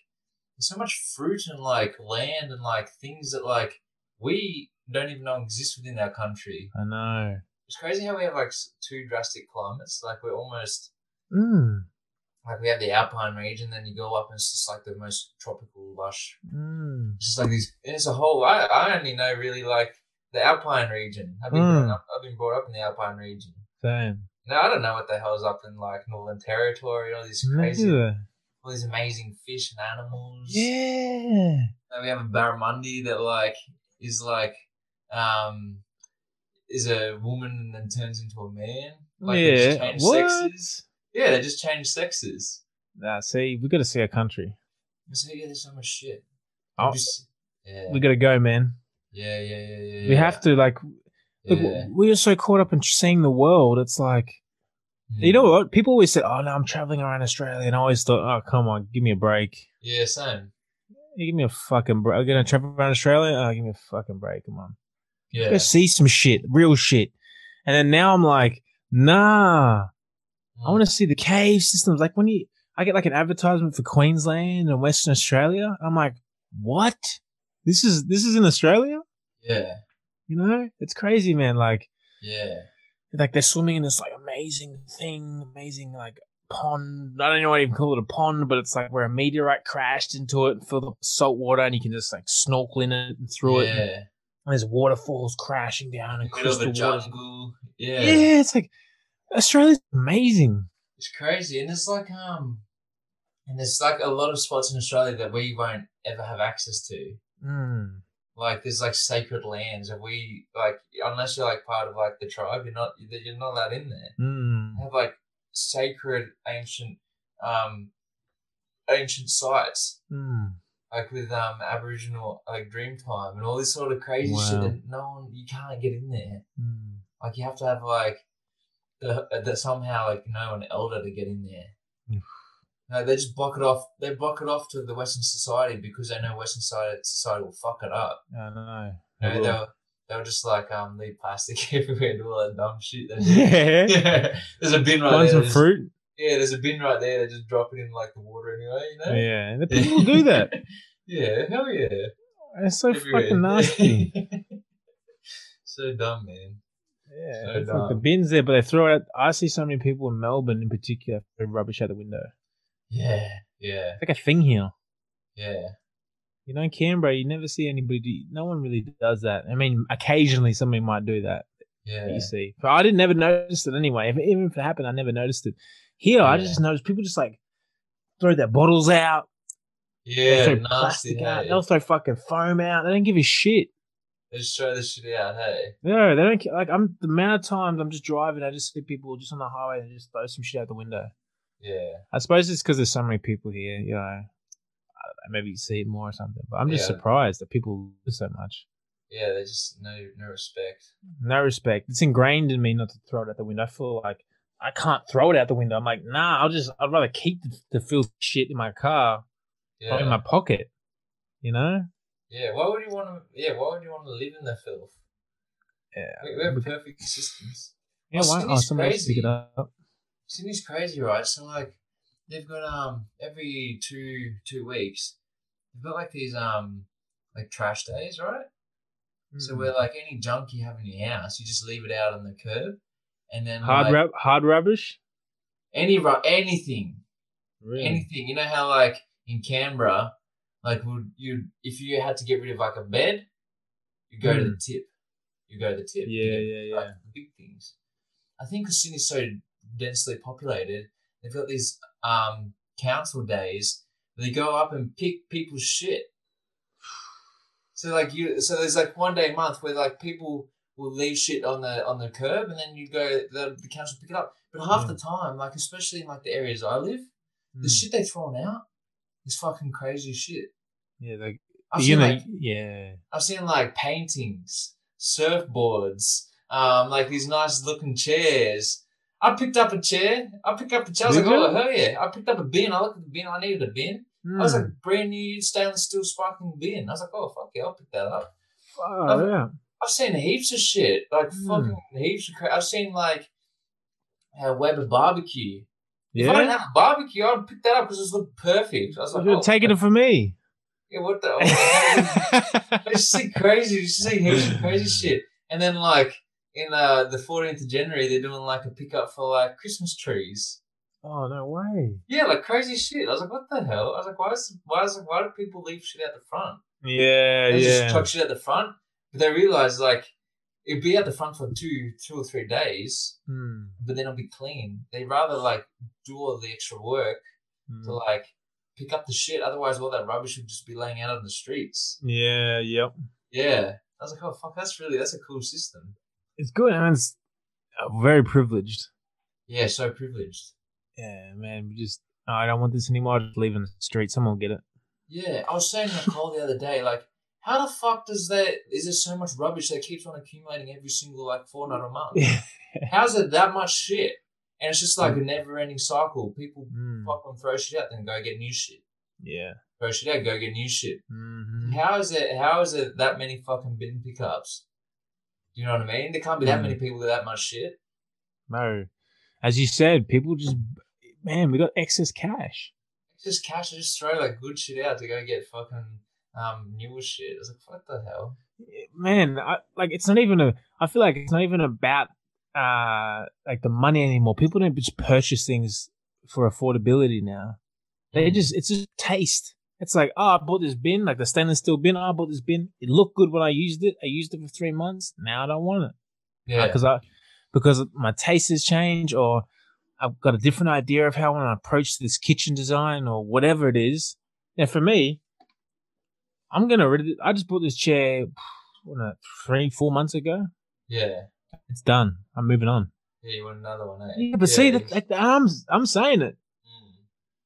there's so much fruit and like land and like things that like we don't even know exist within our country. I know. It's crazy how we have like two drastic climates. Like we're almost Mm. like we have the alpine region, then you go up and it's just like the most tropical, lush. Mm. It's just like these. It's a whole. I I only know really like the alpine region. I've been Mm. up, I've been brought up in the alpine region. Same. Now I don't know what the hell's up in like Northern Territory. All these crazy, Yeah. all these amazing fish and animals. Yeah. And we have a barramundi that like is like um is a woman and then turns into a man. Like they just yeah. change What? sexes. Yeah, they just change sexes. Nah, see, we got to see our country. So yeah, there's so much shit. Oh, Just- yeah, we got to go, man. yeah, yeah, yeah, yeah. We have to like. Look, Yeah. we are so caught up in seeing the world. It's like you know Mm. what? People always say, "Oh no, I'm traveling around Australia," and I always thought, "Oh come on, give me a break. Yeah, same. You give me a fucking break. I'm gonna travel around Australia. Oh, give me a fucking break. Come on, Yeah. go see some shit, real shit." And then now I'm like, nah, I mm. want to see the cave systems. Like when you, I get like an advertisement for Queensland and Western Australia. I'm like, what? This is this is in Australia? Yeah, You know, it's crazy, man. Like, yeah, like they're swimming in this like amazing thing, amazing like pond. I don't know what you even call it a pond, but it's like where a meteorite crashed into it and filled up with salt water, and you can just like snorkel in it and through it. yeah. And there's waterfalls crashing down and Middle of a crystal jungle. Yeah. Yeah, it's like Australia's amazing. It's crazy. And it's like um and there's like a lot of spots in Australia that we won't ever have access to. Mm. Like there's like sacred lands and we like unless you're like part of like the tribe, you're not you're not allowed in there. Mm. Have like sacred ancient um ancient sites. Mm. Like with um Aboriginal like Dreamtime and all this sort of crazy shit Wow. that no one you can't get in there. Mm. Like you have to have like the, the somehow like know an elder to get in there. Oof. No, they just block it off. They block it off to the Western society because they know Western society, society will fuck it up. I know. You know, They will. they'll they'll just like um leave plastic everywhere and do all that dumb shit. They. Yeah. yeah, there's a bin right Want there. some fruit? Yeah, there's a bin right there. They just drop it in like the water anyway. You know. Yeah, the people do that. yeah, hell yeah. It's so Everywhere. fucking nasty. so dumb, man. Yeah, So it's like the bins there, but they throw it. Out. I see so many people in Melbourne, in particular, throw rubbish out the window. Yeah, yeah, It's like a thing here. yeah. You know, in Canberra, you never see anybody. No one really does that. I mean, occasionally somebody might do that. Yeah, You see, but I didn't never notice it anyway. If, even if it happened, I never noticed it. Here, I just noticed people just like throw their bottles out. yeah, they throw nasty. plastic out. They'll throw fucking foam out. They don't give a shit. They just throw this shit out. Hey, No, they don't. ca- Like I'm the amount of times I'm just driving, I just see people just on the highway and just throw some shit out the window. yeah, I suppose it's because there's so many people here. You know, I don't know, maybe you see it more or something. But I'm just Yeah. surprised that people do so much. yeah. They just no no respect. No respect. It's ingrained in me not to throw it out the window. I feel like I can't throw it out the window. I'm like, nah. I'll just. I'd rather keep the, the filthy shit in my car Yeah, or in my pocket. You know. yeah. Why would you want to? Yeah, why would you want to live in the filth? Yeah. We, we have perfect systems. Yeah. Oh, Why? Oh, Sydney's somebody else pick it up. Sydney's crazy, right? So like, they've got um every two two weeks, they've got like these um like trash days, right? So Mm. where like any junk you have in your house, you just leave it out on the curb, and then hard like, hard rubbish. any ru- anything, Really? anything. You know how like in Canberra, like would you if you had to get rid of like a bed, you go to the tip. You go to the tip. Yeah, get, yeah, like, yeah. the big things. I think because Sydney's so densely populated, they've got these um council days where they go up and pick people's shit. So like you, so there's like one day a month where like people will leave shit on the on the curb, and then you go the, the council pick it up. But half Yeah. the time, like especially in like the areas I live, the Mm. shit they thrown out is fucking crazy shit. Yeah, like I've you seen know, like yeah. I've seen like paintings, surfboards, um, like these nice looking chairs. I picked up a chair. I picked up a chair. I was Did like, oh hell yeah! I picked up a bin. I looked at the bin. I needed a bin. I was Mm. like, brand new stainless steel sparkling bin. I was like, oh fuck yeah, I'll pick that up. oh, yeah. I've seen heaps of shit, like Hmm. fucking heaps of. crap. I've seen like uh, Weber barbecue. If I didn't Yeah. have a barbecue, I'd pick that up because it looked perfect. I was like, You're oh, taking it from me. Yeah, what the? I just see crazy, you just see heaps of crazy shit. And then like in uh, the 14th of January, they're doing like a pickup for like Christmas trees. oh no way. Yeah, like crazy shit. I was like, what the hell? I was like, why is why is why do people leave shit out the front? Yeah, They just yeah. chuck shit at the front, but they realize like it'd be at the front for two, two or three days, Hmm, but then it'll be clean. They rather like do all the extra work hmm. to like pick up the shit. Otherwise, all that rubbish would just be laying out on the streets. Yeah, yep. Yeah, I was like, oh fuck, that's really that's a cool system. It's good and it's uh, very privileged. Yeah, so privileged. Yeah, man. We just oh, I don't want this anymore. I'll just leave it in the street. Someone will get it. Yeah, I was saying to Nicole the other day, like, how the fuck does that? Is there so much rubbish that keeps on accumulating every single like fortnight or month? How's it that much shit? And it's just like a never-ending cycle. People Mm, fucking throw shit out, then go get new shit. yeah. Throw shit out, go get new shit. hmm How is it? How is it that many fucking bin pickups? Do you know what I mean? There can't be that Mm. many people with that much shit. No, as you said, people just man, we got excess cash. Excess cash. I just throw like good shit out to go get fucking um newer shit. I was like, what the hell? Man, I, like it's not even a. I feel like it's not even about uh like the money anymore. People don't just purchase things for affordability now. They Mm. just it's just taste. It's like, oh, I bought this bin, like the stainless steel bin. Oh, I bought this bin. It looked good when I used it. I used it for three months. Now I don't want it yeah, because I because my taste has changed or I've got a different idea of how I want to approach this kitchen design or whatever it is. Yeah, for me, I'm gonna. rid- I just bought this chair what, uh, three, four months ago. yeah, It's done. I'm moving on. yeah. You want another one, eh? Yeah, but see, that, it's- like, I'm I'm saying it, Mm.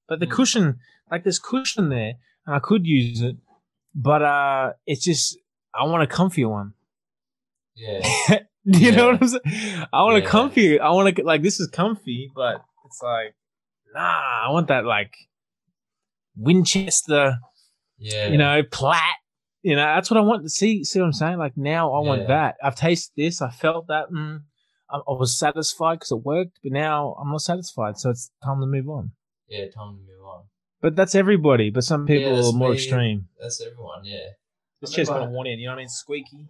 but the Mm. cushion, like there's cushion there, and I could use it, but uh, it's just I want a comfier one. yeah, you know what I'm saying? I want a comfy. I want to like this is comfy, but it's like nah. I want that like Winchester, yeah. you know, plat. You know, that's what I want to see. See what I'm saying? Like now, I want that. I've tasted this. I felt that. Mm, I, I was satisfied because it worked, but now I'm not satisfied. So it's time to move on. yeah. Time to move on. But that's everybody. But some people that's are more me. extreme. That's everyone. Yeah. This chair's remember- gonna want in. You know what I mean? Squeaky.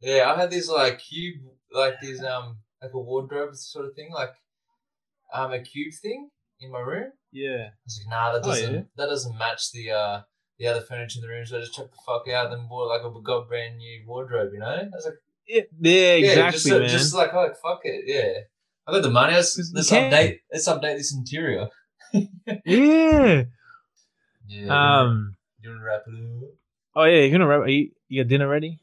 Yeah, I had this like cube, like this um, like a wardrobe sort of thing, like um, a cube thing in my room. Yeah. I was like, nah, that Oh, doesn't yeah. that doesn't match the uh the other furniture in the room. So I just chucked the fuck out and bought like a got brand new wardrobe. You know, I was like, Yeah, yeah exactly, just, man. Just like, oh, fuck it, yeah. I got the money. Let's, you let's update. Let's update this interior. yeah. Yeah. Um. you want to wrap it up? Oh yeah, you're gonna wrap. Are you, you got dinner ready?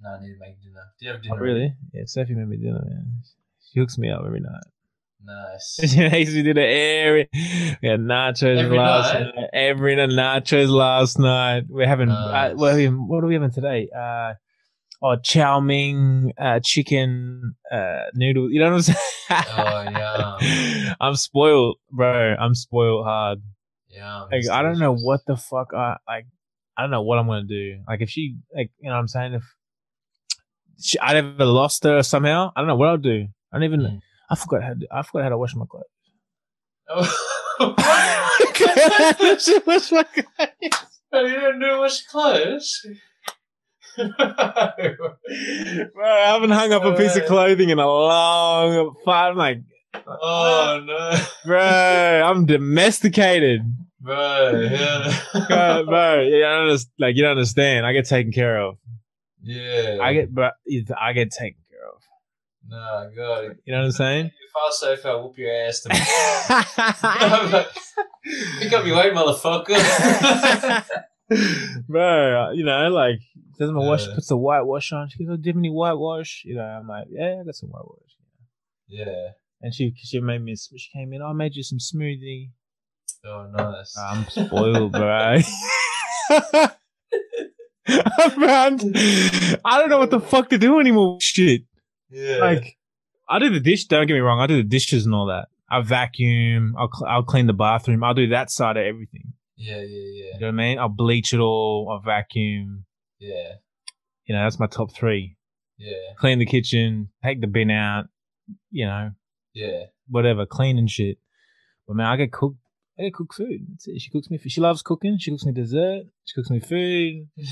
No, I need to make dinner. Do you have Oh, dinner? really? Yeah, Sophie made me dinner, man. She hooks me up every night. Nice. makes me dinner every. We had nachos Every last night? night. Every nachos last night. We're having. Uh, what, are we, what are we having today? Uh, oh, chow mein, uh, chicken, uh, noodle. You know what I'm saying? Oh, yeah. I'm spoiled, bro. I'm spoiled hard. Yeah. Like I don't know what the fuck I like. I don't know what I'm gonna do. Like if she like you know what I'm saying if she, I ever lost her somehow, I don't know what I'll do. I don't even. Mm. I forgot how to, I forgot how to wash my clothes. Oh. wash my clothes. You don't know wash clothes? Bro, I haven't hung up a piece of clothing in a long. Time. I'm like, oh no, bro, I'm domesticated. bro. Yeah. God, bro, you don't understand, like you don't understand. I get taken care of. yeah. I get, but I get taken care of. No, God. You know what I'm saying? If I was Sophie, I'll whoop your ass. To me. Pick up your weight, motherfucker. bro, you know, like doesn't my wash Yeah. puts the whitewash on. She goes, "Oh, do you have any whitewash?" You know, I'm like, "Yeah, I got some whitewash." yeah. And she she made me. She came in. "Oh, I made you some smoothie. Oh, nice. I'm spoiled, bro. Man, I don't know what the fuck to do anymore. Shit, yeah. like I do the dish. Don't get me wrong. I do the dishes and all that. I vacuum. I'll cl- I'll clean the bathroom. I'll do that side of everything. yeah, yeah, yeah. You know what I mean? I'll bleach it all. I'll vacuum. yeah, You know, that's my top three. yeah, Clean the kitchen, take the bin out. You know, yeah. whatever, clean and shit. But man, I get cook. I get cook food. That's it. She cooks me. food. She loves cooking. She cooks me dessert. She cooks me food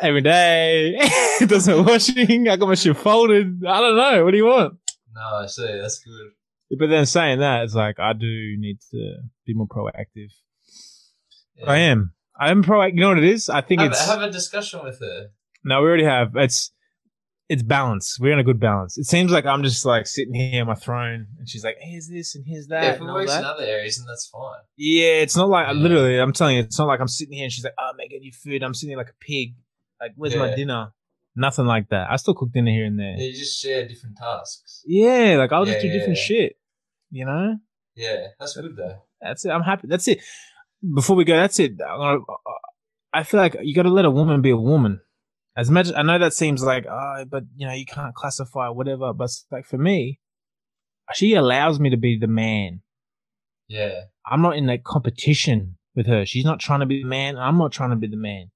every day. It Does my washing. I got my shit folded. I don't know. What do you want? No, I see. That's good. But then saying that, it's like I do need to be more proactive. But I am. I am proactive. You know what it is? I think Have, it's have a discussion with her. no. We already have. It's it's balance. We're in a good balance. It seems like I'm just like sitting here on my throne, and she's like, "Here's this and here's that." Yeah, if it and works that. in other areas, then that's fine. Yeah, it's not like Yeah. literally. I'm telling you, it's not like I'm sitting here and she's like, "Oh, make you food." I'm sitting here like a pig. Like, where's my Yeah. dinner? Nothing like that. I still cook dinner here and there. Yeah, you just share different tasks. Yeah, like I'll just do yeah, different yeah. shit. You know, Yeah, that's good though. that's it. I'm happy. That's it. Before we go, that's it. I'm gonna, I feel like you got to let a woman be a woman. As much I know that seems like, oh, but you know, you can't classify whatever. But it's like for me, she allows me to be the man. Yeah, I'm not in that competition with her. She's not trying to be the man. I'm not trying to be the man.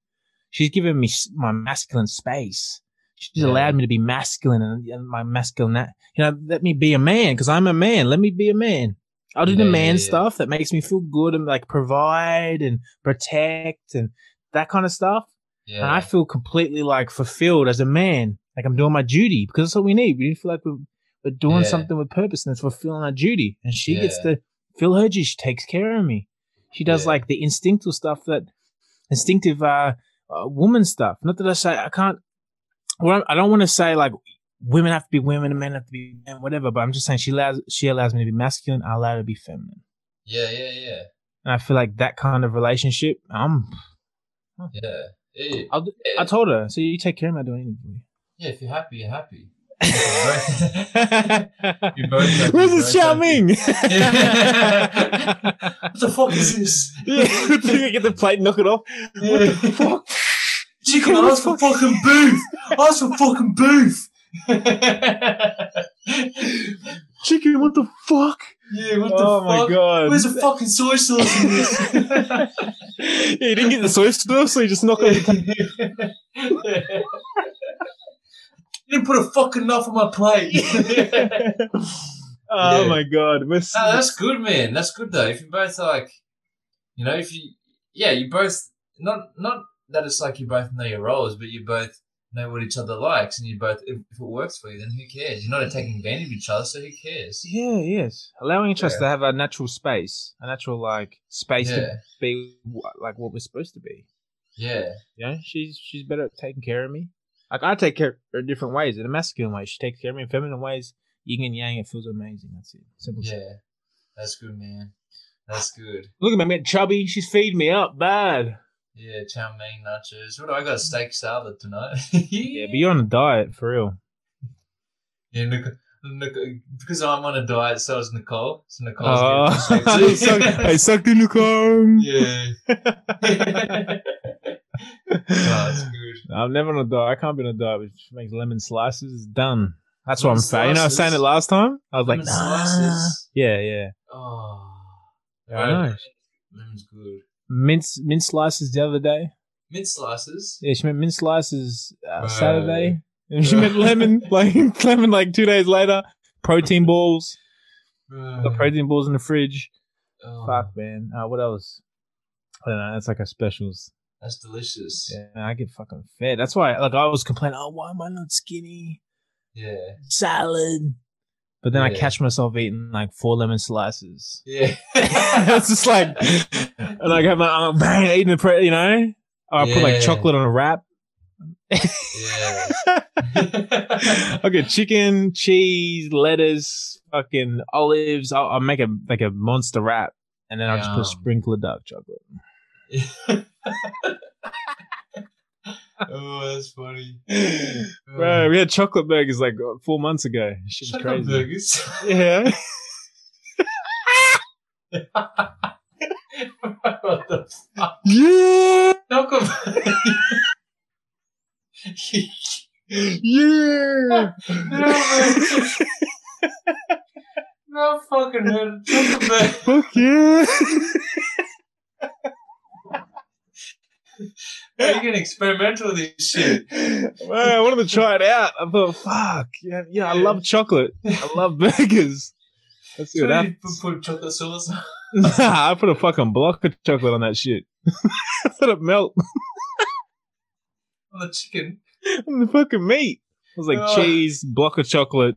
She's given me my masculine space. She's Yeah. allowed me to be masculine and, and my masculine. You know, let me be a man because I'm a man. Let me be a man. I'll do the man yeah, yeah. stuff that makes me feel good and like provide and protect and that kind of stuff. yeah. And I feel completely like fulfilled as a man. Like I'm doing my duty because that's what we need. We need to feel like we're, we're doing Yeah. something with purpose and it's fulfilling our duty. And she gets to feel her G. She takes care of me. She does Yeah. like the instinctual stuff that instinctive uh, uh woman stuff. Not that I say I can't. Well, I don't want to say like women have to be women and men have to be men, whatever. But I'm just saying she allows she allows me to be masculine. I allow her to be feminine, Yeah, yeah, yeah, and I feel like that kind of relationship. I'm. yeah. Do- I told her, so you take care of me. I do anything for you. Yeah, if you're happy, you're happy. You both Where's this be Chow both Ming? what the fuck is this? yeah, get the plate, knock it off. What the fuck? Chicken, ask for fucking beef. Ask for fucking beef. Chicken, what the fuck? yeah, what the oh fuck? my god. Where's the fucking soy sauce in this? yeah, you didn't get the soy sauce, so you just knock it on You didn't put a fucking knife on my plate. Oh Yeah. my god. We're No, that's good, man. That's good though. If you both like, you know, if you, yeah, you both not not that it's like you both know your roles, but you both know what each other likes, and you both if, if it works for you, then who cares? You're not taking advantage of each other, so who cares? yeah, yes. Allowing each us Yeah. to have a natural space, a natural like space to be like what we're supposed to be. yeah, yeah. she's she's better at taking care of me. Like I take care of different ways. In a masculine way, she takes care of me. In feminine ways, yin and yang. It feels amazing. That's it. Simple. yeah. That's good, man. That's good. Look at I'm getting chubby. She's feeding me up bad. Yeah, chow mein nachos. What do I got? A steak salad tonight. Yeah, but you're on a diet for real. Yeah, because I'm on a diet, so is Nicole. So Nicole's Oh, getting I sucked in car. Yeah. oh. I'm never on a diet. I can't be on a diet which makes lemon slices. It's done. That's what I'm saying. You know, I was saying it last time. I was like, nah. Yeah, yeah. Oh. I know. Lemon's good. Mince mint slices the other day. Mint slices. Yeah, she meant mint slices uh. Saturday. And she meant lemon, like lemon, like two days later. Protein balls. Got protein balls in the fridge. Oh, Fuck, man. Uh, what else? I don't know. That's like a specials. That's delicious. Yeah, man, I get fucking fed. That's why, like, I was complaining. Oh, why am I not skinny? Yeah. Salad. But then I catch myself eating like four lemon slices. Yeah. it's just like, and I got my arm bang eating the, pre- you know. Or I put like chocolate on a wrap. yeah. Get chicken, cheese, lettuce, fucking olives. I'll, I'll make a like a monster wrap, and then I'll just put a sprinkle of dark chocolate. Oh, that's funny. Bro, we had chocolate burgers like uh, four months ago. Shit was Chocolate crazy. burgers. Yeah. what the fuck? Yeah. Yeah. no, no fucking heard chocolate. Fuck yeah. How you getting experimental with this shit? Man, I wanted to try it out. I thought, fuck. Yeah, yeah I love chocolate. I love burgers. Let's see So what you happens. put, chocolate sauce? Nah, I put a fucking block of chocolate on that shit. Let it melt on the chicken. on the fucking meat. It was like Oh. cheese, block of chocolate,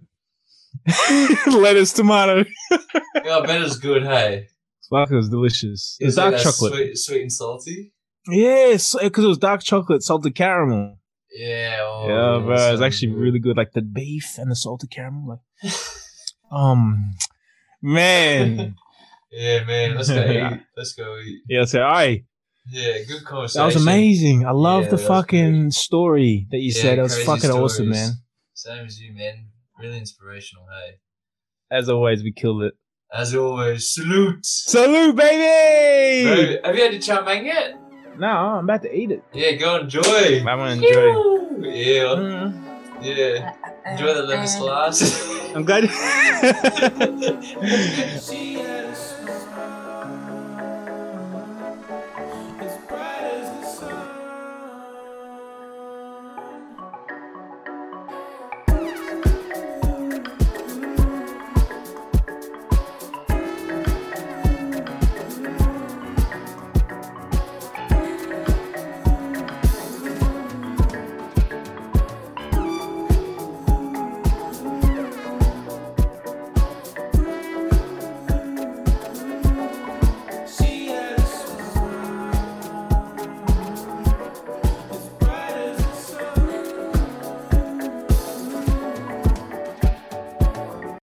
lettuce, tomato. Yeah, I bet it's good, hey. Fuck, it was delicious. Is it dark that chocolate. Sweet, sweet and salty? Yes, because it was dark chocolate, salted caramel. Yeah. Oh, yeah, bro, it was actually good. really good. Like the beef and the salted caramel. Like, um, man. Yeah, man. Let's go eat. Let's go eat. yeah, so I Yeah, good conversation. that was amazing. I love Yeah, the that was fucking story that you Yeah, said. It was crazy fucking awesome, man. Same as you, man. Really inspirational, hey. As always, we killed it. As always, salute. Salute, baby! Bro, have you had your chow mein yet? No, I'm about to eat it. Yeah, go enjoy. I want to enjoy. Yeah, Mm. yeah. Enjoy the lemon slice. I'm glad.